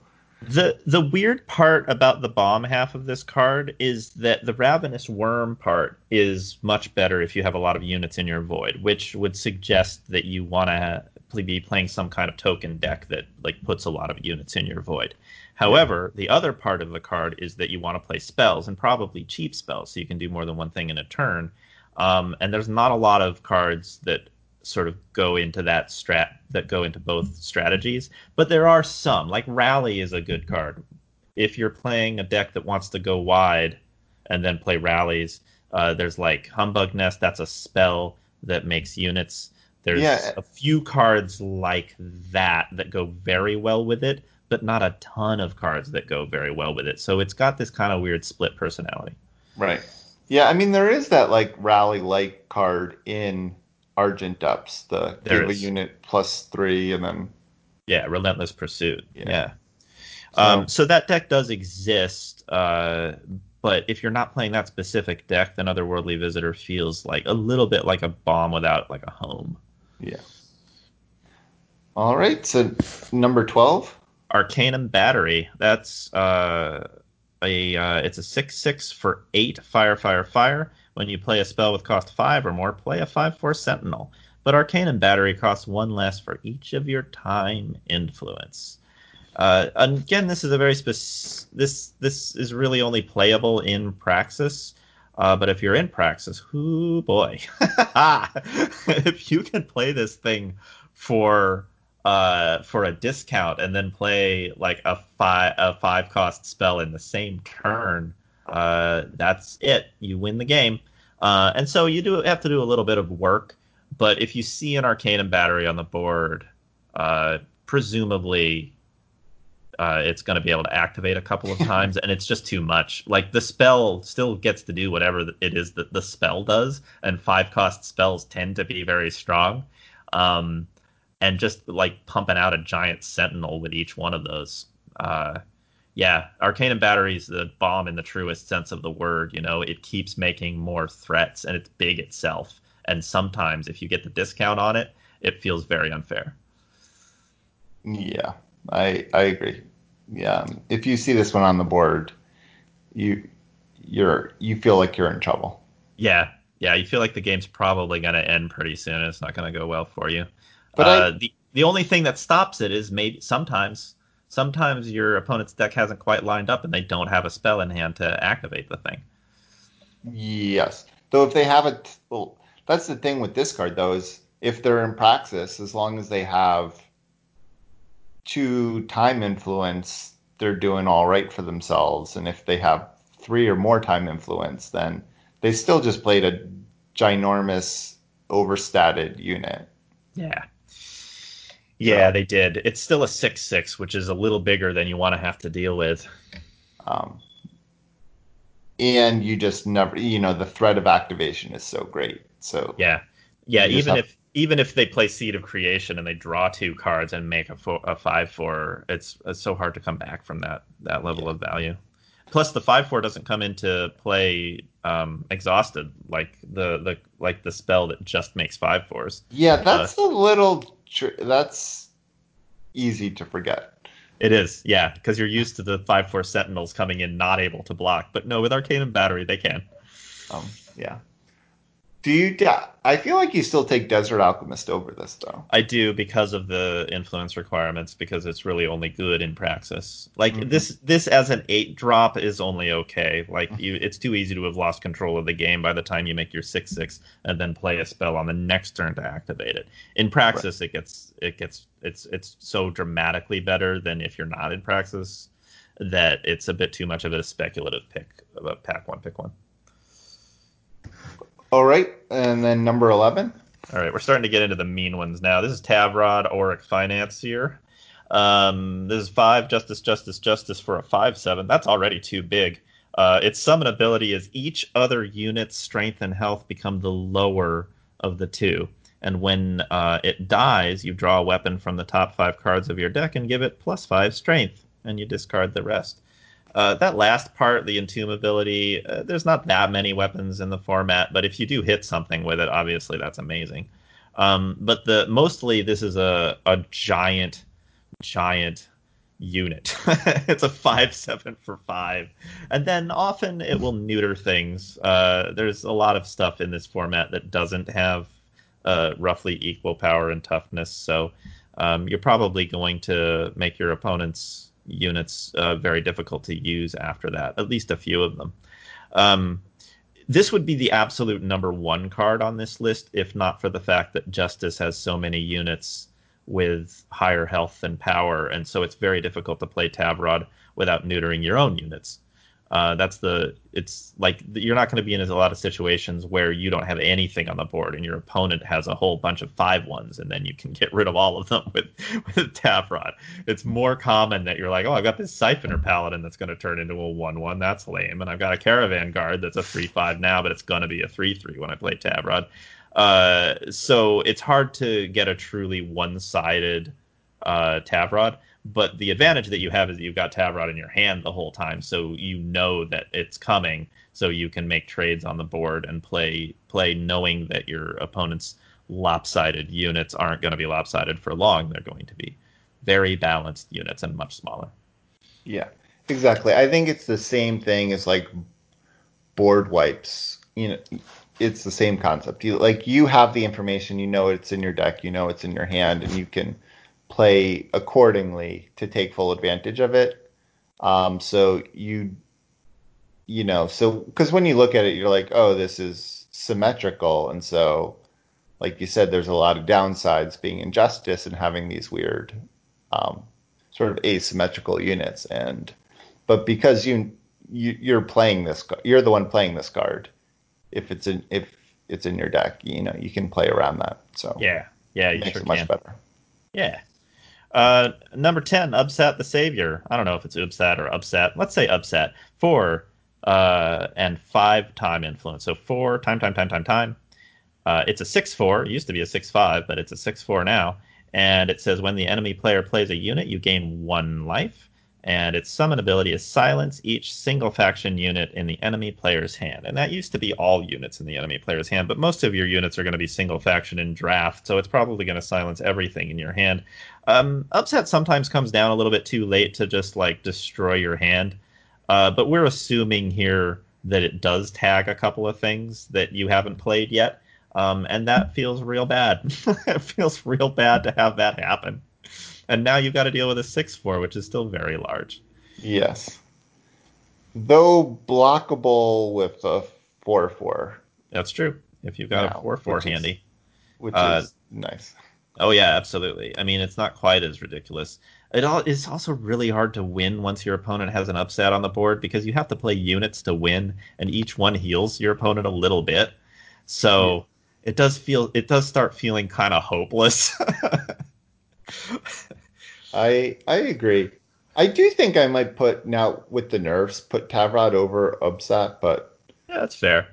the the weird part about the bomb half of this card is that the ravenous worm part is much better if you have a lot of units in your void, which would suggest that you want to be playing some kind of token deck that like puts a lot of units in your void. However, the other part of the card is that you want to play spells and probably cheap spells, so you can do more than one thing in a turn. Um, and there's not a lot of cards that sort of go into that strat that go into both strategies, but there are some. Like Rally is a good card. If you're playing a deck that wants to go wide and then play rallies, uh, there's like Humbug Nest. That's a spell that makes units. There's yeah. a few cards like that that go very well with it, but not a ton of cards that go very well with it. So it's got this kind of weird split personality. Right. Yeah, I mean there is that like rally like card in Argent Depths, the is. unit plus three and then Yeah, Relentless Pursuit. Yeah. yeah. So, um, so that deck does exist, uh, but if you're not playing that specific deck, then Otherworldly Visitor feels like a little bit like a bomb without like a home. Yeah. All right, so number twelve. Arcanum Battery. That's uh, a uh, it's a six six for eight fire fire fire. When you play a spell with cost five or more, play a five four Sentinel. But Arcanum Battery costs one less for each of your time influence. Uh, again, this is a very specific. This this is really only playable in Praxis. Uh, but if you're in Praxis, whoo boy, (laughs) if you can play this thing for uh, for a discount and then play like a five a five cost spell in the same turn, uh, that's it. You win the game. Uh, and so you do have to do a little bit of work. But if you see an Arcanum Battery on the board, uh, presumably uh, it's going to be able to activate a couple of (laughs) times, and it's just too much. Like the spell still gets to do whatever it is that the spell does, and five cost spells tend to be very strong. Um, and just like pumping out a giant sentinel with each one of those. Uh, yeah, Arcanum Battery is the bomb in the truest sense of the word. You know, it keeps making more threats, and it's big itself. And sometimes, if you get the discount on it, it feels very unfair. Yeah, I I agree. Yeah, if you see this one on the board, you you're you feel like you're in trouble. Yeah, yeah, you feel like the game's probably going to end pretty soon. It's not going to go well for you. But uh, I, the the only thing that stops it is maybe sometimes sometimes your opponent's deck hasn't quite lined up and they don't have a spell in hand to activate the thing. Yes, though if they have a well, that's the thing with this card though is if they're in Praxis, as long as they have two time influence, they're doing all right for themselves, and if they have three or more time influence, then they still just played a ginormous overstated unit. Yeah. Yeah, they did. It's still a six six, which is a little bigger than you want to have to deal with. Um, and you just never, you know, the threat of activation is so great. So yeah, yeah. Even have... if even if they play Seed of Creation and they draw two cards and make a, four, a five four, it's it's so hard to come back from that that level yeah. of value. Plus, the five four doesn't come into play um, exhausted like the the like the spell that just makes five fours. Yeah, that's uh, a little tr- that's easy to forget. It is, yeah, because you're used to the five four sentinels coming in not able to block, but no, with Arcanum Battery they can. Um, yeah. Do you? I feel like you still take Desert Alchemist over this, though. I do because of the influence requirements, because it's really only good in Praxis. Like mm-hmm. this, this as an eight drop is only okay. Like you, it's too easy to have lost control of the game by the time you make your six six and then play a spell on the next turn to activate it. In Praxis, right. it gets it gets it's it's so dramatically better than if you're not in Praxis that it's a bit too much of a speculative pick of a pack one pick one. All right, and then number eleven. All right, we're starting to get into the mean ones now. This is Tavrod Auric Financier. Um, this is five Justice, Justice, Justice for a five seven. That's already too big. Uh, its summon ability is each other unit's strength and health become the lower of the two. And when uh, it dies, you draw a weapon from the top five cards of your deck and give it plus five strength, and you discard the rest. Uh, that last part, the entomb ability, uh, there's not that many weapons in the format, but if you do hit something with it, obviously that's amazing. Um, but the mostly this is a a giant, giant unit. (laughs) it's a five seven for five, and then often it will neuter things. Uh, there's a lot of stuff in this format that doesn't have uh, roughly equal power and toughness, so um, you're probably going to make your opponents units uh, very difficult to use after that, at least a few of them. Um, this would be the absolute number one card on this list, if not for the fact that Justice has so many units with higher health and power, and so it's very difficult to play Tavrod without neutering your own units. Uh, that's the it's like you're not going to be in a lot of situations where you don't have anything on the board and your opponent has a whole bunch of five ones and then you can get rid of all of them (laughs) with with Tavrod. It's more common that you're like, oh, I've got this Siphoner Paladin that's going to turn into a one one. That's lame, and I've got a Caravan Guard that's a three five now, but it's going to be a three three when I play Tavrod. Uh, so it's hard to get a truly one sided uh, Tavrod but the advantage that you have is that you've got Tavrod in your hand the whole time, so you know that it's coming, so you can make trades on the board and play play knowing that your opponent's lopsided units aren't going to be lopsided for long. They're going to be very balanced units and much smaller. Yeah, exactly. I think it's the same thing as like board wipes. You know, it's the same concept. You like you have the information, you know it's in your deck, you know it's in your hand, and you can play accordingly to take full advantage of it. Um, so you, you know, so because when you look at it, you're like, oh, this is symmetrical, and so, like you said, there's a lot of downsides being injustice and having these weird, um, sort of asymmetrical units. And but because you, you you're playing this, you're the one playing this card. If it's in if it's in your deck, you know, you can play around that. So yeah, yeah, you makes sure it much can. better. Yeah, uh, number 10, Upset the Savior. I don't know if it's Upset or Upset. Let's say Upset. Four uh, and five time influence. So four, time, time, time, time, time. Uh, it's a 6 4. It used to be a 6 5, but it's a 6 4 now. And it says when the enemy player plays a unit, you gain one life and its summon ability is silence each single faction unit in the enemy player's hand. And that used to be all units in the enemy player's hand, but most of your units are going to be single faction in draft, so it's probably going to silence everything in your hand. Um, upset sometimes comes down a little bit too late to just like destroy your hand, uh, but we're assuming here that it does tag a couple of things that you haven't played yet. Um, and that feels real bad. (laughs) it feels real bad to have that happen and now you've got to deal with a six four, which is still very large. Yes, though blockable with a four four. That's true. If you've got now, a four four handy, is, which uh, is nice. Oh yeah, absolutely. I mean, it's not quite as ridiculous. It all is also really hard to win once your opponent has an upset on the board because you have to play units to win, and each one heals your opponent a little bit. So yeah. it does feel it does start feeling kind of hopeless. (laughs) (laughs) I I agree. I do think I might put now with the nerfs put Tavrod over Ubsat, but yeah, that's fair.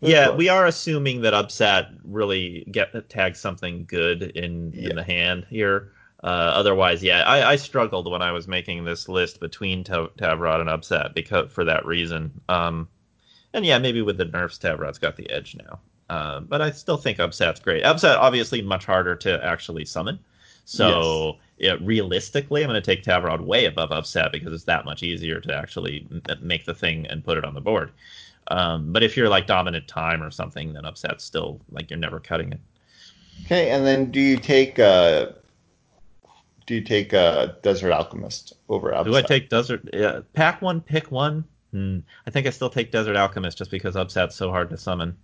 Yeah, we are assuming that Ubsat really get tags something good in yeah. in the hand here. Uh, otherwise, yeah, I, I, struggled when I was making this list between Tav- Tavrod and Upset because for that reason. Um, and yeah, maybe with the nerfs, Tavrod's got the edge now. Uh, but I still think Upset's great. Upset obviously much harder to actually summon. So yes. yeah, realistically, I'm going to take Tavrod way above Upset because it's that much easier to actually make the thing and put it on the board. Um, but if you're like dominant time or something, then upset's still like you're never cutting it. Okay, and then do you take uh do you take uh Desert Alchemist over upset? Do I take Desert? Uh, pack one, pick one. Hmm. I think I still take Desert Alchemist just because upset's so hard to summon.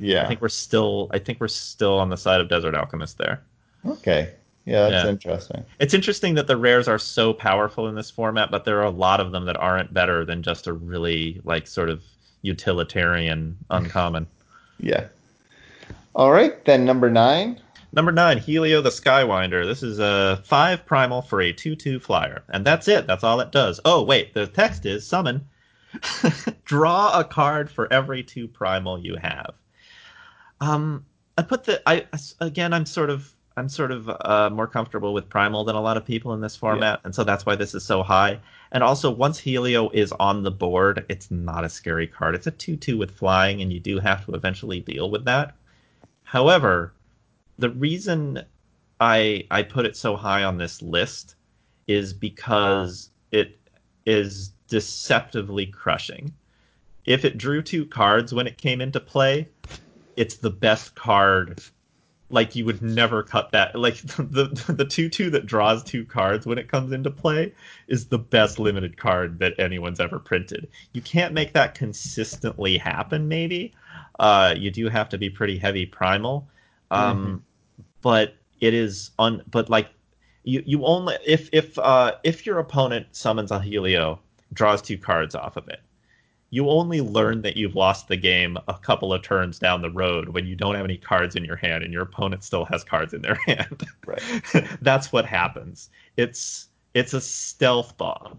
Yeah. I think we're still. I think we're still on the side of Desert Alchemist there. Okay. Yeah, that's Yeah. interesting. It's interesting that the rares are so powerful in this format, but there are a lot of them that aren't better than just a really like sort of utilitarian (laughs) uncommon. Yeah. All right, then number nine. Number nine, Helio the Skywinder. This is a five primal for a two-two flyer, and that's it. That's all it does. Oh wait, the text is summon. (laughs) Draw a card for every two primal you have. Um, I put the I again. I'm sort of I'm sort of uh, more comfortable with primal than a lot of people in this format, and so that's why this is so high. And also, once Helio is on the board, it's not a scary card. It's a two-two with flying, and you do have to eventually deal with that. However, the reason I I put it so high on this list is because it is deceptively crushing. If it drew two cards when it came into play, it's the best card. Like you would never cut that. Like (laughs) the the two two that draws two cards when it comes into play is the best limited card that anyone's ever printed. You can't make that consistently happen. Maybe uh, you do have to be pretty heavy primal. Um, but it is on but like you you only if if uh if your opponent summons a helio draws two cards off of it you only learn that you've lost the game a couple of turns down the road when you don't have any cards in your hand and your opponent still has cards in their (laughs) hand Right. (laughs) that's what happens it's it's a stealth bomb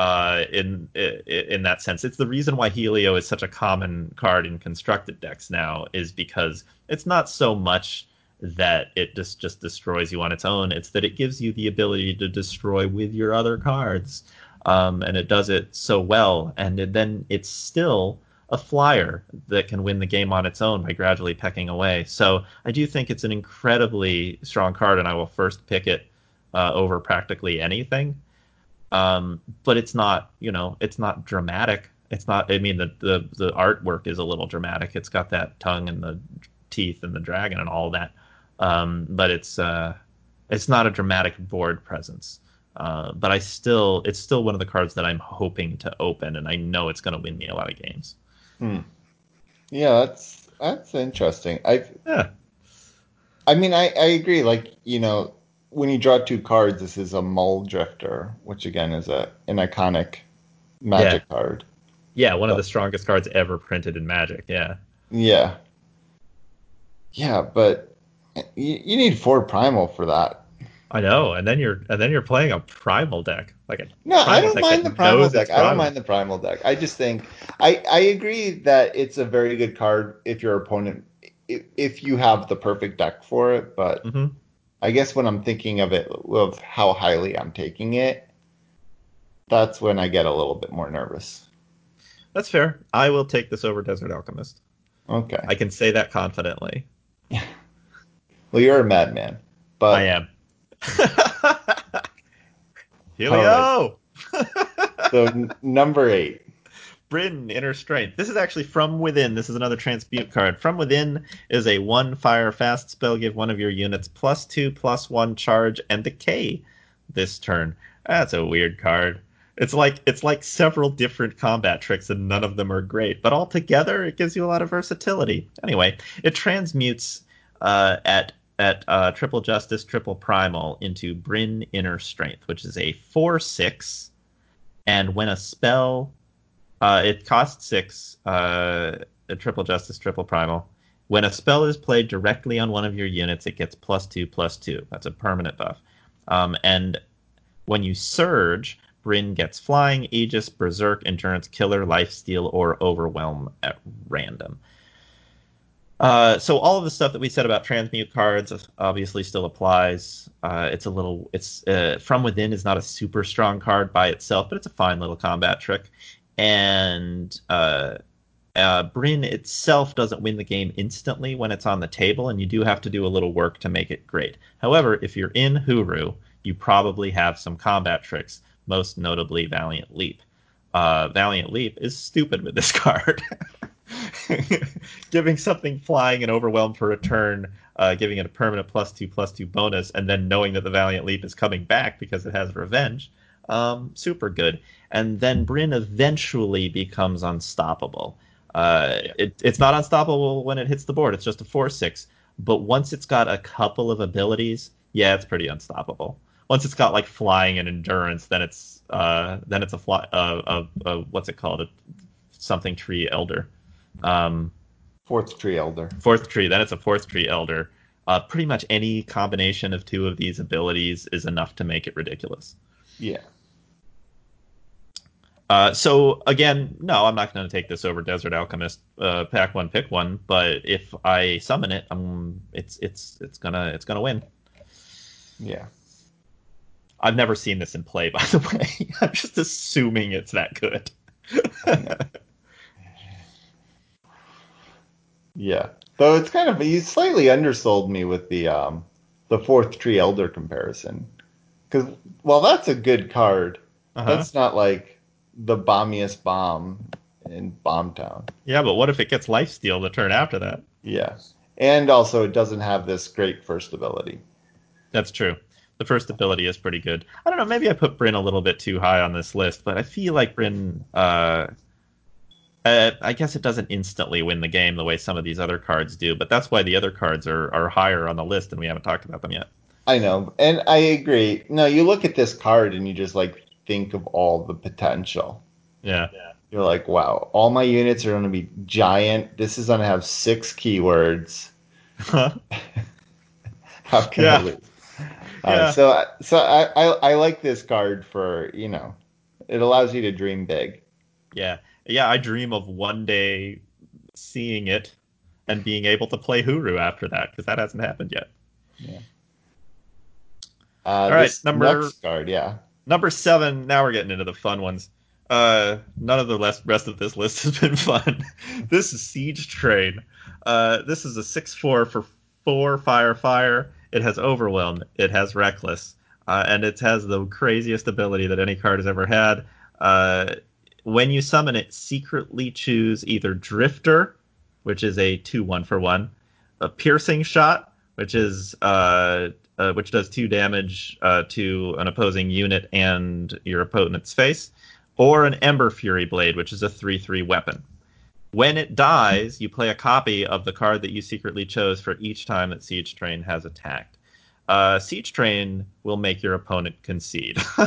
uh, in in that sense. It's the reason why Helio is such a common card in constructed decks now is because it's not so much that it just just destroys you on its own. It's that it gives you the ability to destroy with your other cards, um, and it does it so well. And then it's still a flyer that can win the game on its own by gradually pecking away. So I do think it's an incredibly strong card, and I will first pick it uh, over practically anything um, but it's not you know it's not dramatic it's not i mean the, the the artwork is a little dramatic it's got that tongue and the teeth and the dragon and all that um, but it's uh, it's not a dramatic board presence uh, but i still it's still one of the cards that i'm hoping to open and i know it's going to win me a lot of games Yeah, that's that's interesting. I yeah I mean I, I agree, like, you know, when you draw two cards, this is a Mulldrifter, which again is a an iconic magic card. yeah one of the strongest cards ever printed in magic yeah Yeah. Yeah, but you, you need four primal for that. I know and then you're and then you're playing a primal deck like a No, I don't mind the primal deck. it's I don't mind the primal deck. I just think I I agree that it's a very good card if your opponent if, if you have the perfect deck for it, but Mhm. I guess when I'm thinking of it of how highly I'm taking it, that's when I get a little bit more nervous. That's fair. I will take this over Desert Alchemist. Okay. I can say that confidently. (laughs) well, you're a madman, but I am. (laughs) Helio! so n- number eight. Britain, Inner Strength. This is actually From Within. This is another Transmute card. From Within is a one fire fast spell. Give one of your units plus two, plus one charge, and decay this turn. That's a weird card. It's like it's like several different combat tricks, and none of them are great. But all together, it gives you a lot of versatility. Anyway, it transmutes uh, at at uh, triple justice, triple primal into Bryn Inner Strength, which is a four six. And when a spell uh, it costs six, uh, a triple justice, triple primal. When a spell is played directly on one of your units, it gets plus two, plus two. That's a permanent buff. Um, and when you surge, Bryn gets flying, Aegis, Berserk, Endurance, Killer, Lifesteal, or Overwhelm at random. Uh, so all of the stuff that we said about transmute cards obviously still applies. Uh, it's a little, it's uh, from within is not a super strong card by itself, but it's a fine little combat trick and uh, uh, Bryn itself doesn't win the game instantly when it's on the table, and you do have to do a little work to make it great. However, if you're in Hooru, you probably have some combat tricks, most notably Valiant Leap. Valiant Leap is stupid with this (laughs) card. (laughs) giving something flying and overwhelmed for a turn, uh, giving it a permanent plus two plus two bonus, and then knowing that the Valiant Leap is coming back because it has revenge, um, super good. And then Bryn eventually becomes unstoppable. Uh, it, it's not unstoppable when it hits the board. It's just a four six. But once it's got a couple of abilities, yeah, it's pretty unstoppable. Once it's got like flying and endurance, then it's uh, then it's a fly uh, uh, uh what's it called a something tree elder. Um, fourth tree elder. Fourth tree. Then it's a fourth tree elder. Uh, pretty much any combination of two of these abilities is enough to make it ridiculous. Yeah. Uh, so again, no, I'm not going to take this over Desert Alchemist. Uh, pack one, pick one. But if I summon it, um, it's it's it's gonna it's gonna win. Yeah. I've never seen this in play, (laughs) by the way. I'm just assuming it's that good. Yeah. Though it's kind of you slightly undersold me with the um the fourth tree elder comparison. Because while that's a good card, uh-huh. that's not like the bombiest bomb in Bombtown. Yeah, but what if it gets lifesteal the turn after that? Yeah. And also it doesn't have this great first ability. That's true. The first ability is pretty good. I don't know, maybe I put Bryn a little bit too high on this list, but I feel like Bryn uh, uh, I guess it doesn't instantly win the game the way some of these other cards do, but that's why the other cards are, are higher on the list and we haven't talked about them yet. I know, and I agree. No, you look at this card and you just like think of all the potential. Yeah. You're like, wow, all my units are going to be giant. This is going to have six keywords. Huh? (laughs) How can yeah. I lose? Uh, yeah. So, so I, I, I like this card for you know, it allows you to dream big. Yeah, yeah. I dream of one day seeing it and being able to play Hooru after that because that hasn't happened yet. Yeah. Uh, All right, number card, yeah. Number seven. Now we're getting into the fun ones. Uh, none of the rest of this (laughs) list has been fun. this is Siege Train. Uh, this is a six-four for four fire fire. It has Overwhelm. It has Reckless, uh, and it has the craziest ability that any card has ever had. When you summon it, secretly choose either Drifter, which is a two-one for one, a Piercing Shot, which is uh, uh, which does two damage uh, to an opposing unit and your opponent's face, or an Ember Fury Blade, which is a 3 3 weapon. When it dies, you play a copy of the card that you secretly chose for each time that Siege Train has attacked uh, Siege Train will make your opponent concede. (laughs)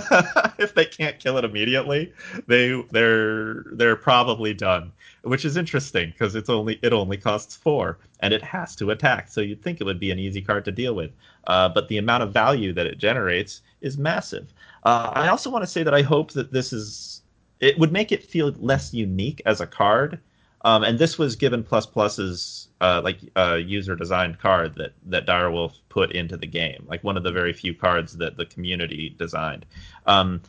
if they can't kill it immediately, they they're they're probably done. Which is interesting because it's only it only costs four and it has to attack. So you'd think it would be an easy card to deal with, uh, but the amount of value that it generates is massive. Uh, I also want to say that I hope that this is it would make it feel less unique as a card um, and this was given plus pluses uh, like a user designed card that that Direwolf put into the game, like one of the very few cards that the community designed. Um,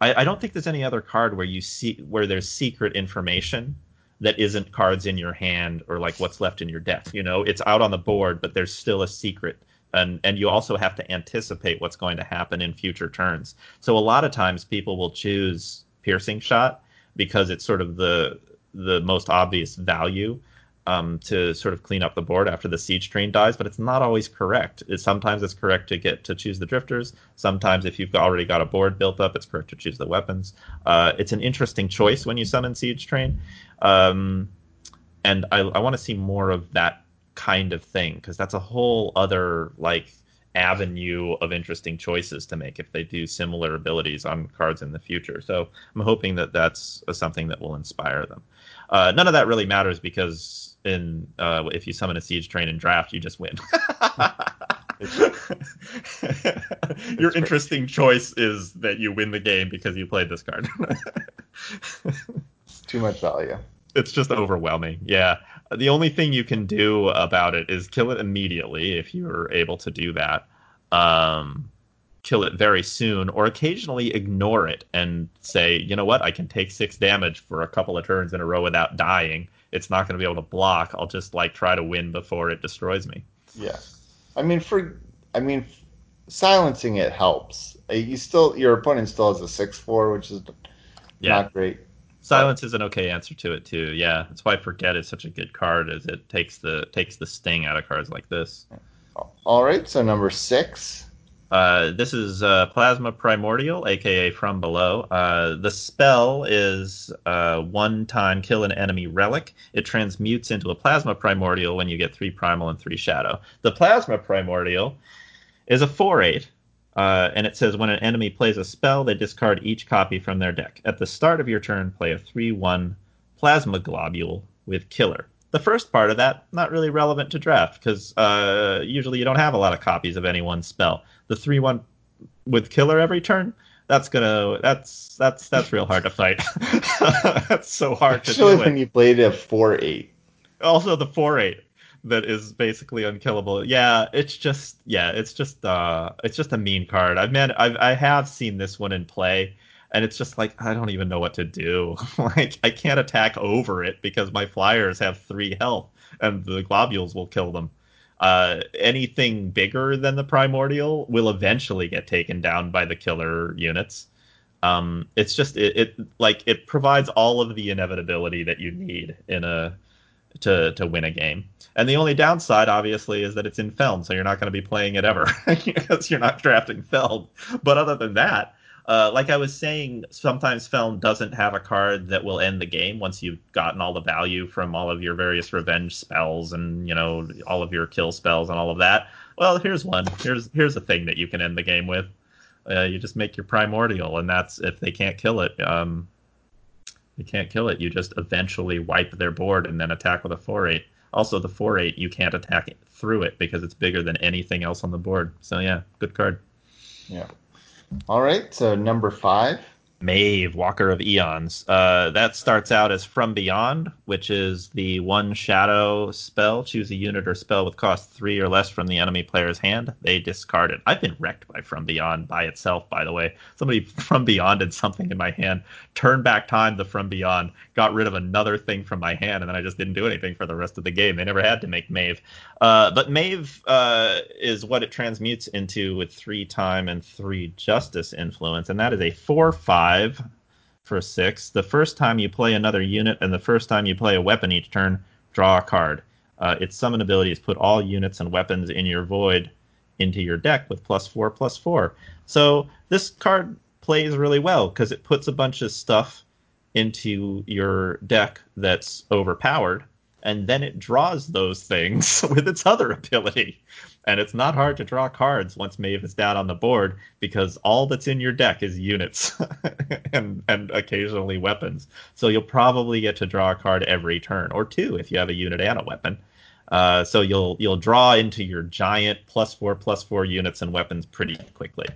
I, I, don't think there's any other card where you see where there's secret information that isn't cards in your hand or like what's left in your deck. You know, it's out on the board, but there's still a secret. And, and you also have to anticipate what's going to happen in future turns. So a lot of times people will choose piercing shot because it's sort of the the most obvious value um, to sort of clean up the board after the siege train dies, but it's not always correct. Sometimes it's correct to get to choose the drifters. Sometimes, if you've already got a board built up, it's correct to choose the weapons. Uh, it's an interesting choice when you summon siege train, um, and I, I want to see more of that kind of thing because that's a whole other like avenue of interesting choices to make if they do similar abilities on cards in the future. So I'm hoping that that's something that will inspire them. Uh, none of that really matters because in uh, if you summon a siege train in draft, you just win. (laughs) Your interesting choice is that you win the game because you played this card. too much value. It's just overwhelming. Yeah. The only thing you can do about it is kill it immediately if you're able to do that. Um, kill it very soon, or occasionally ignore it and say, you know what, I can take six damage for a couple of turns in a row without dying. It's not going to be able to block. I'll just like try to win before it destroys me. Yeah, I mean, for I mean, silencing it helps. Uh, you still your opponent still has a six four, which is Yeah. not great. Silence is an okay answer to it too. Yeah, that's why Forget is such a good card, as it takes the takes the sting out of cards like this. All right, so number six. Uh, this is uh, Plasma Primordial, aka From Below. Uh, the spell is uh, one time kill an enemy relic. It transmutes into a Plasma Primordial when you get three Primal and three Shadow. The Plasma Primordial is a 4 8, uh, and it says when an enemy plays a spell, they discard each copy from their deck. At the start of your turn, play a 3 1 Plasma Globule with Killer. The first part of that not really relevant to draft because uh, usually you don't have a lot of copies of any one spell. The three one with killer every turn that's gonna that's that's that's real hard to fight. (laughs) that's so hard to Especially do when it. you played a four eight. Also the four eight that is basically unkillable. Yeah, it's just yeah, it's just uh it's just a mean card. I've man I've I have seen this one in play and it's just like I don't even know what to do. (laughs) like I can't attack over it because my flyers have three health and the globules will kill them. Uh, anything bigger than the primordial will eventually get taken down by the killer units. Um, it's just it, it like it provides all of the inevitability that you need in a to to win a game. And the only downside, obviously, is that it's in Feln, so you're not going to be playing it ever (laughs) because you're not drafting Feln. But other than that, uh, like I was saying, sometimes Feln doesn't have a card that will end the game once you've gotten all the value from all of your various revenge spells and you know all of your kill spells and all of that. Well, here's one. Here's here's a thing that you can end the game with. Uh, you just make your primordial, and that's if they can't kill it. Um, can't kill it. You just eventually wipe their board and then attack with a four eight. Also, the four eight you can't attack it through it because it's bigger than anything else on the board. So yeah, good card. Yeah. All right, so number five. Maeve, Walker of Eons. Uh, that starts out as From Beyond, which is the one shadow spell. Choose a unit or spell with cost three or less from the enemy player's hand. They discard it. I've been wrecked by From Beyond by itself, by the way. Somebody (laughs) From Beyond did something in my hand, Turn back time the From Beyond, got rid of another thing from my hand, and then I just didn't do anything for the rest of the game. They never had to make Mave. Uh, but Mave uh, is what it transmutes into with three time and three justice influence, and that is a 4 5 for six. The first time you play another unit and the first time you play a weapon each turn, draw a card. Uh, its summon ability is put all units and weapons in your void into your deck with plus four, plus four. So this card plays really well because it puts a bunch of stuff into your deck that's overpowered, and then it draws those things (laughs) with its other ability. And it's not hard to draw cards once Mave is down on the board because all that's in your deck is units (laughs) and and occasionally weapons. So you'll probably get to draw a card every turn or two if you have a unit and a weapon. Uh, so you'll you'll draw into your giant plus four plus four units and weapons pretty quickly.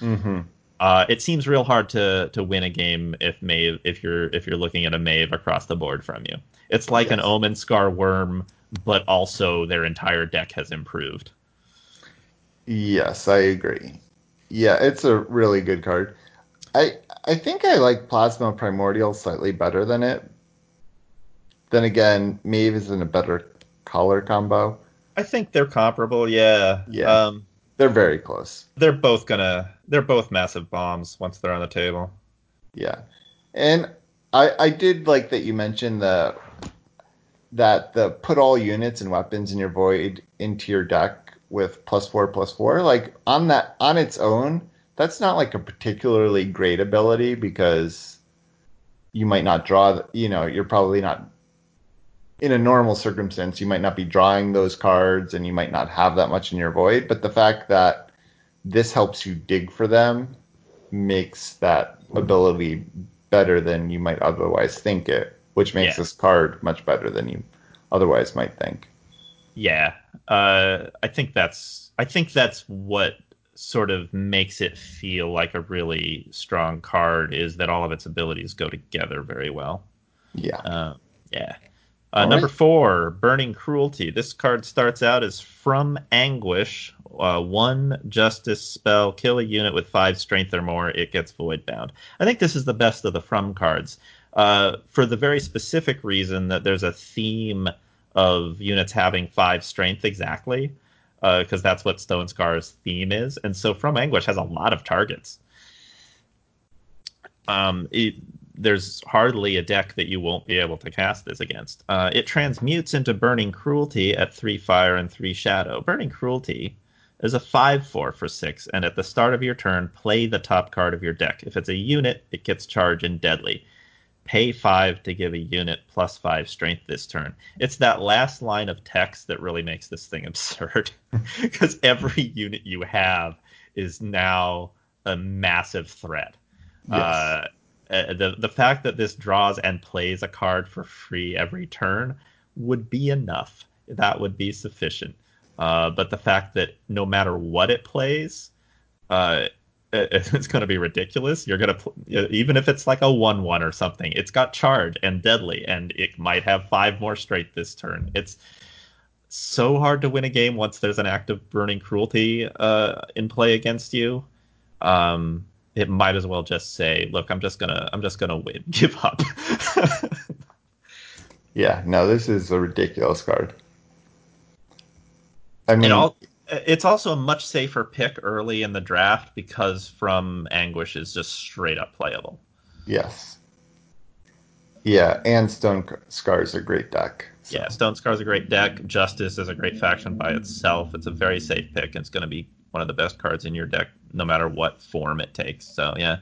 Mm-hmm. Uh, it seems real hard to to win a game if Mave if you're if you're looking at a Mave across the board from you. It's like an Omen Scar Worm, but also their entire deck has improved. Yes, I agree. Yeah, it's a really good card. I I think I like Plasma Primordial slightly better than it. Then again, Mave is in a better color combo. I think they're comparable. Yeah. Yeah. Um, They're very close. they're both gonna. They're both massive bombs once they're on the table. Yeah, and I I did like that you mentioned the that the put all units and weapons in your void into your deck with plus four plus four. Like on that on its own, that's not like a particularly great ability because you might not draw. You know, you're probably not in a normal circumstance. You might not be drawing those cards, and you might not have that much in your void. But the fact that this helps you dig for them makes that ability better than you might otherwise think it, which makes Yeah. this card much better than you otherwise might think. Yeah. Uh, I think that's. I think that's what sort of makes it feel like a really strong card is that all of its abilities go together very well. Yeah. Uh, yeah. Uh, number right. four, Burning Cruelty. This card starts out as From Anguish. Uh, one justice spell, kill a unit with five strength or more, it gets void bound. I think this is the best of the From cards. Uh, for the very specific reason that there's a theme of units having five strength exactly, because that's what Stone Scar's theme is. And so From Anguish has a lot of targets um, it, there's hardly a deck that you won't be able to cast this against. Uh, it transmutes into Burning Cruelty at three fire and three shadow. Burning Cruelty is a 5 4 for 6, and at the start of your turn, play the top card of your deck. If it's a unit, it gets charge and deadly. Pay 5 to give a unit plus 5 strength this turn. It's that last line of text that really makes this thing (laughs) absurd. Because every unit you have is now a massive threat. Yes. Uh, uh, the the fact that this draws and plays a card for free every turn would be enough. That would be sufficient. Uh, but the fact that no matter what it plays, uh, it, (laughs) it's going to be ridiculous. You're going to pl- even if it's like a one-one or something, it's got charge and deadly, and it might have five more straight this turn. It's so hard to win a game once there's an active burning cruelty uh, in play against you. Um, it might as well just say, "Look, I'm just gonna, I'm just gonna win, (laughs) give up." (laughs) yeah, no, this is a ridiculous card. I mean, all, it's also a much safer pick early in the draft because from Anguish is just straight up playable. Yes. Yeah, and Stone Scar is a great deck. So. Yeah, Stone Scar is a great deck. Justice is a great faction by itself. It's a very safe pick. It's going to be one of the best cards in your deck, no matter what form it takes. So yeah,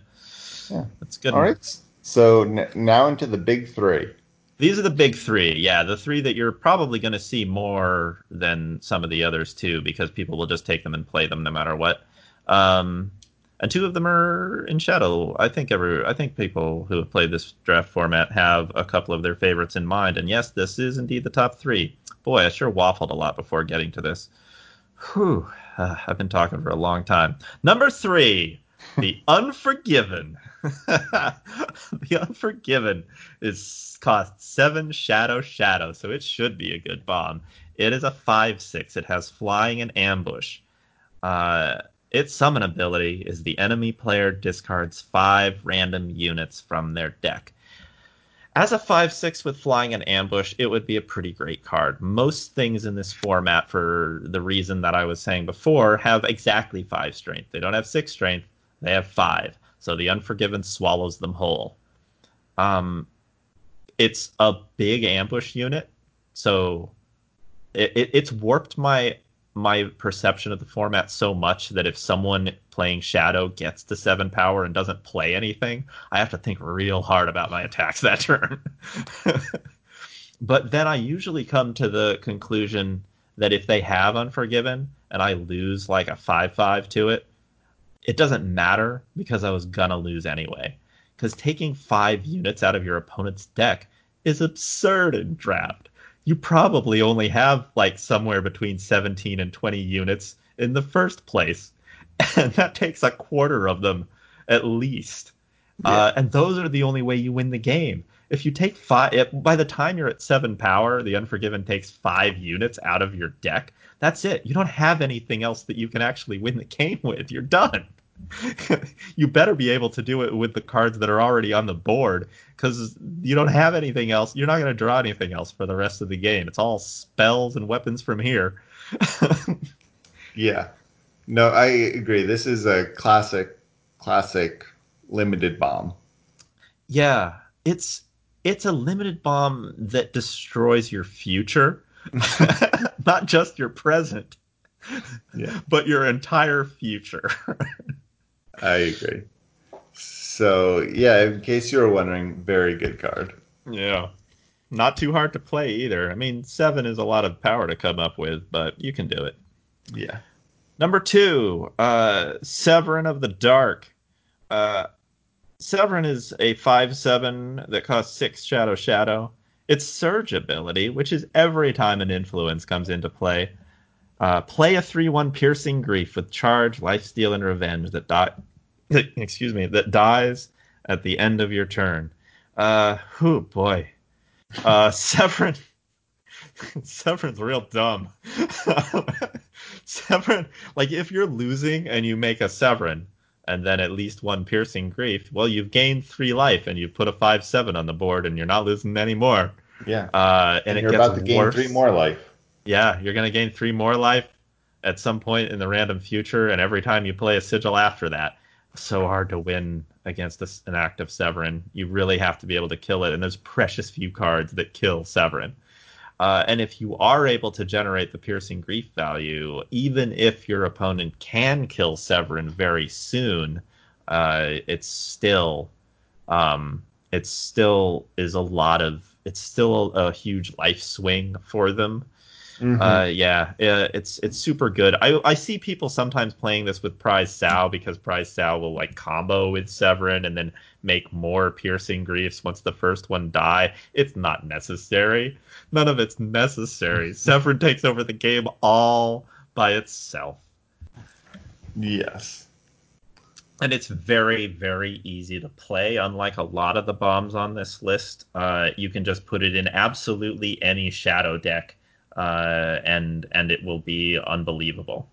yeah, that's good. All right, so n- now into the big three. These are the big three. Yeah, the three that you're probably going to see more than some of the others too, because people will just take them and play them no matter what. Um, and two of them are in shadow. I think every I think people who have played this draft format have a couple of their favorites in mind. And yes, this is indeed the top three. Boy, I sure waffled a lot before getting to this. Whew. Uh, I've been talking for a long time. Number three, The Unforgiven. (laughs) the Unforgiven is cost seven shadow shadow, so it should be a good bomb. It is a five six. It has flying and ambush. Uh, its summon ability is the enemy player discards five random units from their deck as a 5-6 with flying and ambush it would be a pretty great card most things in this format for the reason that i was saying before have exactly 5 strength they don't have 6 strength they have 5 so the unforgiven swallows them whole. Um, it's a big ambush unit. So it, it, it's warped my my perception of the format so much that if someone playing Shadow gets to seven power and doesn't play anything, I have to think real hard about my attacks that turn. (laughs) but then I usually come to the conclusion that if they have Unforgiven and I lose like a 5 5 to it, it doesn't matter because I was going to lose anyway. Because taking five units out of your opponent's deck is absurd in draft you probably only have like somewhere between 17 and 20 units in the first place. (laughs) And that takes a quarter of them at least. Yeah. Uh, and those are the only way you win the game. If you take five, by the time you're at seven power, the Unforgiven takes five units out of your deck. That's it. You don't have anything else that you can actually win the game with. You're done. (laughs) you better be able to do it with the cards that are already on the board because you don't have anything else. You're not going to draw anything else for the rest of the game. It's all spells and weapons from here. (laughs) yeah. No, I agree. This is a classic, classic limited bomb. Yeah, it's it's a limited bomb that destroys your future, (laughs) not just your present, yeah. but your entire future. I agree. So yeah, in case you were wondering, very good card. Yeah. Not too hard to play either. I mean, seven is a lot of power to come up with, but you can do it. Yeah. Number two, uh, Severin of the Dark. Uh, Severin is a 5 7 that costs 6 Shadow Shadow. Its Surge ability, which is every time an influence comes into play, uh, play a 3 1 Piercing Grief with Charge, Lifesteal, and Revenge that die. (laughs) excuse me, that dies at the end of your turn. Uh, who boy, uh, (laughs) Severin. (laughs) Severin's real dumb. Severin, like if you're losing and you make a Severin and then at least one piercing grief, well, you've gained three life and you've put a five seven on the board and you're not losing anymore. Yeah. Uh, and, and you're about to gain worse. three more life. Yeah, you're gonna gain three more life at some point in the random future, and every time you play a sigil after that, so hard to win against this, an active Severin. You really have to be able to kill it, and there's precious few cards that kill Severin. Uh, and if you are able to generate the piercing grief value, even if your opponent can kill Severin very soon, uh, it's still um, it still is a lot of it's still a, a huge life swing for them. Mm-hmm. Uh, yeah, it's it's super good. I I see people sometimes playing this with Prize Sow because Prize Sow will like combo with Severin and then make more piercing griefs once the first one die. It's not necessary. None of it's necessary. (laughs) Severin takes over the game all by itself. Yes. And it's very, very easy to play. Unlike a lot of the bombs on this list, uh, you can just put it in absolutely any shadow deck uh, and and it will be unbelievable.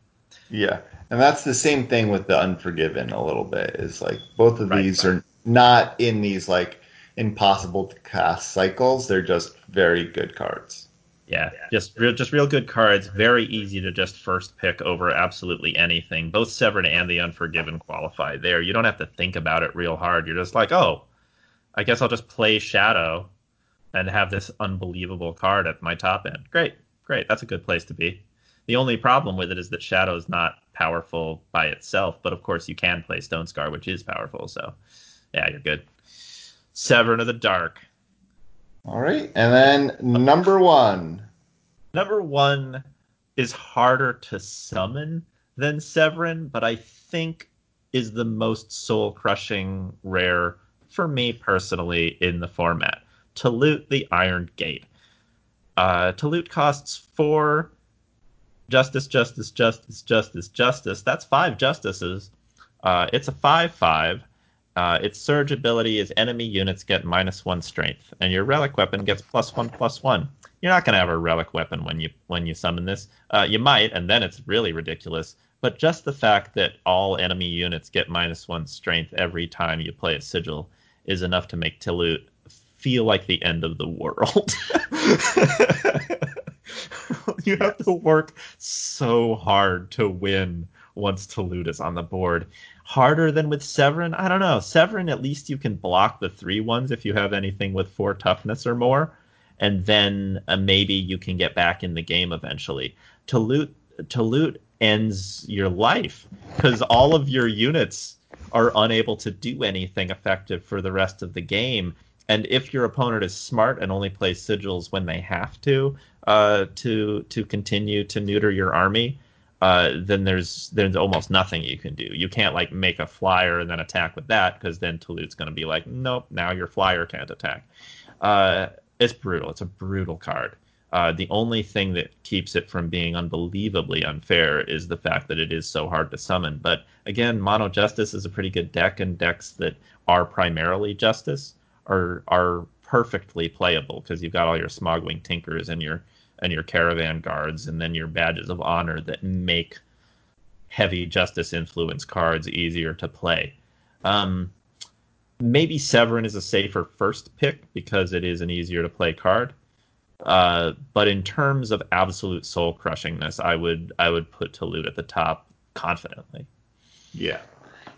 Yeah, and that's the same thing with the Unforgiven. A little bit is like both of right, these are not in these like impossible to cast cycles. They're just very good cards. Yeah, just real, just real good cards. Very easy to just first pick over absolutely anything. Both Severin and the Unforgiven qualify there. You don't have to think about it real hard. You're just like, oh, I guess I'll just play Shadow and have this unbelievable card at my top end. Great great. That's a good place to be. The only problem with it is that Shadow is not powerful by itself, but of course you can play Stone Scar, which is powerful. So, yeah, you're good. Severin of the Dark. All right, and then number one. Number one is harder to summon than Severin, but I think is the most soul crushing rare for me personally in the format. Talut the Iron Gate. Uh, Talut costs four. Justice, justice, justice, justice, justice. That's five justices. Uh, it's a five-five. Uh, its surge ability is enemy units get minus one strength, and your relic weapon gets plus one plus one. You're not gonna have a relic weapon when you when you summon this. Uh, you might, and then it's really ridiculous. But just the fact that all enemy units get minus one strength every time you play a sigil is enough to make Talut feel like the end of the world. (laughs) you have to work so hard to win once Talut is on the board. Harder than with Severin? I don't know. Severin, at least you can block the three ones if you have anything with four toughness or more, and then uh, maybe you can get back in the game eventually. Talut, Talut ends your life because all of your units are unable to do anything effective for the rest of the game and if your opponent is smart and only plays sigils when they have to uh, to to continue to neuter your army, uh, then there's there's almost nothing you can do. You can't like make a flyer and then attack with that because then Talut's going to be like, nope, now your flyer can't attack. Uh, it's brutal. It's a brutal card. Uh, the only thing that keeps it from being unbelievably unfair is the fact that it is so hard to summon. But again, Mono Justice is a pretty good deck, and decks that are primarily Justice are are perfectly playable because you've got all your Smogwing Tinkers and your and your Caravan Guards, and then your Badges of Honor that make heavy Justice influence cards easier to play. Um, maybe Severin is a safer first pick because it is an easier to play card. Uh, but in terms of absolute soul crushingness, I would I would put Talut at the top confidently. Yeah,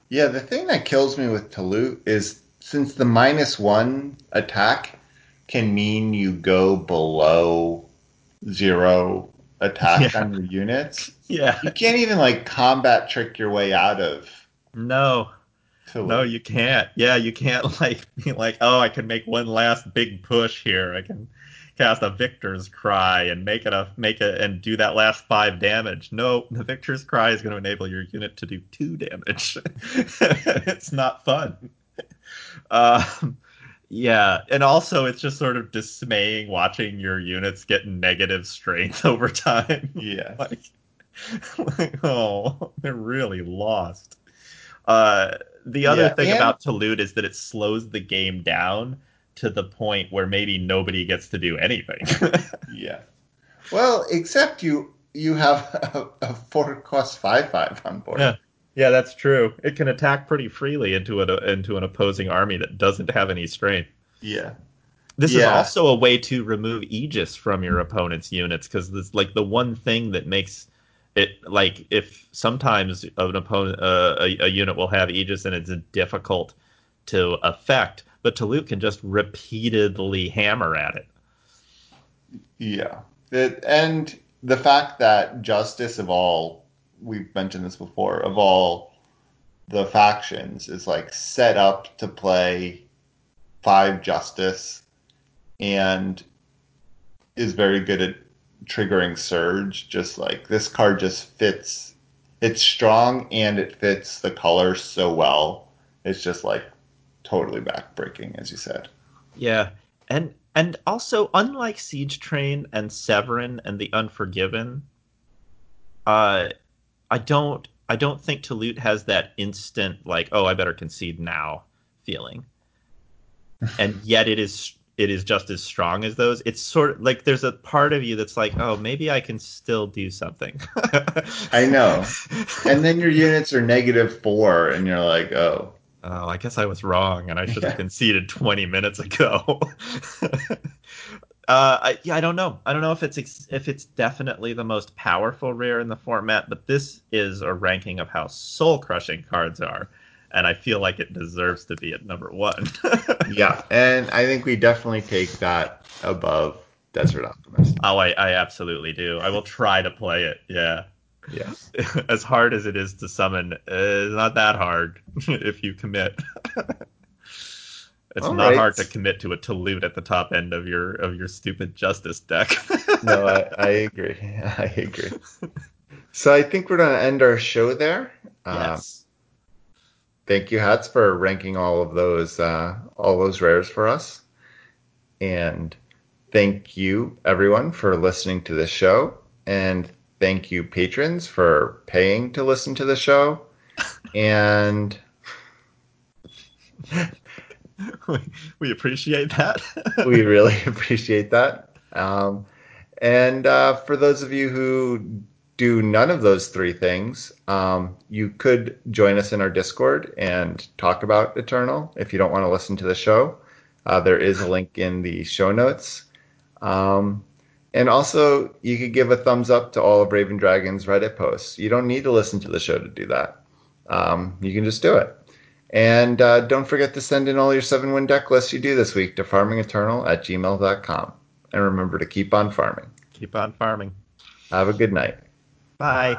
yeah. The thing that kills me with Talut is since the minus one attack can mean you go below zero attack yeah. on your units. Yeah. You can't even like combat trick your way out of. No. No, you can't. Yeah, you can't (laughs) like be like, oh, I can make one last big push here. I can cast a Victor's Cry and make it a make it and do that last five damage. No, the Victor's Cry is going to enable your unit to do two damage. (laughs) it's not fun. Um, yeah, and also it's just sort of dismaying watching your units get negative strength (laughs) over time. Yeah, (laughs) like, like, (laughs) oh, they're really lost. Uh, the other yeah, thing and... about Talut is that it slows the game down to the point where maybe nobody gets to do anything. yeah. Well, except you you have a, a four cost five five on board. Yeah. Yeah, that's true. It can attack pretty freely into an into an opposing army that doesn't have any strength. Yeah. This yeah. is also a way to remove Aegis from your opponent's units because this like the one thing that makes it like if sometimes an opponent uh, a, a unit will have Aegis and it's difficult to affect, but Talut can just repeatedly hammer at it. Yeah, it, and the fact that Justice of all we've mentioned this before of all the factions is like set up to play five Justice and is very good at triggering Surge. Just like this card just fits. It's strong and it fits the color so well. It's just like totally backbreaking, as you said. Yeah, and and also unlike Siege Train and Severin and the Unforgiven, uh, I don't I don't think Talut has that instant like oh I better concede now feeling, (laughs) and yet it is it is just as strong as those. It's sort of like there's a part of you that's like, oh, maybe I can still do something. I know. (laughs) And then your units are negative four, and you're like, oh. Oh, I guess I was wrong, and I should have conceded 20 minutes ago. (laughs) uh, I, yeah, I don't know. I don't know if it's if it's definitely the most powerful rare in the format, but this is a ranking of how soul crushing cards are and I feel like it deserves to be at number one. (laughs) yeah, and I think we definitely take that above Desert Optimist. Oh, I, I absolutely do. I will try to play it. Yeah. Yeah. (laughs) as hard as it is to summon, it's not that hard (laughs) if you commit. It's All not right. hard to commit to a Talut at the top end of your of your stupid justice deck. no, I, I agree. (laughs) I agree. So I think we're gonna end our show there. Yes. Um, thank you, Hats, for ranking all of those uh, all those rares for us. And thank you, everyone, for listening to the show. And thank you, patrons, for paying to listen to the show. (laughs) and (laughs) we appreciate that. (laughs) we really appreciate that. Um, and uh, for those of you who do none of those three things, um, you could join us in our Discord and talk about Eternal if you don't want to listen to the show. Uh, there is a link in the show notes. Um, and also, you could give a thumbs up to all of Raven Dragon's Reddit posts. You don't need to listen to the show to do that. Um, you can just do it. And uh, don't forget to send in all your seven win deck lists you do this week to farmingeternal at gmail.com. And remember to keep on farming. Keep on farming. Have a good night. Bye.